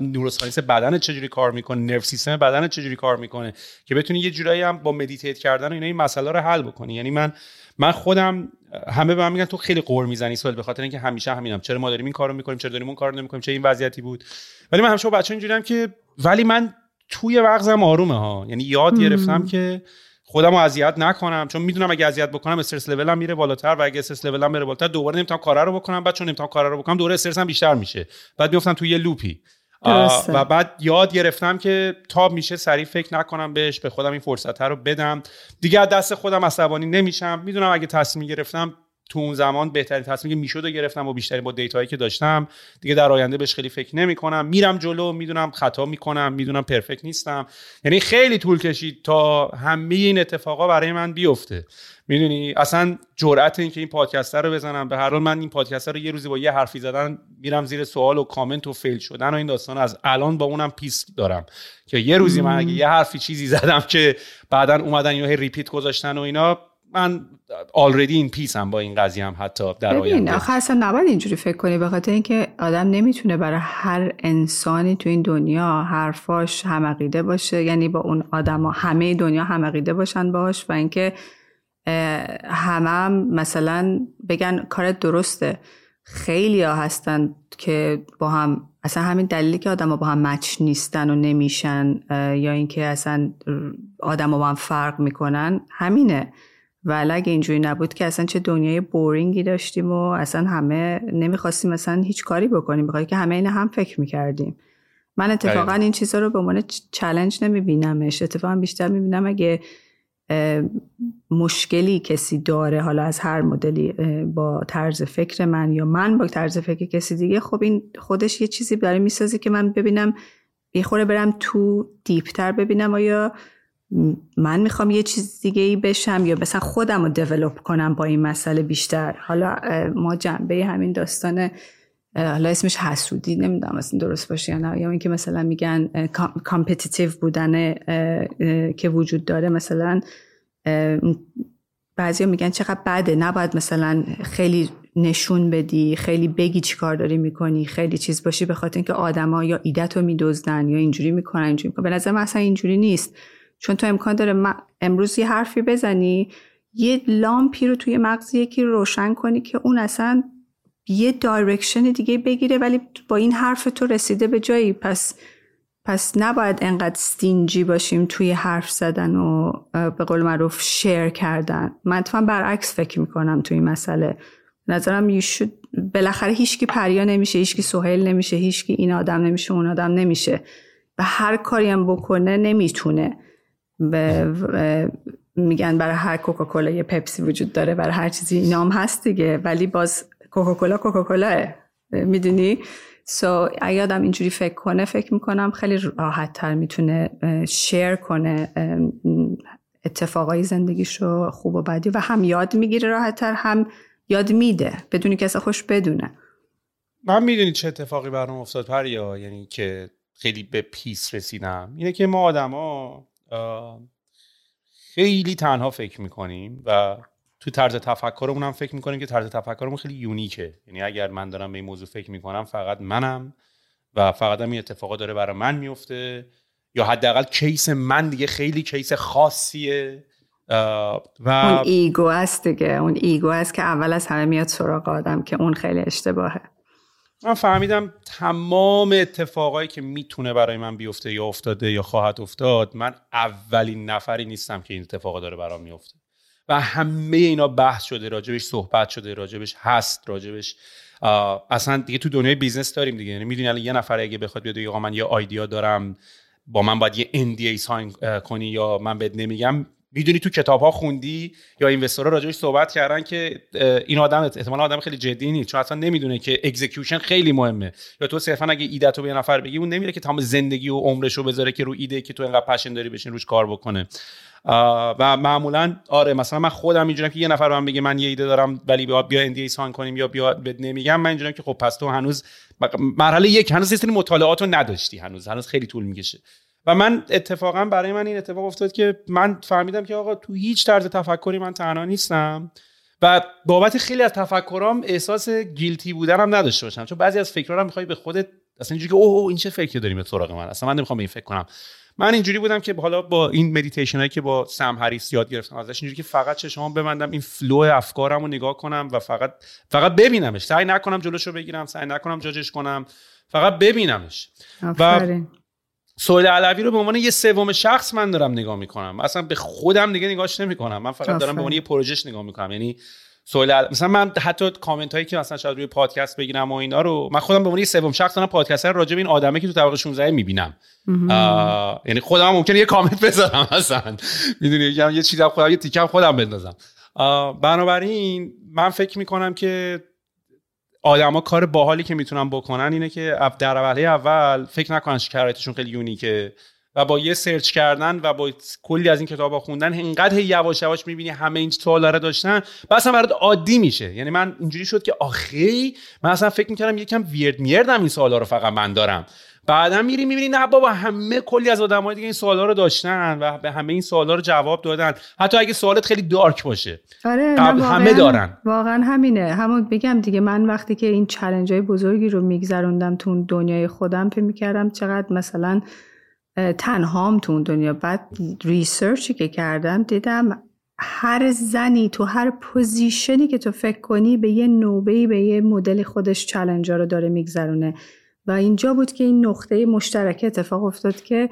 neuroscience بدن چجوری کار می‌کنه nervous system بدن چجوری کار می‌کنه که بتونی یه جورایی هم با meditate کردن و اینا این مسئله رو حل بکنی. یعنی من من خودم همه به من میگن تو خیلی غر می‌زنی سوال به خاطر اینکه همیشه همینم. چرا ما داریم این کارو می‌کنیم؟ چرا داریم اون کارو نمی‌کنیم؟ چه این وضعیتی بود؟ ولی من همیشه بچه‌ها اینجوریام که ولی من توی مغزم آرومه ها. یعنی یاد گرفتم که خودم رو اذیت نکنم. چون می‌دونم اگه اذیت بکنم stress level م میره بالاتر و اگه stress level م میره بالاتر دوباره نمی‌تونم کارا رو بکنم. بعد چون نمی‌تونم کارا رو بکنم دوباره استرسم بیشتر میشه. بعد میفتم توی یه loop ی. و بعد یاد گرفتم که تا میشه سریع فکر نکنم بهش به خودم این فرصت رو بدم. دیگه از دست خودم عصبانی نمیشم. می‌دونم اگه تصمیم گرفتم تو اون زمان بهترین تصمیمی که می‌شد گرفتم و بیشتری با data یی که داشتم. دیگه در آینده بهش خیلی فکر نمی کنم میرم جلو می‌دونم خطا می‌کنم می‌دونم perfect نیستم. یعنی خیلی طول کشید تا همه این اتفاقا برای من بیفته. می‌دونی؟ اصلا جرأت این که این پادکست رو بزنم. به هر حال من این پادکست رو یه روزی با یه حرفی زدن میرم زیر سوال و کامنت و fail شدن و این داستان از الان با اونم peace دارم. که یه روزی من اگه یه حرفی چیزی زدم که بعدا اومدن اینو ریپیت گذاشتن و اینا من آلردی این پیسم با این قضیه هم حتی در آینده. آخه اصلا نباید اینجوری فکر کنی به خاطر اینکه آدم نمی‌تونه برای هر انسانی تو این دنیا حرفاش همقیده باشه. یعنی با اون آدم ها همه دنیا همقیده باشن باش و اینکه همه هم مثلا بگن کارت درسته. خیلی ها هستن که با هم اصلا همین دلیلی که آدم ها با هم مچ نیستن و نمیشن یا اینکه اصلا آدم ها با هم فرق می‌کنن همینه. و اگه اینجوری نبود که اصلا چه دنیای بورینگی داشتیم و اصلا همه نمی‌خواستیم اصلا هیچ کاری بکنیم بخاطر که همه این هم فکر می‌کردیم. من اتفاقا این چیزا رو به عنوان چلنج نمیبینمش. اتفاقا بیشتر می‌بینم اگه مشکلی کسی داره حالا از هر مدلی با طرز فکر من یا من با طرز فکر کسی دیگه خب این خودش یه چیزی برای می‌سازی که من ببینم یه خورده برم تو deeper تر ببینم آیا من می‌خوام یه چیز دیگه ای بشم یا مثلا خودم رو develop کنم با این مسئله بیشتر. حالا ما جنبه همین داستان حالا اسمش حسودی نمی‌دونم اصلا درست باشه یا نه. یا اینکه مثلا میگن competitive بودن که وجود داره. مثلا بعضیا میگن چقدر بده. نباید مثلا خیلی نشون بدی خیلی بگی چی کار داری می‌کنی خیلی چیز باشی به خاطر اینکه آدما یا ایده‌ت رو میدزدن یا اینجوری می‌کنن اینجوری می‌کنن. به نظر من اصلا اینجوری نیست. چون تو امکان داره امروز یه حرفی بزنی یه لامپی رو توی مغز یکی روشن کنی که اون اصلا یه direction دیگه بگیره ولی با این حرف تو رسیده به جایی. پس پس نباید انقدر stingy باشیم توی حرف زدن و به قول معروف share کردن. من اتفاقا برعکس فکر می‌کنم توی این مسئله. نظرم شد بالاخره هیچکی پریا نمیشه هیچکی سهیل نمیشه هیچکی این آدم نمیشه اون آدم نمیشه. و هر کاری هم بکنه نمی‌تونه. میگن برای هر کوکاکولا یه پپسی وجود داره برای هر چیزی اینا هم هست دیگه ولی باز کوکاکولا کوکاکولاه می‌دونی؟ سو so, اگه آدم اینجوری فکر کنه فکر می‌کنم خیلی راحت تر می‌تونه شیر کنه اتفاقای زندگیشو خوب و بدی و هم یاد می‌گیره راحت تر هم یاد میده بدونی کسی خوش بدونه. من می‌دونی چه اتفاقی برام افتاد پریا؟ یعنی که خیلی به peace رسیدم. اینه که ما آدما خیلی تنها فکر می‌کنیم و تو طرز تفکرمون هم فکر می‌کنیم که طرز تفکرمون خیلی unique ه. یعنی اگر من دارم به این موضوع فکر می‌کنم فقط منم و فقط هم این اتفاقا داره برای من میفته یا حداقل case من دیگه خیلی case خاصیه. و اون ego است دیگه. اون ego است که اول از همه میاد سراغ آدم که اون خیلی اشتباهه. من فهمیدم تمام اتفاقایی که می‌تونه برای من بیفته یا افتاده یا خواهد افتاد من اولین نفری نیستم که این اتفاقا داره برام میفته و همه اینا بحث شده راجبش صحبت شده راجبش هست راجبش اصلا دیگه تو دنیای business داریم دیگه. یعنی می‌دونی یه نفر اگه بخواد بیاد آقا من یه idea دارم با من باید یه NDA sign کنی یا من بهت نمیگم می‌دونی تو کتاب ها خوندی یا investor ها راجبش صحبت کردن که این آدم احتمالا آدم خیلی جدی نیست. چون اصلا نمی‌دونه که execution خیلی مهمه. یا تو صرفا اگه ایده تو به یه نفر بگی اون نمیره که تمام زندگی و عمرش رو بذاره که رو ایده که تو انقدر passion داری بشین روش کار بکنه. و معمولا آره مثلا من خودم اینجورم که یه نفر من بگه من یه ایده دارم ولی بیا بیا NDA sign کنیم یا بیا بد نمیگم. من اینجورم که خب پس تو هنوز مرحله یک هنوز سری مطالعات رو نداشتی هنوز. هنوز خیلی طول می‌کشه. و من اتفاقا برای من این اتفاق افتاد که من فهمیدم که آقا تو هیچ طرز تفکری من تنها نیستم و بابت خیلی از تفکرام احساس guilty بودن هم نداشته باشم. چون بعضی از فکرها می‌خوای به خودت اصلا اینجوری که اوه این چه فکری داریم به سراغ من؟ اصلا من نمی‌خوام به این فکر کنم. من اینجوری بودم که حالا با این مدیتیشن هایی که با سم هریس یاد گرفتم ازش اینجوری که فقط چشمام ببندم این flow افکارم رو نگاه کنم و فقط فقط ببینمش. سعی نکنم جلوشو بگیرم سعی نکنم جاجش کنم. فقط ببینمش. و سوال علوی رو به عنوان یه سوم شخص من دارم نگاه می‌کنم. اصلا به خودم دیگه نگاهش نمی‌کنم. من فقط دارم به عنوان یه پروژهش نگاه می‌کنم. یعنی سوال مثلا من حتی کامنت هایی که مثلا شاید روی پادکست بگیرم و اینا رو من خودم به عنوان سوم شخص دارم پادکست راجع به این آدمه که تو طبقه 16 می‌بینم. یعنی خودم ممکنه یه کامنت بذارم مثلا. می‌دونی یه چیزی خودم یه تیکم خودم بندازم. بنابراین من فکر می‌کنم که آدما کار باحالی که می‌تونن بکنن اینه که در اوله اول فکر نکنن شرایطشون خیلی unique ه و با یه search کردن و با کلی از این کتابا خوندن اینقدر یواش یواش می‌بینی همه این سوالا رو داشتن و اصلا برات عادی میشه. یعنی من اینجوری شد که آخی من اصلا فکر می‌کردم یکم ویرد میردم این سوالا رو فقط من دارم. بعدا میری می‌بینی نه بابا همه کلی از آدمای دیگه این سوالا رو داشتن و به همه این سوالا رو جواب دادن. حتی اگه سوالت خیلی دارک باشه. آره همه دارن. واقعا همینه. همون بگم دیگه من وقتی که این چلنج های بزرگی رو میگذروندم تو دنیای خودم فکر می‌کردم چقدر مثلا تنهام تو اون دنیا. بعد research ی که کردم دیدم هر زنی تو هر position ی که تو فکر کنی به یه نوبهی به یه مدل خودش challenge ا رو داره میگذرونه. و اینجا بود که این نقطه مشترک اتفاق افتاد که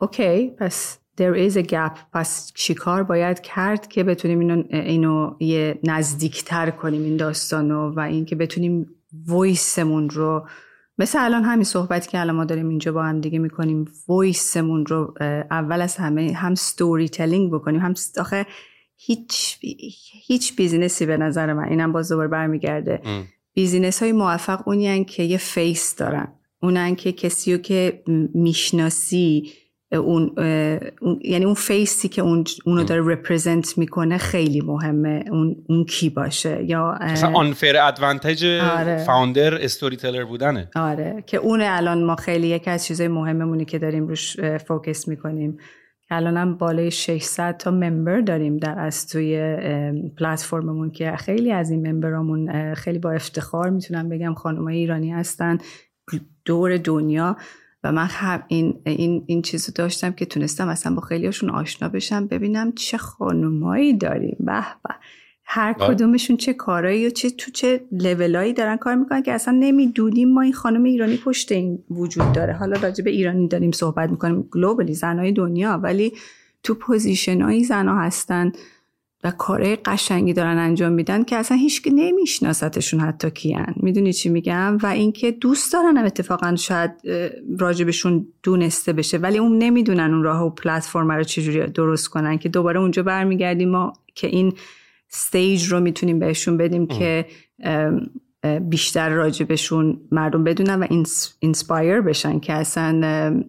okay پس there is a gap. پس چیکار باید کرد که بتونیم اینو, اینو یه نزدیکتر کنیم این داستانو و اینکه بتونیم voice مون رو مثل الان همین صحبتی که الان ما داریم اینجا با هم دیگه می‌کنیم voice مون رو اول از همه هم storytelling بکنیم. هم آخه هیچ هیچ business ی به نظر من اینم باز دوباره برمیگرده. business های موفق اونی که یه face دارن. اونن که کسی رو که می‌شناسی اون, یعنی اون face ی که اون اونو داره represent می‌کنه خیلی مهمه اون اون کی باشه. یا مثلا آنفر ادوانتج آره. فاوندر استوری تلر بودنه. آره. که اون الان ما خیلی یکی از چیزای مهممونی که داریم روش فوکس می‌کنیم. الان هم بالای 600 تا ممبر داریم در از توی پلتفرممون که خیلی از این ممبرامون خیلی با افتخار می‌تونم بگم خانمای ایرانی هستن دور دنیا و من هم این این این چیزو داشتم که تونستم اصلا با خیلیاشون آشنا بشم ببینم چه خانمایی داریم. به به. هر کدومشون چه کارایی و چه تو چه لولایی دارن کار می‌کنن که اصلا نمی‌دونیم ما این خانم ایرانی پشت این وجود داره. حالا راجع به ایرانی داریم صحبت می‌کنیم globally زنهای دنیا ولی تو position هایی زنها هستن و کارهای قشنگی دارن انجام میدن که اصلا هیچ نمیشناستشون حتی کیان. می‌دونی چی میگم؟ و اینکه دوست دارن اتفاقا شاید راجبشون دونسته بشه ولی اون نمی‌دونن اون راه و پلتفرم رو چجوری درست کنن که دوباره اونجا برمیگردیم ما که این stage رو می‌تونیم بهشون بدیم که بیشتر راجبشون مردم بدونن و inspire بشن که اصلا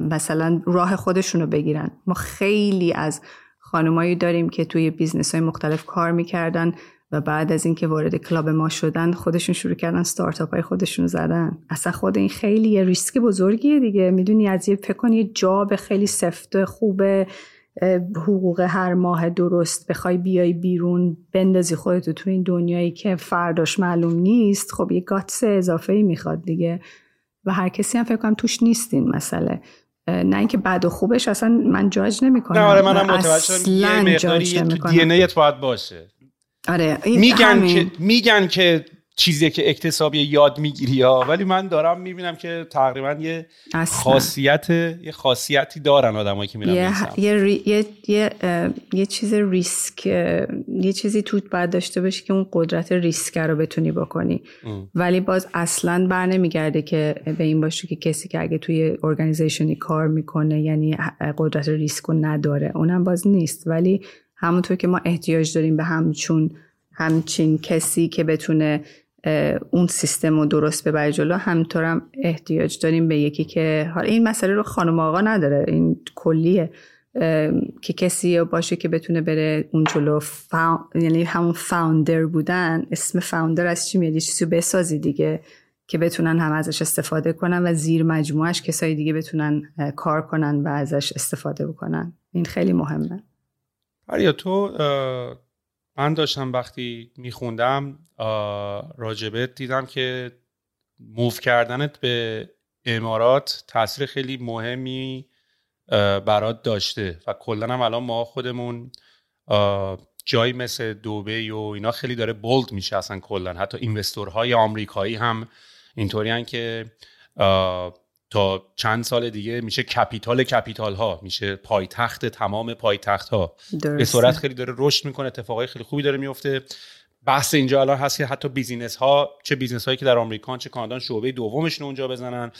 مثلا راه خودشون رو بگیرن. ما خیلی از خانمایی داریم که توی business های مختلف کار می‌کردن و بعد از اینکه وارد club ما شدن خودشون شروع کردن ستارتاپ های خودشون زدن. اصلا خود این خیلی یه ریسک بزرگیه دیگه. می‌دونی از یه فکر یه job خیلی سفت خوبه. حقوق هر ماه درست بخوای بیای بیرون بندازی خودتو تو این دنیایی که فرداش معلوم نیست خب یه گاتس اضافه ای می‌خواد دیگه. و هر کسی هم فکر کنم توش نیستین مسئله. نه اینکه بد و خوبش اصلا من جاج نمی‌کنم. نه آره منم متوجه یه مقداری دی باید باشه. آره میگن که میگن که چیزی که اکتسابی یاد می‌گیری یا ولی من دارم می‌بینم که تقریبا یه خاصیت یه خاصیتی دارن آدمایی که میرن یه یه یه یه, یه چیز ریسک یه چیزی توت باید داشته باشی که اون قدرت ریسک رو بتونی بکنی. ولی باز اصلا بر نمیگرده که به این باشه که کسی که اگه توی ارگانیزیشنی کار می‌کنه یعنی قدرت ریسک رو نداره. اونم باز نیست. ولی همونطور که ما احتیاج داریم به همچون همچین کسی که بتونه اون سیستم رو درست ببره جلو همطورم احتیاج داریم به یکی که حالا این مسئله رو خانم آقا نداره این کلیه. که کسی باشه که بتونه بره اون جلو یعنی همون فاوندر بودن اسم فاوندر از چی میاد؟ چیزی بسازی دیگه که بتونن هم ازش استفاده کنن و زیر مجموعش کسایی دیگه بتونن کار کنن و ازش استفاده بکنن. این خیلی مهمه. آریا تو من داشتم وقتی میخوندم راجبت دیدم که موف کردنت به امارات تاثیر خیلی مهمی برات داشته و کلا هم الان ما خودمون جایی مثل دوبه و اینا خیلی داره بولد میشه اصلا کلا. حتی اینوستورهای آمریکایی هم اینطوری که تا چند سال دیگه میشه کپیتال کپیتال ها میشه پایتخت تمام پایتخت ها به صورت خیلی داره رشد می‌کنه اتفاقای خیلی خوبی داره میفته بحث اینجا الان هست که حتی business ها چه business هایی که در آمریکا چه کانادا شعبه دومشون اونجا بزنن.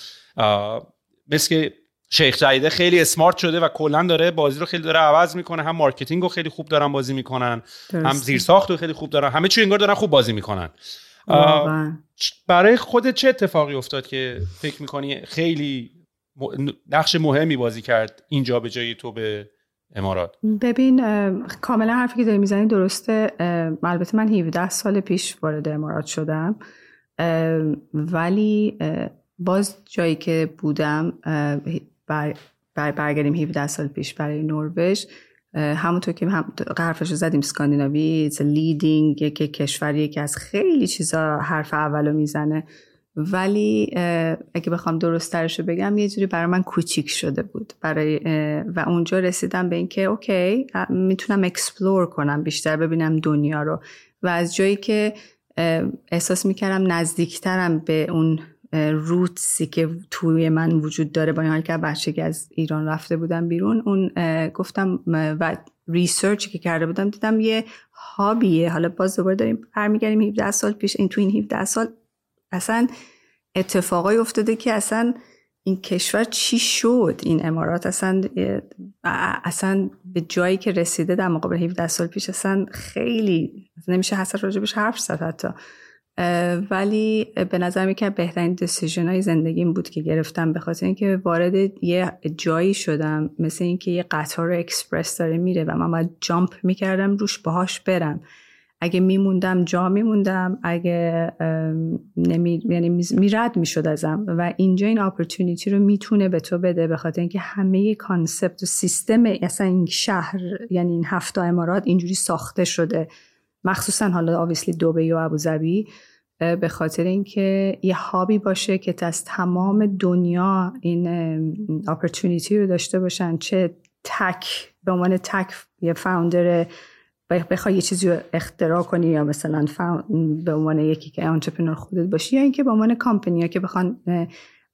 مثل که شیخ جدیده خیلی smart شده و کلا داره بازی رو خیلی داره عوض می‌کنه. هم marketing رو خیلی خوب دارن بازی می‌کنن هم زیر ساخت رو خیلی خوب دارن. همه چی انگار دارن خوب بازی می‌کنن. برای خودت چه اتفاقی افتاد که فکر می‌کنی خیلی نقش مهمی بازی کرد اینجا به جای تو به امارات. ببین کاملا حرفی که داری می‌زنی درسته. البته من 17 سال پیش وارد امارات شدم. ولی باز جایی که بودم بر برگردیم 17 سال پیش برای نروژ همونطور که هم حرفش رو زدیم سکاندیناوی لیدینگ یک کشوریه که از خیلی چیزا حرف اولو می‌زنه. ولی اگه بخوام درست رو بگم یه جوری برای من کوچیک شده بود. برای و اونجا رسیدم به اینکه okay می‌تونم explore کنم بیشتر ببینم دنیا رو. و از جایی که احساس می‌کردم نزدیکترم به اون roots ی که توی من وجود داره با این حال که بچگی از ایران رفته بودم بیرون اون گفتم و research که کرده بودم دیدم یه hub یه حالا باز دوباره داریم برمیگردیم 17 سال پیش این تو این 17 سال. اصلا اتفاقای افتاده که اصلا این کشور چی شد؟ این امارات اصلا اصلا به جایی که رسیده در مقابل 17 سال پیش اصلا خیلی نمیشه حسن راجبش حرف زد حتی. ولی به نظر می بهترین دسیژن های زندگیم بود که گرفتم به خاطر اینکه وارد یه جایی شدم مثل اینکه یه قطار اکسپرس داره میره و من باید جامپ می‌کردم روش باهاش برم. اگه میموندم جا میموندم اگه نمی یعنی میرد می‌شد ازم و اینجا این opportunity رو می‌تونه به تو بده به خاطر اینکه همه concept و سیستم اصلا این شهر یعنی این هفته امارات اینجوری ساخته شده. مخصوصا حالا obviously دوبی و ابوظبی به خاطر اینکه یه hub ی باشه که از تمام دنیا این opportunity رو داشته باشن. چه tech به عنوان tech یه founder بخوای یه چیزی رو اختراع کنی یا مثلا به عنوان یکی که entrepreneur خودت باشی یا اینکه به عنوان کامپنی ها که بخوان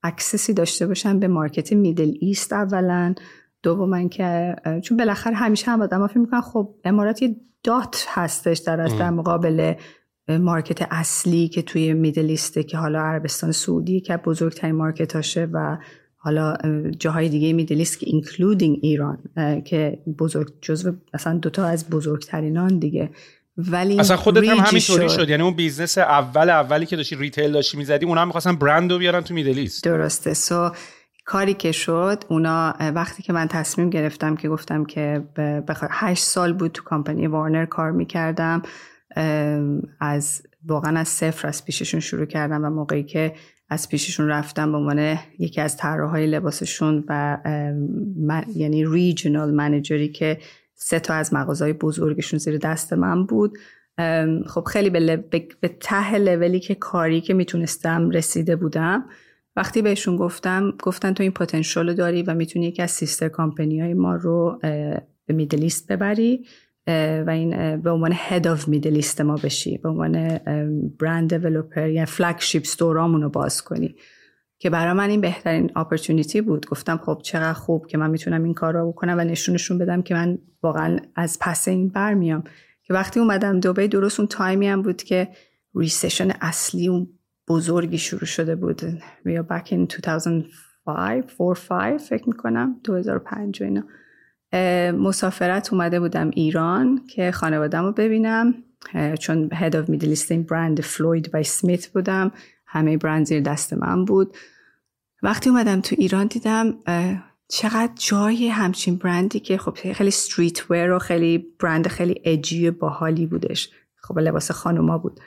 access ی داشته باشن به market Middle East اولا. دوما که چون بالاخره همیشه هم آدم فکر می‌کنن خب امارات یه دات هستش در از در مقابل market اصلی که توی Middle East ه که حالا عربستان سعودی که بزرگترین market هاشه و حالا جاهای دیگه Middle East که including ایران که بزرگ جزو مثلا دوتا از بزرگترینان دیگه. ولی اصلا خودت هم همینطوری شد. یعنی اون business اول اولی که داشتی retail داشتی می‌زدی اونا هم می‌خواستن برند رو بیارن تو Middle East درسته. so کاری که شد اونا وقتی که من تصمیم گرفتم که گفتم که بخواه هشت سال بود تو کامپانی وارنر کار می‌کردم از واقعا از صفر از پیششون شروع کردم و موقعی که از پیششون رفتم به عنوان یکی از طراحهای لباسشون و یعنی ریجنال منیجری که سه تا از مغازهای بزرگشون زیر دست من بود. خب خیلی به, به ته لولی که کاری که می‌تونستم رسیده بودم وقتی بهشون گفتم گفتن تو این پتانسیل داری و می‌تونی یکی از سیستر کامپنی های ما رو به میدلیست ببری. و این به عنوان هد آف میدلیست ما بشی به عنوان برند developer یا flagship رو باز کنی. که برای من این بهترین opportunity بود. گفتم خب چقدر خوب که من می‌تونم این کار رو بکنم و نشونشون بدم که من واقعا از پس این برمیام که وقتی اومدم دوبی درست اون تایمی هم بود که recession اصلی اون بزرگی شروع شده بود. یا back in 2005 4 5 فکر می‌کنم 2005 اینا. مسافرت اومده بودم ایران که خانوادم رو ببینم چون head of Middle East این برند فلوید بای سمیت بودم. همه برند زیر دست من بود. وقتی اومدم تو ایران دیدم چقدر جای همچین برندی که خب خیلی streetwear و خیلی برند خیلی اجی باحالی بودش. خب لباس خانوما بود.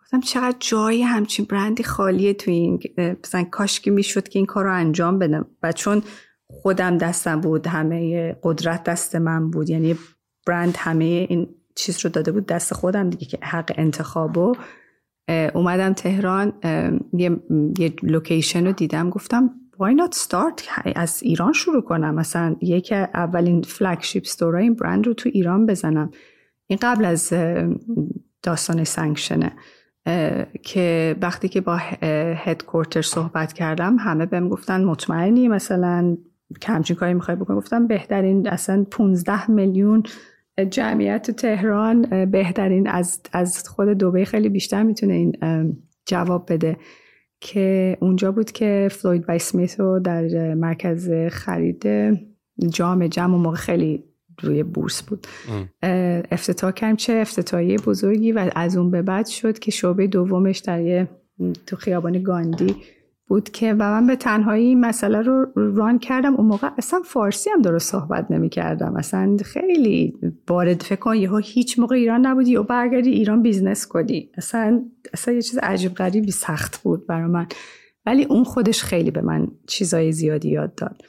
گفتم چقدر جای همچین برندی خالیه تو این مثلا کاشکی می‌شد که این کار رو انجام بدم. و چون خودم دستم بود همه قدرت دست من بود. یعنی برند همه این چیز رو داده بود دست خودم دیگه که حق انتخابو اومدم تهران یه, یه location رو دیدم. گفتم why not start از ایران شروع کنم. مثلا یک اولین flagship store این برند رو تو ایران بزنم. این قبل از داستان sanction ه که وقتی که با headquarter صحبت کردم همه بهم گفتن مطمئنی مثلا کمچین کاری می‌خوای بکن گفتم بهترین اصلا 15 میلیون جمعیت تهران بهترین از, از خود دوبه خیلی بیشتر می‌تونه این جواب بده. که اونجا بود که فلوید بای سمیت رو در مرکز خرید جام جمع و موقع خیلی روی بورس بود. افتتاح کردیم چه افتتاحیه بزرگی و از اون به بعد شد که شعبه دومش در یه تو خیابان گاندی بود که و من به تنهایی این مسئله رو run کردم. اون موقع اصلا فارسی هم درست صحبت نمی کردم اصلا خیلی وارد فکر هیچ موقع ایران نبودی و برگردی ایران business کنی. اصلا اصلا یه چیز عجیب غریبی سخت بود برای من. ولی اون خودش خیلی به من چیزای زیادی یاد داد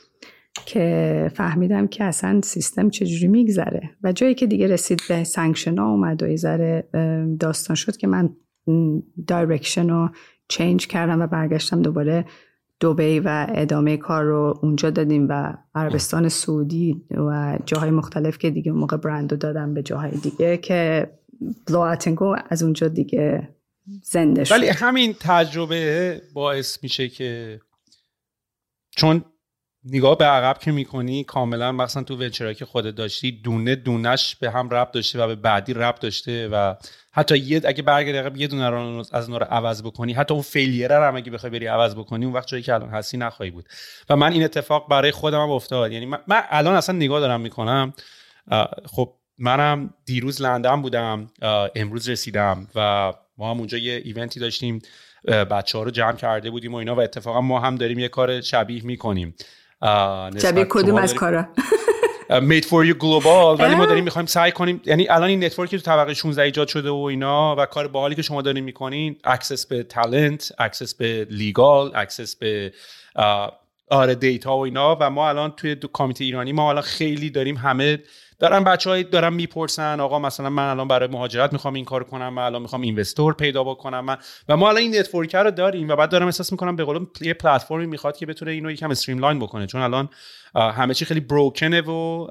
که فهمیدم که اصلا سیستم چجوری میگذره. و جایی که دیگه رسید به sanction ها اومد و داستان شد که من direction رو change کردم و برگشتم دوباره دوبی و ادامه کار رو اونجا دادیم و عربستان سعودی و جاهای مختلف که دیگه موقع برند رو دادم به جاهای دیگه که بلو از اونجا دیگه زنده شد. ولی همین تجربه باعث میشه که چون نگاه به عقب که می‌کنی کاملا مثلا تو venture ایی که خودت داشتی دونه دونش به هم ربط داشته و به بعدی ربط داشته و حتی یه اگه برگردی عقب یه دونه رو از اونها رو عوض بکنی حتی اون فیلیره رو هم اگه بخوای بری عوض بکنی اون وقت جایی که الان هستی نخواهی بود. و من این اتفاق برای خودم هم افتاد. یعنی من, من الان اصلا نگاه دارم می‌کنم. خب منم دیروز لندن بودم امروز رسیدم و ما هم اونجا یه ایونتی داشتیم بچه ها رو جمع کرده بودیم و اینا و اتفاقا ما هم داریم یه کار شبیه می‌کنیم. شبیه کدوم از کارا؟ made for you global. ولی ما داریم می‌خوایم سعی کنیم یعنی الان این network ی تو طبقه 16 ایجاد شده و اینا و کار باحالی که شما دارین می‌کنین access به talent access به legal access به آره data و اینا. و ما الان توی تو community ایرانی ما الان خیلی داریم همه دارن بچه‌های دارن می‌پرسن آقا مثلا من الان برای مهاجرت می‌خوام این کار کنم من الان می‌خوام investor پیدا بکنم من و ما الان این network رو داریم و بعد دارم احساس می‌کنم به قول یه پلتفرمی می‌خواد که بتونه اینو یکم streamline بکنه چون الان همه چی خیلی بروکنه و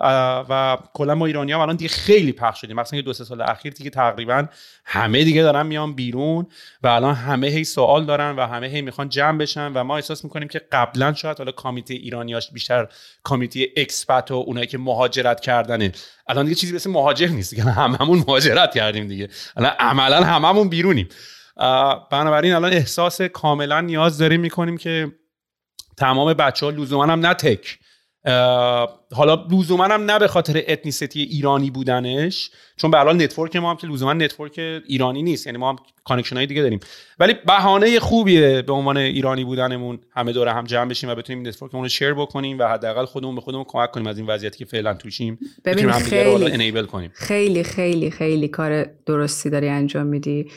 و کلا ما ایرانی هم الان دیگه خیلی پخش شدیم. مثلا دو سه سال اخیر دیگه تقریبا همه دیگه دارن میان بیرون و الان همه هی سوال دارن و همه هی می‌خوان جمع بشن و ما احساس می‌کنیم که قبلا شاید حالا کامیته ایرانیاش بیشتر کامیته اکسپت و اونایی که مهاجرت کردنه الان دیگه چیزی مثل مهاجر نیست دیگه. هممون مهاجرت کردیم دیگه. الان عملا هممون بیرونیم. بنابراین الان احساس کاملا نیاز داریم می‌کنیم که تمام بچه ها لزوما هم نه tech. حالا لزوما هم نه به خاطر ethnicity ایرانی بودنش چون به حال network ما هم که لزوما network ایرانی نیست یعنی ما هم connection های دیگه داریم. ولی بهانه خوبیه به عنوان ایرانی بودنمون همه دور هم جمع بشیم و بتونیم network مون رو share بکنیم و حداقل خودمون به خودمون کمک کنیم از این وضعیتی که فعلا توشیم. ببین خیلی کنیم. خیلی خیلی خیلی کار درستی داری انجام میدی.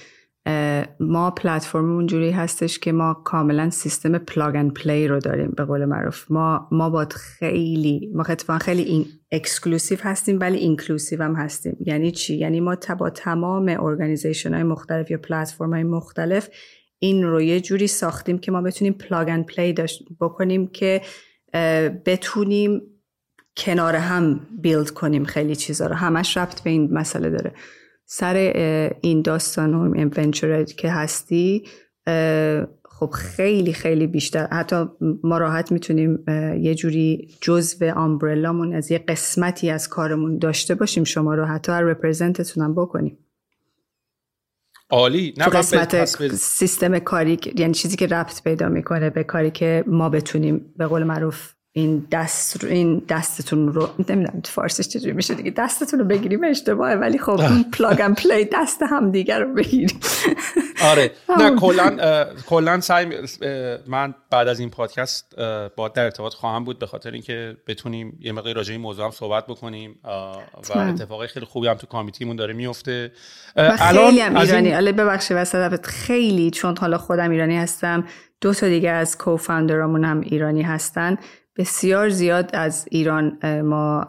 ما پلتفرم اونجوری هستش که ما کاملا سیستم plug and play رو داریم به قول معروف. ما ما با خیلی ما اتفاقا خیلی این exclusive هستیم ولی inclusive هم هستیم. یعنی چی؟ یعنی ما با تمام organization های مختلف یا پلتفرم های مختلف این رو یه جوری ساختیم که ما بتونیم plug and play داشت بکنیم که بتونیم کنار هم build کنیم خیلی چیزا رو. همش ربط به این مسئله داره. سر این داستان و این که هستی خب خیلی خیلی بیشتر. حتی ما راحت می‌تونیم یه جوری جزو umbrella مون از یه قسمتی از کارمون داشته باشیم. شما رو حتی represent تون بکنیم. عالی. نه قسمت سیستم کاری یعنی چیزی که ربط پیدا می‌کنه به کاری که ما بتونیم به قول معروف این دست این دستتون رو نمی‌دونم تو فارسیش چجوری میشه دیگه. دستتون رو بگیریم اشتباهه. ولی خب این plug and play دست هم دیگر رو بگیریم. آره. نه کلا کلا سعی من بعد از این پادکست با در ارتباط خواهم بود به خاطر اینکه بتونیم یه مقدار راجع این موضوع هم صحبت بکنیم و اتفاقای خیلی خوبی هم تو کامیتیمون داره میفته. خیلی هم ایرانی. این... ببخشید وسط خیلی چون حالا خودم ایرانی هستم. دو تا دیگه از کوفاندرامون هم ایرانی هستن. بسیار زیاد از ایران ما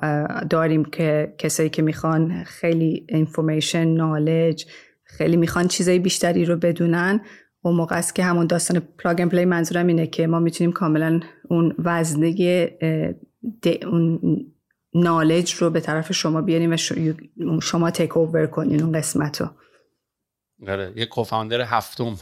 داریم که کسایی که می‌خوان خیلی انفورمیشن نالج خیلی می‌خوان چیزای بیشتری رو بدونن. اون موقع است که همون داستان plug and play منظورم اینه که ما می‌تونیم کاملا اون وزنه اون knowledge رو به طرف شما بیاریم و شما take over کنین اون قسمت رو. آره یه co-founder هفتم.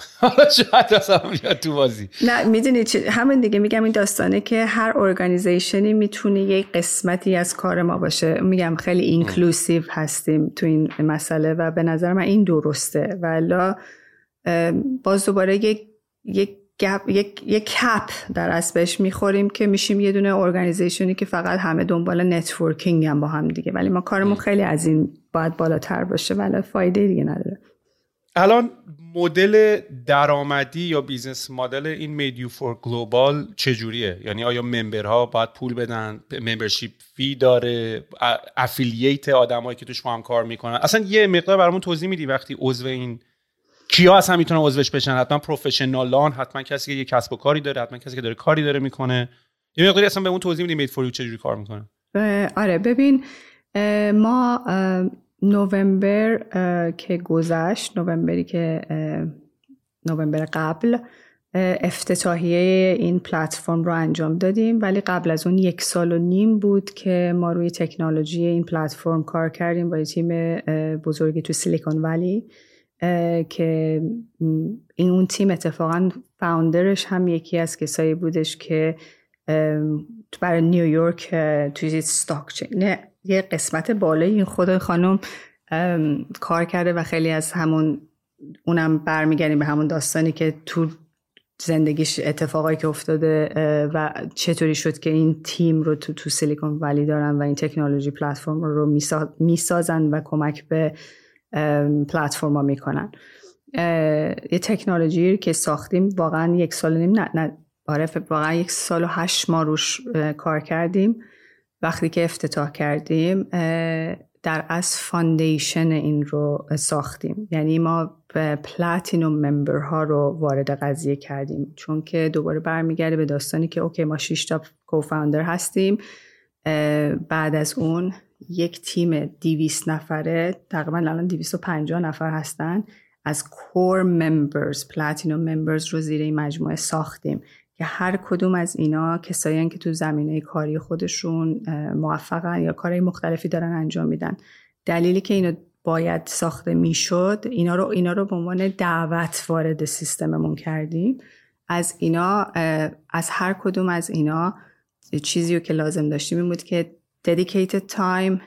شاید اصلا تو بازی. نه می‌دونی چی؟ همین دیگه میگم این داستانه که هر organization ی می‌تونه یه قسمتی از کار ما باشه. میگم خیلی inclusive هستیم تو این مسئله و به نظر من این درسته. و باز دوباره یک یک گپ یک یک کپ در اسبش می‌خوریم که میشیم یه دونه organization ی که فقط همه دنبال networking هم با هم دیگه. ولی ما کارمون خیلی از این باید بالاتر باشه. ولی فایده دیگه نداره. الان مدل درآمدی یا business model این Made For You Global چجوریه؟ یعنی آیا member ها باید پول بدن؟ membership fee داره؟ affiliate آدمایی که توش با هم کار می‌کنن؟ اصلا یه مقدار برامون توضیح میدی وقتی عضو این کیا اصلا می‌تونن عضوش بشن؟ حتما پروفشنالان حتما کسی که یه کسب و کاری داره حتما کسی که داره کاری داره می‌کنه. یه مقداری اصلا به اون توضیح میدی مید فور چجوری کار می‌کنه؟ آره ببین ما نوامبر که گذشت نوامبری که نوامبر قبل افتتاحیه این پلتفرم رو انجام دادیم. ولی قبل از اون یک سال و نیم بود که ما روی تکنولوژی این پلتفرم کار کردیم با تیم بزرگی تو سیلیکون ولی که این اون تیم اتفاقا فاوندرش هم یکی از کسایی بودش که برای نیویورک توی ستاک نه یه قسمت بالای این خود خانم کار کرده و خیلی از همون اونم برمیگردیم به همون داستانی که تو زندگیش اتفاقایی که افتاده و چطوری شد که این تیم رو تو, تو سیلیکون ولی دارن و این تکنولوژی پلتفرم رو می‌سازن و کمک به پلتفرما می‌کنن. یه تکنولوژی که ساختیم واقعا یک سال نیم نه, نه آره واقعا یک سال و هشت ماه روش کار کردیم. وقتی که افتتاح کردیم در از foundation این رو ساختیم. یعنی ما platinum member ها رو وارد قضیه کردیم. چون که دوباره برمیگرده به داستانی که okay ما 6 تا co-founder هستیم. بعد از اون یک تیم 200 نفره تقریبا الان 250 نفر هستن از کور ممبرز پلاتینوم ممبرز رو زیر این مجموعه ساختیم. هر کدوم از اینا کسایی که تو زمینه کاری خودشون موفقن یا کارهای مختلفی دارن انجام میدن. دلیلی که اینو باید ساخته می‌شد اینا رو اینا رو به عنوان دعوت وارد سیستممون کردیم. از اینا از هر کدوم از اینا چیزی رو که لازم داشتیم این بود که dedicated time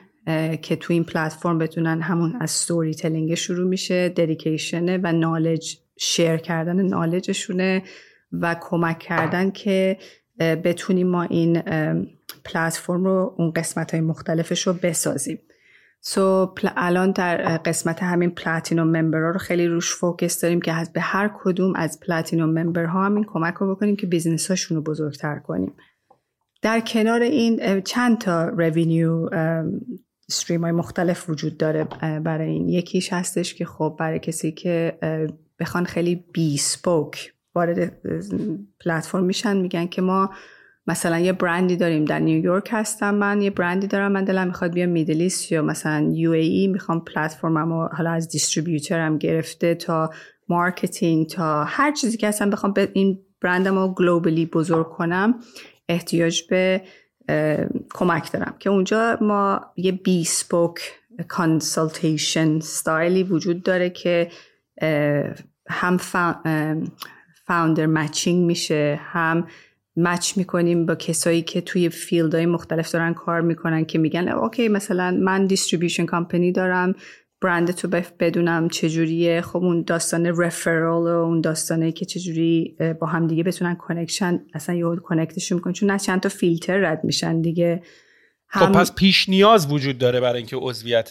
که تو این پلتفرم بتونن همون از storytelling شروع میشه dedication ه و knowledge share کردن knowledge شونه و کمک کردن که بتونیم ما این پلتفرم رو اون قسمت های مختلفش رو بسازیم. so, الان در قسمت همین platinum member رو خیلی روش focus داریم که به هر کدوم از platinum member ها همین کمک رو بکنیم که business هاشون رو بزرگتر کنیم. در کنار این چند تا revenue stream های مختلف وجود داره برای این. یکیش هستش که خب برای کسی که بخوان خیلی bespoke وارد پلتفرم میشن میگن که ما مثلا یه برندی داریم در نیویورک هستم من یه برندی دارم من دلم می‌خواد بیام Middle East یا مثلا UAE می‌خوام پلتفرممو حالا از distributor م گرفته تا marketing تا هر چیزی که اصلا بخوام به این برندم رو globally بزرگ کنم احتیاج به کمک دارم. که اونجا ما یه bespoke consultation style ی وجود داره که هم founder matching میشه. هم match می‌کنیم با کسایی که توی field های مختلف دارن کار می‌کنن که میگن okay مثلا من distribution company دارم برند تو بدونم چجوریه. خب اون داستان referral و اون داستانه که چجوری با هم دیگه بتونن connection اصلا یه connect شون می‌کنن. چون نه چند تا فیلتر رد میشن دیگه. خب هم... خب پس پیش نیاز وجود داره برای اینکه عضویت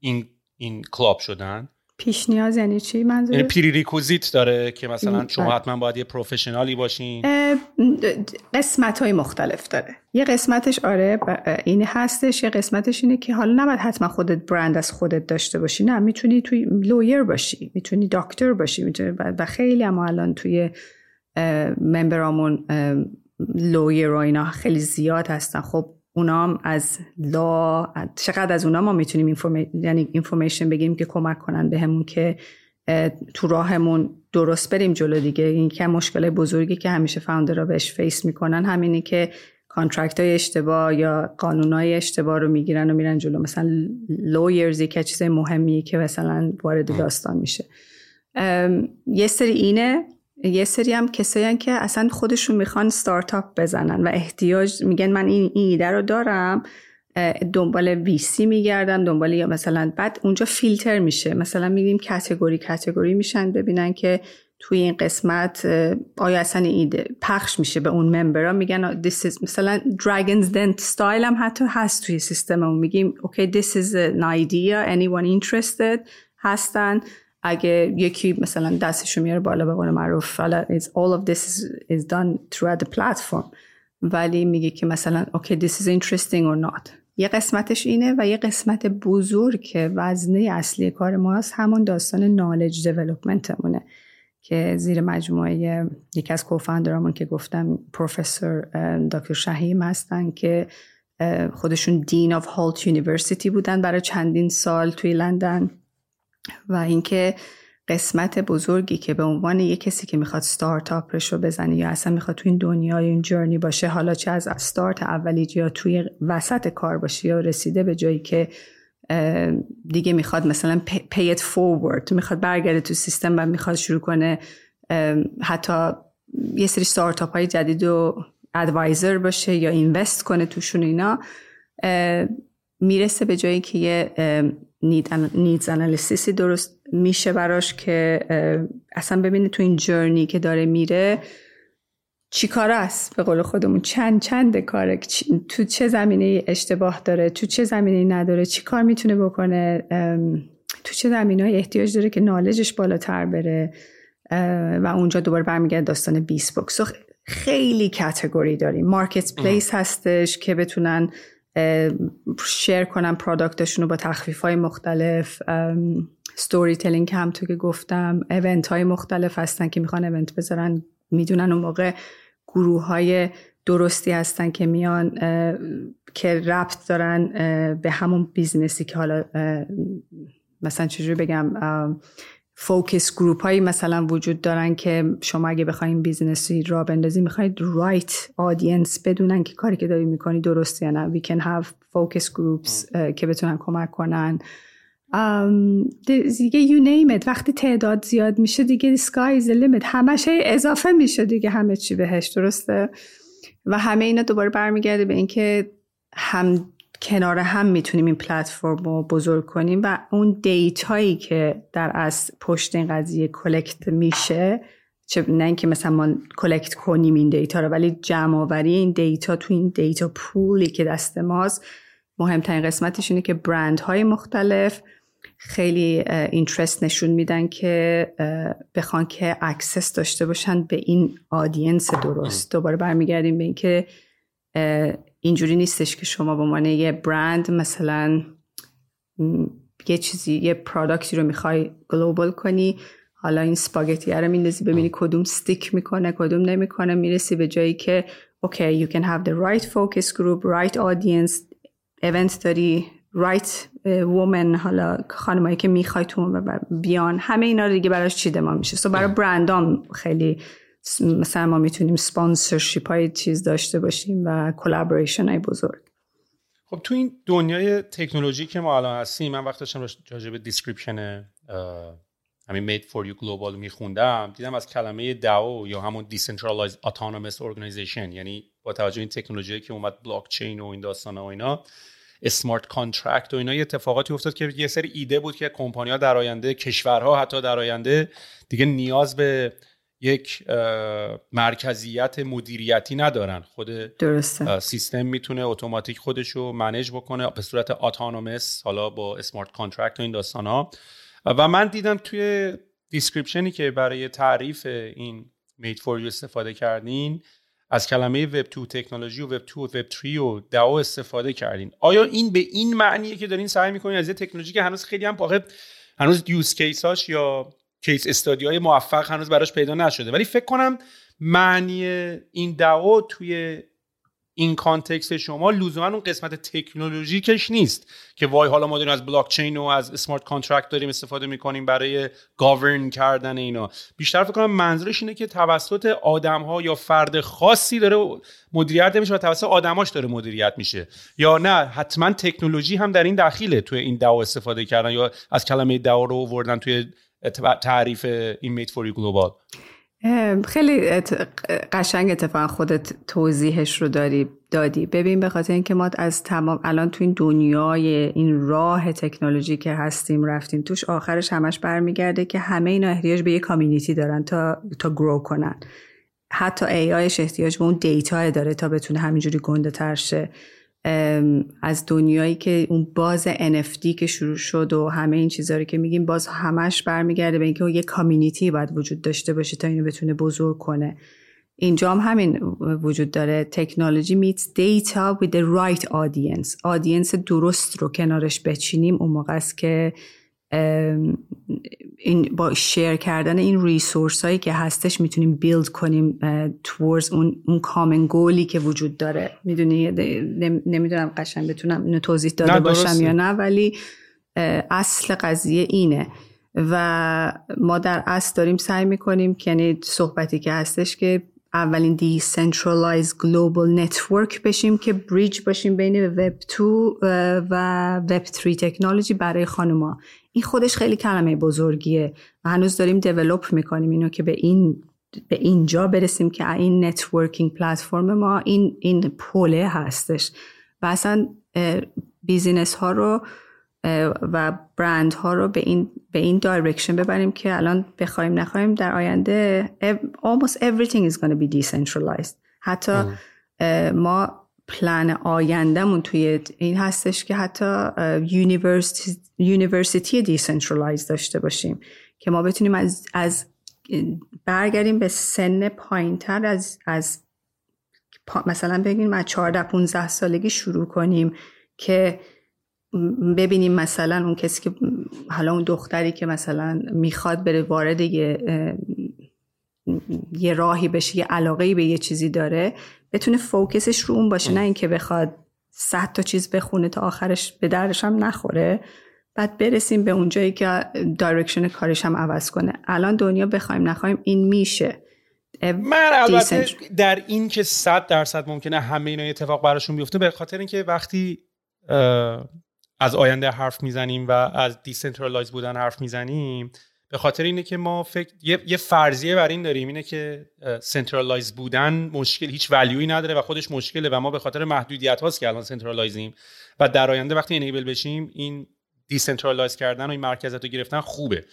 این این کلاب شدن؟ پیش نیاز یعنی چی منظور یعنی ریکوزیت داره که مثلا شما بله. حتما باید یه پروفشنالی باشین. قسمت های مختلف داره. یه قسمتش آره این هستش یه قسمتش اینه که حالا نباید حتما خودت برند از خودت داشته باشی نه می‌تونی توی لویر باشی می‌تونی دکتر باشی می‌تونی و خیلی اما الان توی member امون lawyer و اینا خیلی زیاد هستن. خب اونا هم از law چقدر از اونا ما می‌تونیم informa... یعنی information بگیریم که کمک کنن بهمون که تو راهمون درست بریم جلو دیگه. این که مشکل بزرگی که همیشه founder ها بهش face می‌کنن همینی که contract های اشتباه یا قانون های اشتباه رو می‌گیرن و میرن جلو. مثلا lawyers که چیز مهمیه که مثلا وارد داستان میشه. یه سری اینه. یه سری هم کسایی که اصلا خودشون می‌خوان ستارتاپ بزنن و احتیاج میگن من این ایده رو دارم دنبال ویسی میگردن دنبال یا مثلا بعد اونجا فیلتر میشه. مثلا میگیم کتگوری کتگوری میشن ببینن که توی این قسمت آیا اصلا ایده پخش میشه به اون ممبرا میگن this is مثلا Dragon's Den style هم حتی هست توی سیستممون. میگیم اوکی okay, this is an idea. Anyone interested? هستن. اگه یکی مثلا دستشو میاره بالا به قول معروف all of this is, is done through the platform. ولی میگه که مثلا اوکی okay, this is interesting or not. یه قسمتش اینه و یه قسمت بزرگ که وزنه اصلی کار ما هست همون داستان نالج دیولوپمنتمونه که زیر مجموعه یکی از کوفاندرامون که گفتم پروفسور دکتر شهیم هستن که خودشون dean of Hult University بودن. برای چندین سال توی لندن. و اینکه قسمت بزرگی که به عنوان یه کسی که می‌خواد ستارتاپش رو بزنه یا اصلا می‌خواد توی این دنیای این journey باشه حالا چه از استارت اولی یا توی وسط کار باشه یا رسیده به جایی که دیگه می‌خواد مثلا it forward می‌خواد برگرده تو سیستم و می‌خواد شروع کنه حتی یه سری ستارتاپ های جدید و ادوایزر باشه یا اینوست کنه توشون اینا می‌رسه به جایی که یه نیدز انالیسیسی درست میشه براش که اصلا ببینه تو این جرنی که داره میره چی کار است؟ به قول خودمون چند چند کاره؟ تو چه زمینه اشتباه داره؟ تو چه زمینه نداره؟ چی کار می‌تونه بکنه؟ تو چه زمینه احتیاج داره که نالجش بالاتر بره؟ و اونجا دوباره برمیگرد داستان bespoke خیلی category داریم. marketplace هستش که بتونن share کنن product شون رو با تخفیف های مختلف storytelling هم تو که گفتم event های مختلف هستن که می‌خوان event بذارن. می‌دونن اون موقع گروه های درستی هستن که میان که ربط دارن به همون business ی که حالا مثلا چجوری بگم focus group هایی مثلا وجود دارن که شما اگه بخواین business ی را بندازی می‌خواید right audience بدونن که کاری که داری می‌کنی درست یا نه. We can have focus groups که بتونن کمک کنن. دیگه name it. وقتی تعداد زیاد میشه دیگه sky is the limit. همش اضافه میشه دیگه همه چی بهش درسته؟ و همه اینا دوباره برمیگرده به اینکه هم کنار هم می‌تونیم این پلتفرم رو بزرگ کنیم و اون دیتایی که در از پشت این قضیه collect میشه چه نه اینکه مثلا ما collect کنیم این دیتا رو ولی جمع آوری این دیتا تو این data pool ی که دست ماست. مهمترین قسمتش اینه که برند های مختلف خیلی interest نشون میدن که بخوان که access داشته باشن به این audience درست. دوباره برمیگردیم به اینکه اینجوری نیستش که شما به عنوان یه برند مثلا یه چیزی یه product ی رو می‌خوای global کنی حالا این spaghetti رو میندازی ببینی کدوم stick می‌کنه کدوم نمی‌کنه می‌رسی به جایی که okay you can have the right focus group right audience event داری right woman حالا خانمایی که می‌خوای تو بیان همه اینا رو دیگه براش چیده ما میشه. so برای برندام خیلی مثلا ما می‌تونیم sponsorship های چیز داشته باشیم و collaboration های بزرگ. خب تو این دنیای تکنولوژی که ما الان هستیم من وقت داشتم راجع به description همین made for you global میخوندم دیدم از کلمه DAO یا همون decentralized autonomous organization یعنی با توجه این تکنولوژی که اومد بلاک چین و این داستان و اینا smart contract و اینا یه اتفاقاتی افتاد که یه سری ایده بود که کمپانی‌ها در آینده کشورها حتی در آینده دیگه نیاز به یک مرکزیت مدیریتی ندارن. خود درسته. سیستم می‌تونه اتوماتیک خودش رو manage بکنه به صورت autonomous حالا با smart contract و این داستان ها و من دیدم توی description ی که برای تعریف این made for استفاده کردین از کلمه وب 2 تکنولوژی و وب 2 و وب 3 و DAO استفاده کردین. آیا این به این معنیه که دارین سعی می‌کنین از یه تکنولوژی که هنوز خیلی هم هنوز use case اش یا case study های موفق هنوز براش پیدا نشده. ولی فکر کنم معنی این دعوا توی این context شما لزوما اون قسمت تکنولوژیکش نیست که وای حالا ما داریم از بلاک چین و از smart contract داریم استفاده می‌کنیم برای govern کردن اینا. بیشتر فکر کنم منظورش اینه که توسط آدم ها یا فرد خاصی داره مدیریت میشه و توسط آدماش داره مدیریت میشه. یا نه حتما تکنولوژی هم در این دخیله توی این دعوا استفاده کردن یا از کلمه دعوا رو آوردن توی تعریف این میت فوری گلوبال خیلی قشنگ اتفاقا خودت توضیحش رو داری دادی. ببین به خاطر اینکه ما از تمام الان تو این دنیای این راه تکنولوژی که هستیم رفتیم توش آخرش همش برمیگرده که همه اینا احتیاج به یه کامیونیتی دارن تا تا گرو کنن. حتی AI ش احتیاج به اون data داره تا بتونه همینجوری گنده تر شه. از دنیایی که اون باز NFT که شروع شد و همه این چیزها رو که میگیم باز همش برمیگرده به اینکه یه community باید وجود داشته باشه تا اینو بتونه بزرگ کنه. اینجا هم همین وجود داره. تکنولوژی meets data with the right audience. audience درست رو کنارش بچینیم. اون موقع است که این با share کردن این resource هایی که هستش می‌تونیم build کنیم towards اون اون common goal ی که وجود داره. می‌دونی؟ نمی‌دونم قشنگ بتونم اینو توضیح داده باشم یا نه ولی اصل قضیه اینه. و ما در اصل داریم سعی می‌کنیم که یعنی صحبتی که هستش که اولین decentralized global network بشیم که bridge باشیم بین وب 2 و وب 3 تکنولوژی برای خانوما. این خودش خیلی کلمه بزرگیه و هنوز داریم develop می‌کنیم اینو که به این به اینجا برسیم که این networking platform ما این این پله هستش. و اصلا business ها رو و برند ها رو به این به این direction ببریم که الان بخوایم نخوایم در آینده almost everything is going to be decentralized. حتی ما پلان آیندهمون توی این هستش که حتی university decentralized داشته باشیم که ما بتونیم از, از برگردیم به سن پایین تر از, از مثلا بگیم از 14 15 سالگی شروع کنیم که ببینیم مثلا اون کسی که حالا اون دختری که مثلا می‌خواد بره وارد یه یه راهی بشه یه علاقه به یه چیزی داره بتونه focus ش رو اون باشه نه اینکه بخواد صد تا چیز بخونه تا آخرش به دردش هم نخوره. بعد برسیم به اونجایی که direction کارش هم عوض کنه. الان دنیا بخوایم نخوایم این میشه. من البته در این که صد درصد ممکنه همه اینا اتفاق براشون بیفته به خاطر اینکه وقتی از آینده حرف می‌زنیم و از decentralized بودن حرف می‌زنیم. به خاطر اینه که ما فکر یه, فرضیه بر این داریم اینه که centralized بودن مشکل هیچ value ی نداره و خودش مشکله و ما به خاطر محدودیت هاست که الان centralized یم و در آینده وقتی enable بشیم این decentralized کردن و این مرکزیت رو گرفتن خوبه.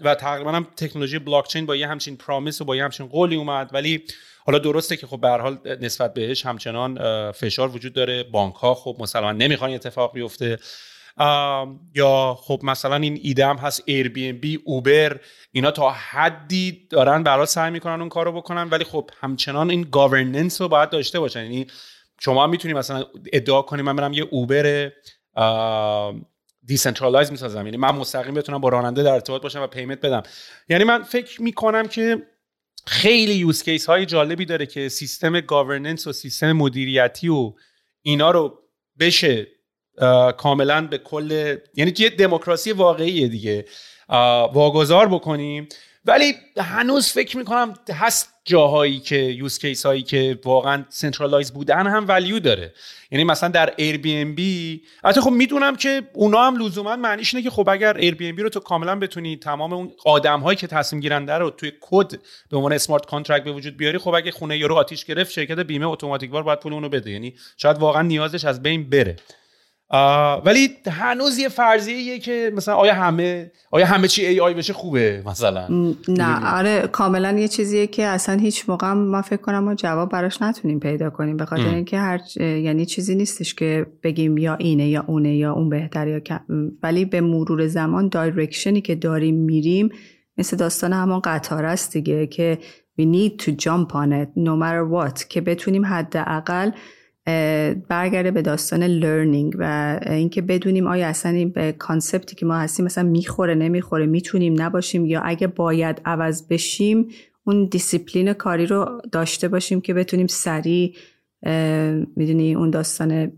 و تقریبا هم تکنولوژی بلاک چین با یه همچین promise و با یه همچین قولی اومد ولی حالا درسته که خب به حال نسبت بهش همچنان فشار وجود داره. بانک ها خب مثلا نمی‌خوان اتفاق بیفته. یا خب مثلا این ایده هم هست Airbnb Uber اینا تا حدی دارن برای سعی می‌کنن اون کارو بکنن ولی خب همچنان این governance رو باید داشته باشن. یعنی شما می‌تونید مثلا ادعا کنیم من برم یه Uber decentralized می‌سازم. یعنی من مستقیم بتونم با راننده در ارتباط باشم و payment بدم. یعنی من فکر می‌کنم که خیلی use case های جالبی داره که سیستم governance و سیستم مدیریتی و اینا رو بشه کاملا به کل یعنی یه دموکراسی واقعیه دیگه واگذار بکنیم. ولی هنوز فکر می‌کنم هست جاهایی که use case هایی که واقعا centralized بودن هم value داره. یعنی مثلا در Airbnb البته خب می‌دونم که اونا هم لزوما معنیش اینه که خب اگر Airbnb رو تو کاملا بتونی تمام اون آدم هایی که تصمیم گیرنده رو توی کد به عنوان smart contract به وجود بیاری خب اگه خونه یارو آتیش گرفت شرکت بیمه اتوماتیک وار باید پول اونو بده. یعنی شاید واقعا نیازش از بین بره. ولی هنوز یه فرضیه که مثلا آیا همه آیا همه چی ای آی بشه خوبه مثلا؟ نه آره کاملا یه چیزیه که اصلا هیچ موقع ما فکر کنم ما جواب براش نتونیم پیدا کنیم به خاطر اینکه هر یعنی چیزی نیستش که بگیم یا اینه یا اونه یا اون بهتر یا ولی به مرور زمان دایرکشنی که داریم میریم مثل داستان همون قطار است دیگه که we need to jump on it no matter what که بتونیم حداقل برگرده به داستان learning و اینکه بدونیم آیا اصلا این به concept ی که ما هستیم مثلا می‌خوره نمی‌خوره می‌تونیم نباشیم یا اگه باید عوض بشیم اون دیسیپلین کاری رو داشته باشیم که بتونیم سریع می‌دونی اون داستان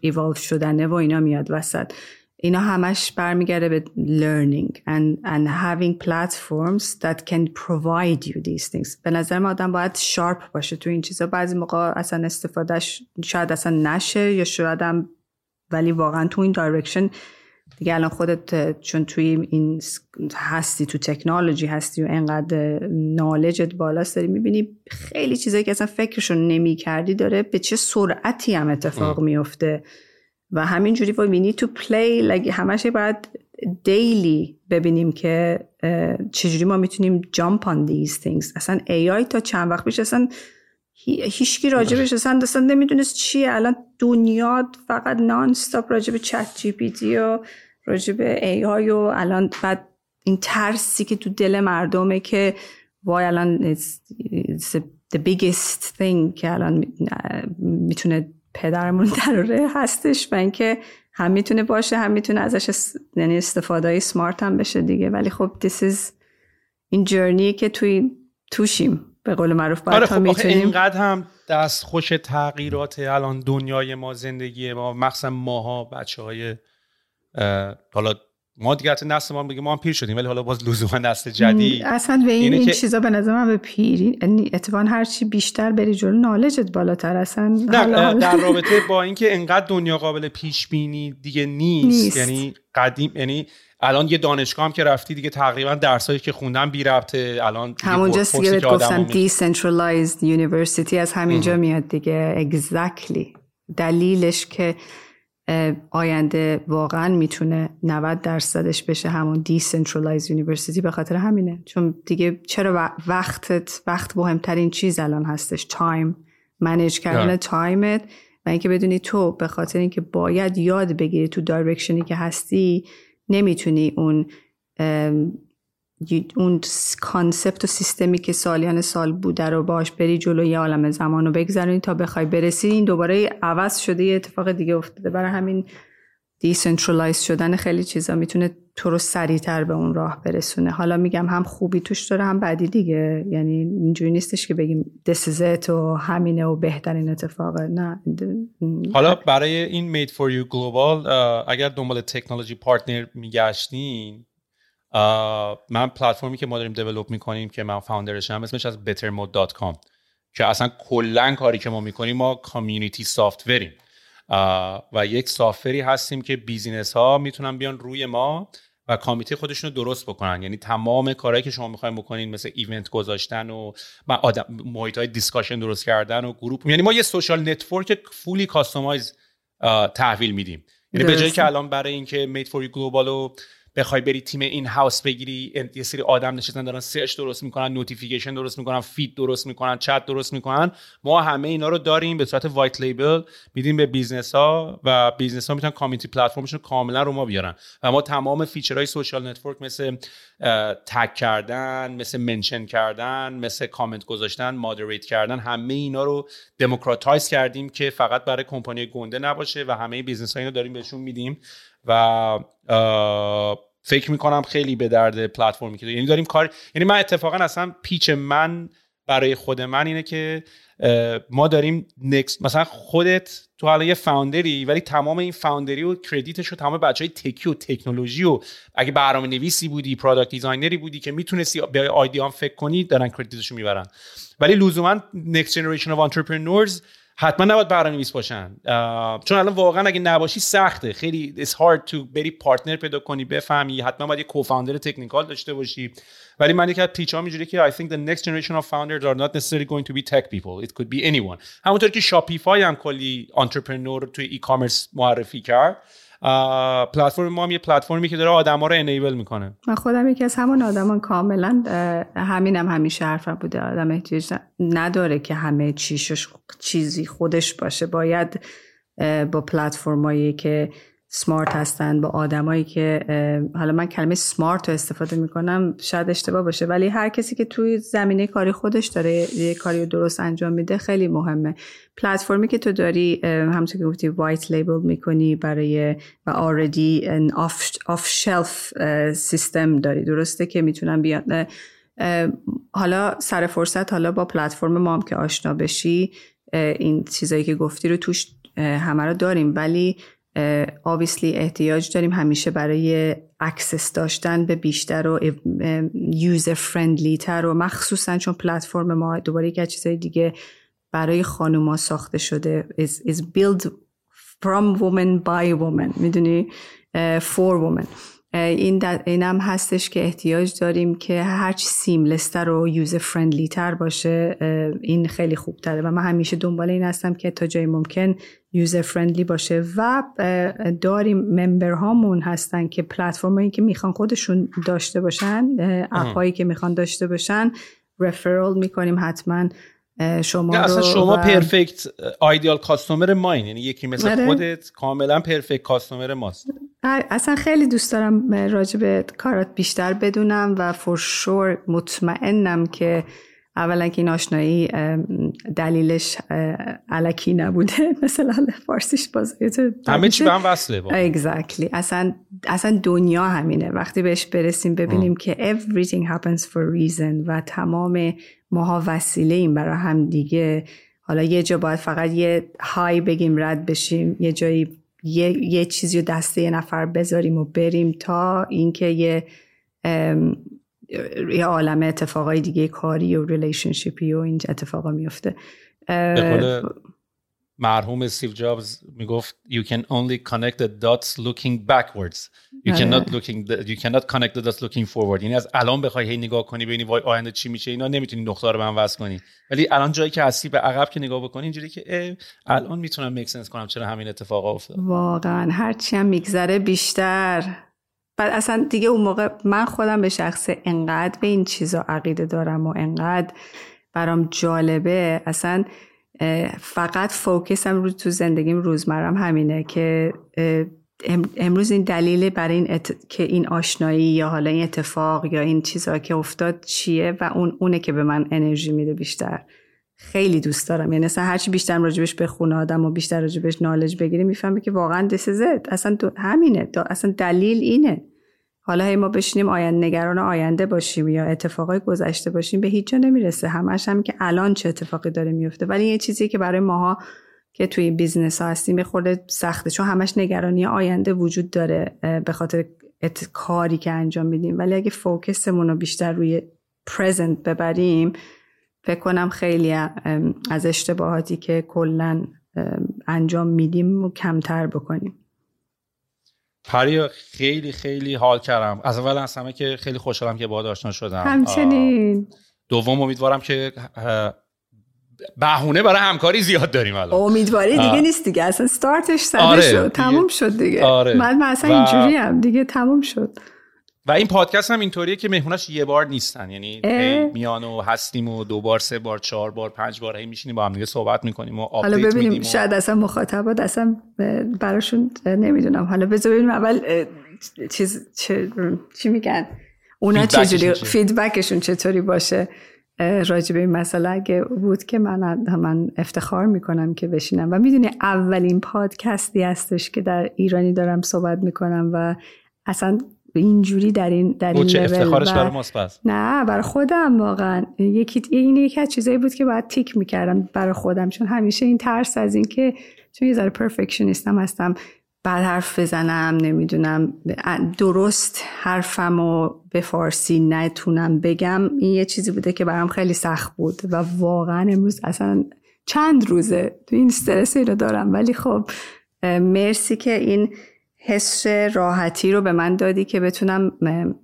ایوالو شدنه و اینا میاد وسط. اینا همش برمیگرده به learning and, and having platforms that can provide you these things. به نظر من آدم باید sharp باشه تو این چیزا. بعضی موقع اصلا استفادهش شاید اصلا نشه یا شاید هم ولی واقعا تو این direction دیگه الان خودت چون توی این هستی تو تکنولوژی هستی و انقدر knowledge ت بالاست داری می‌بینی خیلی چیزایی که اصلا فکرشو نمی کردی داره به چه سرعتی هم اتفاق میفته و همینجوری با we need to play like همش باید daily ببینیم که چجوری ما می‌تونیم jump on these things. اصلا AI تا چند وقت پیش اصلا هیچکی راجبش اصلا اصلا نمی‌دونست چیه. الان دنیا فقط نان ستاپ راجب چت جی پی تی و راجب ای آی و الان بعد این ترسی که تو دل مردمه که وای الان it's, the biggest thing که الان می‌تونه پدرمون در هستش و اینکه هم می‌تونه باشه هم می‌تونه ازش یعنی استفاده های سمارت هم بشه دیگه. ولی خب this is این جرنی که توی توشیم. به قول معروف باید آره خب می‌تونیم اینقدر هم دست خوش تغییرات الان دنیای ما زندگی ما مخصوصا ماها بچه های حالا ما دیگه حتی نسل ما بگیم ما هم پیر شدیم ولی حالا باز لزوما نسل جدید. اصلا به این, این چیزا به نظر من به پیری یعنی اتفاقا هر چی بیشتر بری جلو نالجت بالاتر اصلا در رابطه با اینکه انقدر دنیا قابل پیش بینی دیگه نیست. نیست. یعنی قدیم یعنی الان یه دانشگاه هم که رفتی دیگه تقریبا درسایی که خوندن بی ربطه الان همونجا که گفتم decentralized university از همینجا میاد دیگه. Exactly. دلیلش که آینده واقعا می‌تونه 90 درصدش بشه همون decentralized university به خاطر همینه. چون دیگه چرا وقتت وقت مهمترین چیز الان هستش. time manage کردن تایمت و اینکه بدونی تو به خاطر اینکه باید یاد بگیری تو direction ی که هستی نمی‌تونی اون اون concept و سیستمی که سالیان سال بوده رو باش بری جلو یه عالم زمان رو بگذرونی تا بخوای برسی. این دوباره عوض شده یه اتفاق دیگه افتاده. برای همین decentralize شدن خیلی چیزا می‌تونه تو رو سریعتر به اون راه برسونه. حالا میگم هم خوبی توش داره هم بدی دیگه. یعنی اینجوری نیستش که بگیم this is it و همینه و بهترین اتفاقه نه حالا برای این Made for You Global اگر دنبال technology partner میگشتین من پلتفرمی که ما داریم develop می‌کنیم که من founder ش هم اسمش از bettermode.com که اصلا کلا کاری که ما می‌کنیم ما community software یم و یک software ی هستیم که business ها می‌تونن بیان روی ما و community خودشون رو درست بکنن. یعنی تمام کارهایی که شما می‌خوایم بکنین مثل event گذاشتن و اد محیط های discussion درست کردن و group یعنی ما یه social network fully customized تحویل میدیم. یعنی به جایی که الان برای اینکه Made for You Global بخوای بری تیم in-house بگیری یه سری آدم نشستن دارن search درست می‌کنن notification درست می‌کنن feed درست می‌کنن چت درست می‌کنن. ما همه اینا رو داریم به صورت white label میدیم به business ها و business ها می‌تونن community platform شون کاملا رو ما بیارن. و ما تمام feature های social network مثل tag کردن مثل mention کردن مثل کامنت گذاشتن moderate کردن همه اینا رو democratize کردیم که فقط برای کمپانی گنده نباشه و همه business ها اینو داریم بهشون میدیم. و فکر می‌کنم خیلی به درد پلتفرمی که یعنی داریم کار یعنی من اتفاقا اصلا pitch من برای خود من اینه که ما داریم next مثلا خودت تو حالا یه founder ی ولی تمام این founder ی و credit ش رو تمام بچه های tech ی و تکنولوژی و اگه برنامه نویسی بودی product designer ی بودی که می‌تونستی به آیدیان فکر کنی دارن credit ش رو می‌برن. ولی لزوما next generation of حتما نباید برنامه نویس باشن چون الان واقعا اگه نباشی سخته. خیلی it's hard to بری partner پیدا کنی بفهمی. حتما باید یه co-founder technical داشته باشی. ولی من یکی از pitch ام اینجوری که I think the next generation of founders are not necessarily going to be tech people. It could be anyone. همونطور که Shopify هم کلی entrepreneur توی e-commerce معرفی کرد. پلتفرم ما هم یه پلتفرمی که داره آدما رو انیبل می‌کنه. من خودم یکی از همون آدمان کاملا همینم هم همیشه حرفم بوده. آدم احتیاج نداره که همه چیشش چیزی خودش باشه. باید با پلتفرمایی که سمارت هستن با آدمایی که حالا من کلمه سمارت رو استفاده می‌کنم شاید اشتباه باشه ولی هر کسی که توی زمینه کاری خودش داره یه کاری رو درست انجام میده خیلی مهمه. پلتفرمی که تو داری همونطور که گفتی white label می‌کنی برای و already off the shelf سیستم داری. درسته که می‌تونن بیان حالا سر فرصت حالا با پلتفرم ما هم که آشنا بشی این چیزایی که گفتی رو توش همه رو داریم. ولی obviously احتیاج داریم همیشه برای access داشتن به بیشتر و user friendly تر و مخصوصا چون پلتفرم ما دوباره یک چیزای دیگه برای خانوما ساخته شده. Is, is built from women by women می‌دونی؟ for women این, این هم هستش که احتیاج داریم که هرچی سیملستر و یوزر فرندلی تر باشه. این خیلی خوب تره و من همیشه دنبال این هستم که تا جای ممکن یوزر فرندلی باشه و داریم ممبر هامون هستن که پلتفرم که می‌خوان خودشون داشته باشن اپایی که می‌خوان داشته باشن رفرال می‌کنیم حتما شما اصلا شما و... پرفکت آیدیال کاستومر ماین یعنی یکی مثل مره. خودت کاملا پرفکت کاستومر ماست. اصلا خیلی دوست دارم راجع به کارات بیشتر بدونم و فور شور مطمئنم که اولا که این آشنایی دلیلش علکی نبوده. مثلا فارسیش باز همه چی به هم وصله exactly. اصلا, اصلا دنیا همینه. وقتی بهش برسیم ببینیم ام. که everything happens for reason و تمام ماها وسیله این برای هم دیگه. حالا یه جا باید فقط یه hi بگیم رد بشیم یه جایی یه, یه چیزی رو دسته یه نفر بذاریم و بریم تا اینکه یه یه عالم اتفاقای دیگه کاری و relationship ی و این اتفاقا میفته مرحوم استیو جابز می‌گفت you can only connect the dots looking backwards. You آره. cannot looking the, you cannot connect the dots looking forward. یعنی از الان بخوای هی نگاه کنی ببینی وای آینده چی میشه اینا نمی‌تونی نقطه رو به هم وصل کنی. ولی الان جایی که هستی به عقب که نگاه بکنی اینجوری که الان می‌تونم میک سنس کنم چرا همین اتفاق افتاد. واقعا هرچی هم میگذره بیشتر. بعد اصلا دیگه اون موقع من خودم به شخص انقدر به این چیزا عقیده دارم و انقدر برام جالبه اصلا فقط فوکسم رو تو زندگیم روزمرم همینه که امروز این دلیل برای این که این آشنایی یا حالا این اتفاق یا این چیزها که افتاد چیه و اون اونه که به من انرژی میده بیشتر. خیلی دوست دارم. یعنی اصلا هرچی بیشتر راجبش بخونه آدم و بیشتر راجبش knowledge بگیری می‌فهمه که واقعا is اصلا همینه. اصلا دلیل اینه. حالا هی ما بشینیم آینده نگران آینده باشیم یا اتفاقای گذشته باشیم به هیچ جا نمی‌رسه. همش هم که الان چه اتفاقی داره میفته ولی یه چیزی که برای ماها که توی business ها هستیم خورده سخته چون همش نگرانی آینده وجود داره به خاطر کاری که انجام میدیم. ولی اگه focus مون رو بیشتر روی پرزنت ببریم فکر کنم خیلی از اشتباهاتی که کلا انجام میدیم و کمتر بکنیم. پری خیلی خیلی حال کردم. از اول از همه که خیلی خوشحالم که با آشنا شدم. همچنین. دوم امیدوارم که بهونه برای همکاری زیاد داریم الان. امیدواری دیگه نیست دیگه. اصلا استارتش زده آره، شد. تموم شد دیگه. آره. من, اصلا و... اینجوری هم دیگه تموم شد. و این پادکست هم اینطوریه که مهموناش یه بار نیستن. یعنی میان و هستیم و دو بار سه بار چهار بار پنج بار هی میشینیم با هم دیگه صحبت می‌کنیم و حالا ببینیم شاید اصلا مخاطبات اصلا براشون نمی‌دونم. حالا بذار ببینیم اول چیز چی میگن؟ اونا چجوری فیدبکشون چطوری باشه؟ راجبه این مسئله اگه بود که من من افتخار می‌کنم که بشینم. و می‌دونی اولین پادکستی هستش که در ایرانی دارم صحبت می‌کنم و اصلا اینجوری در این در این چه افتخارش برای ماست پس. نه برای خودم واقعا. یکی این یکی از چیزایی بود که باید تیک می‌کردم برای خودم چون همیشه این ترس از این که چون یه ذره پرفکشنیستم هستم بعد حرف بزنم نمی‌دونم درست حرفم و به فارسی نتونم بگم. این یه چیزی بوده که برام خیلی سخت بود و واقعا امروز اصلا چند روزه تو این استرس رو دارم. ولی خب مرسی که این حس راحتی رو به من دادی که بتونم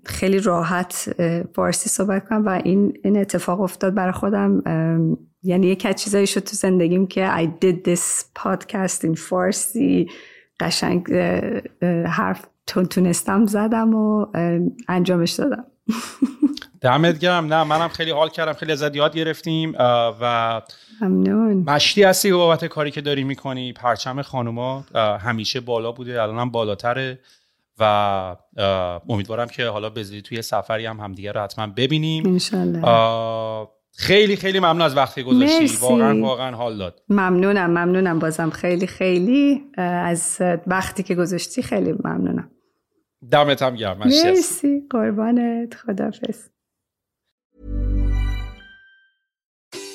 خیلی راحت فارسی صحبت کنم و این این اتفاق افتاد برای خودم. یعنی یک از چیزایی شد تو زندگیم که I did this podcast in فارسی قشنگ حرف تونستم زدم و انجامش دادم. دمت گرم. نه منم خیلی حال کردم. خیلی ازت یاد گرفتیم و ممنون. مشتی هستی بابت کاری که داری می‌کنی؟ پرچم خانوما همیشه بالا بوده الان هم بالاتره و امیدوارم که حالا بذاری توی سفری هم همدیگه رو حتما ببینیم. انشالله. خیلی خیلی ممنون از وقتی گذاشتی. واقعا واقعا حال داد. ممنونم ممنونم بازم. خیلی خیلی از وقتی که گذاشتی خیلی ممنونم. دمت هم گرم مرسی. قربانت. خدافظ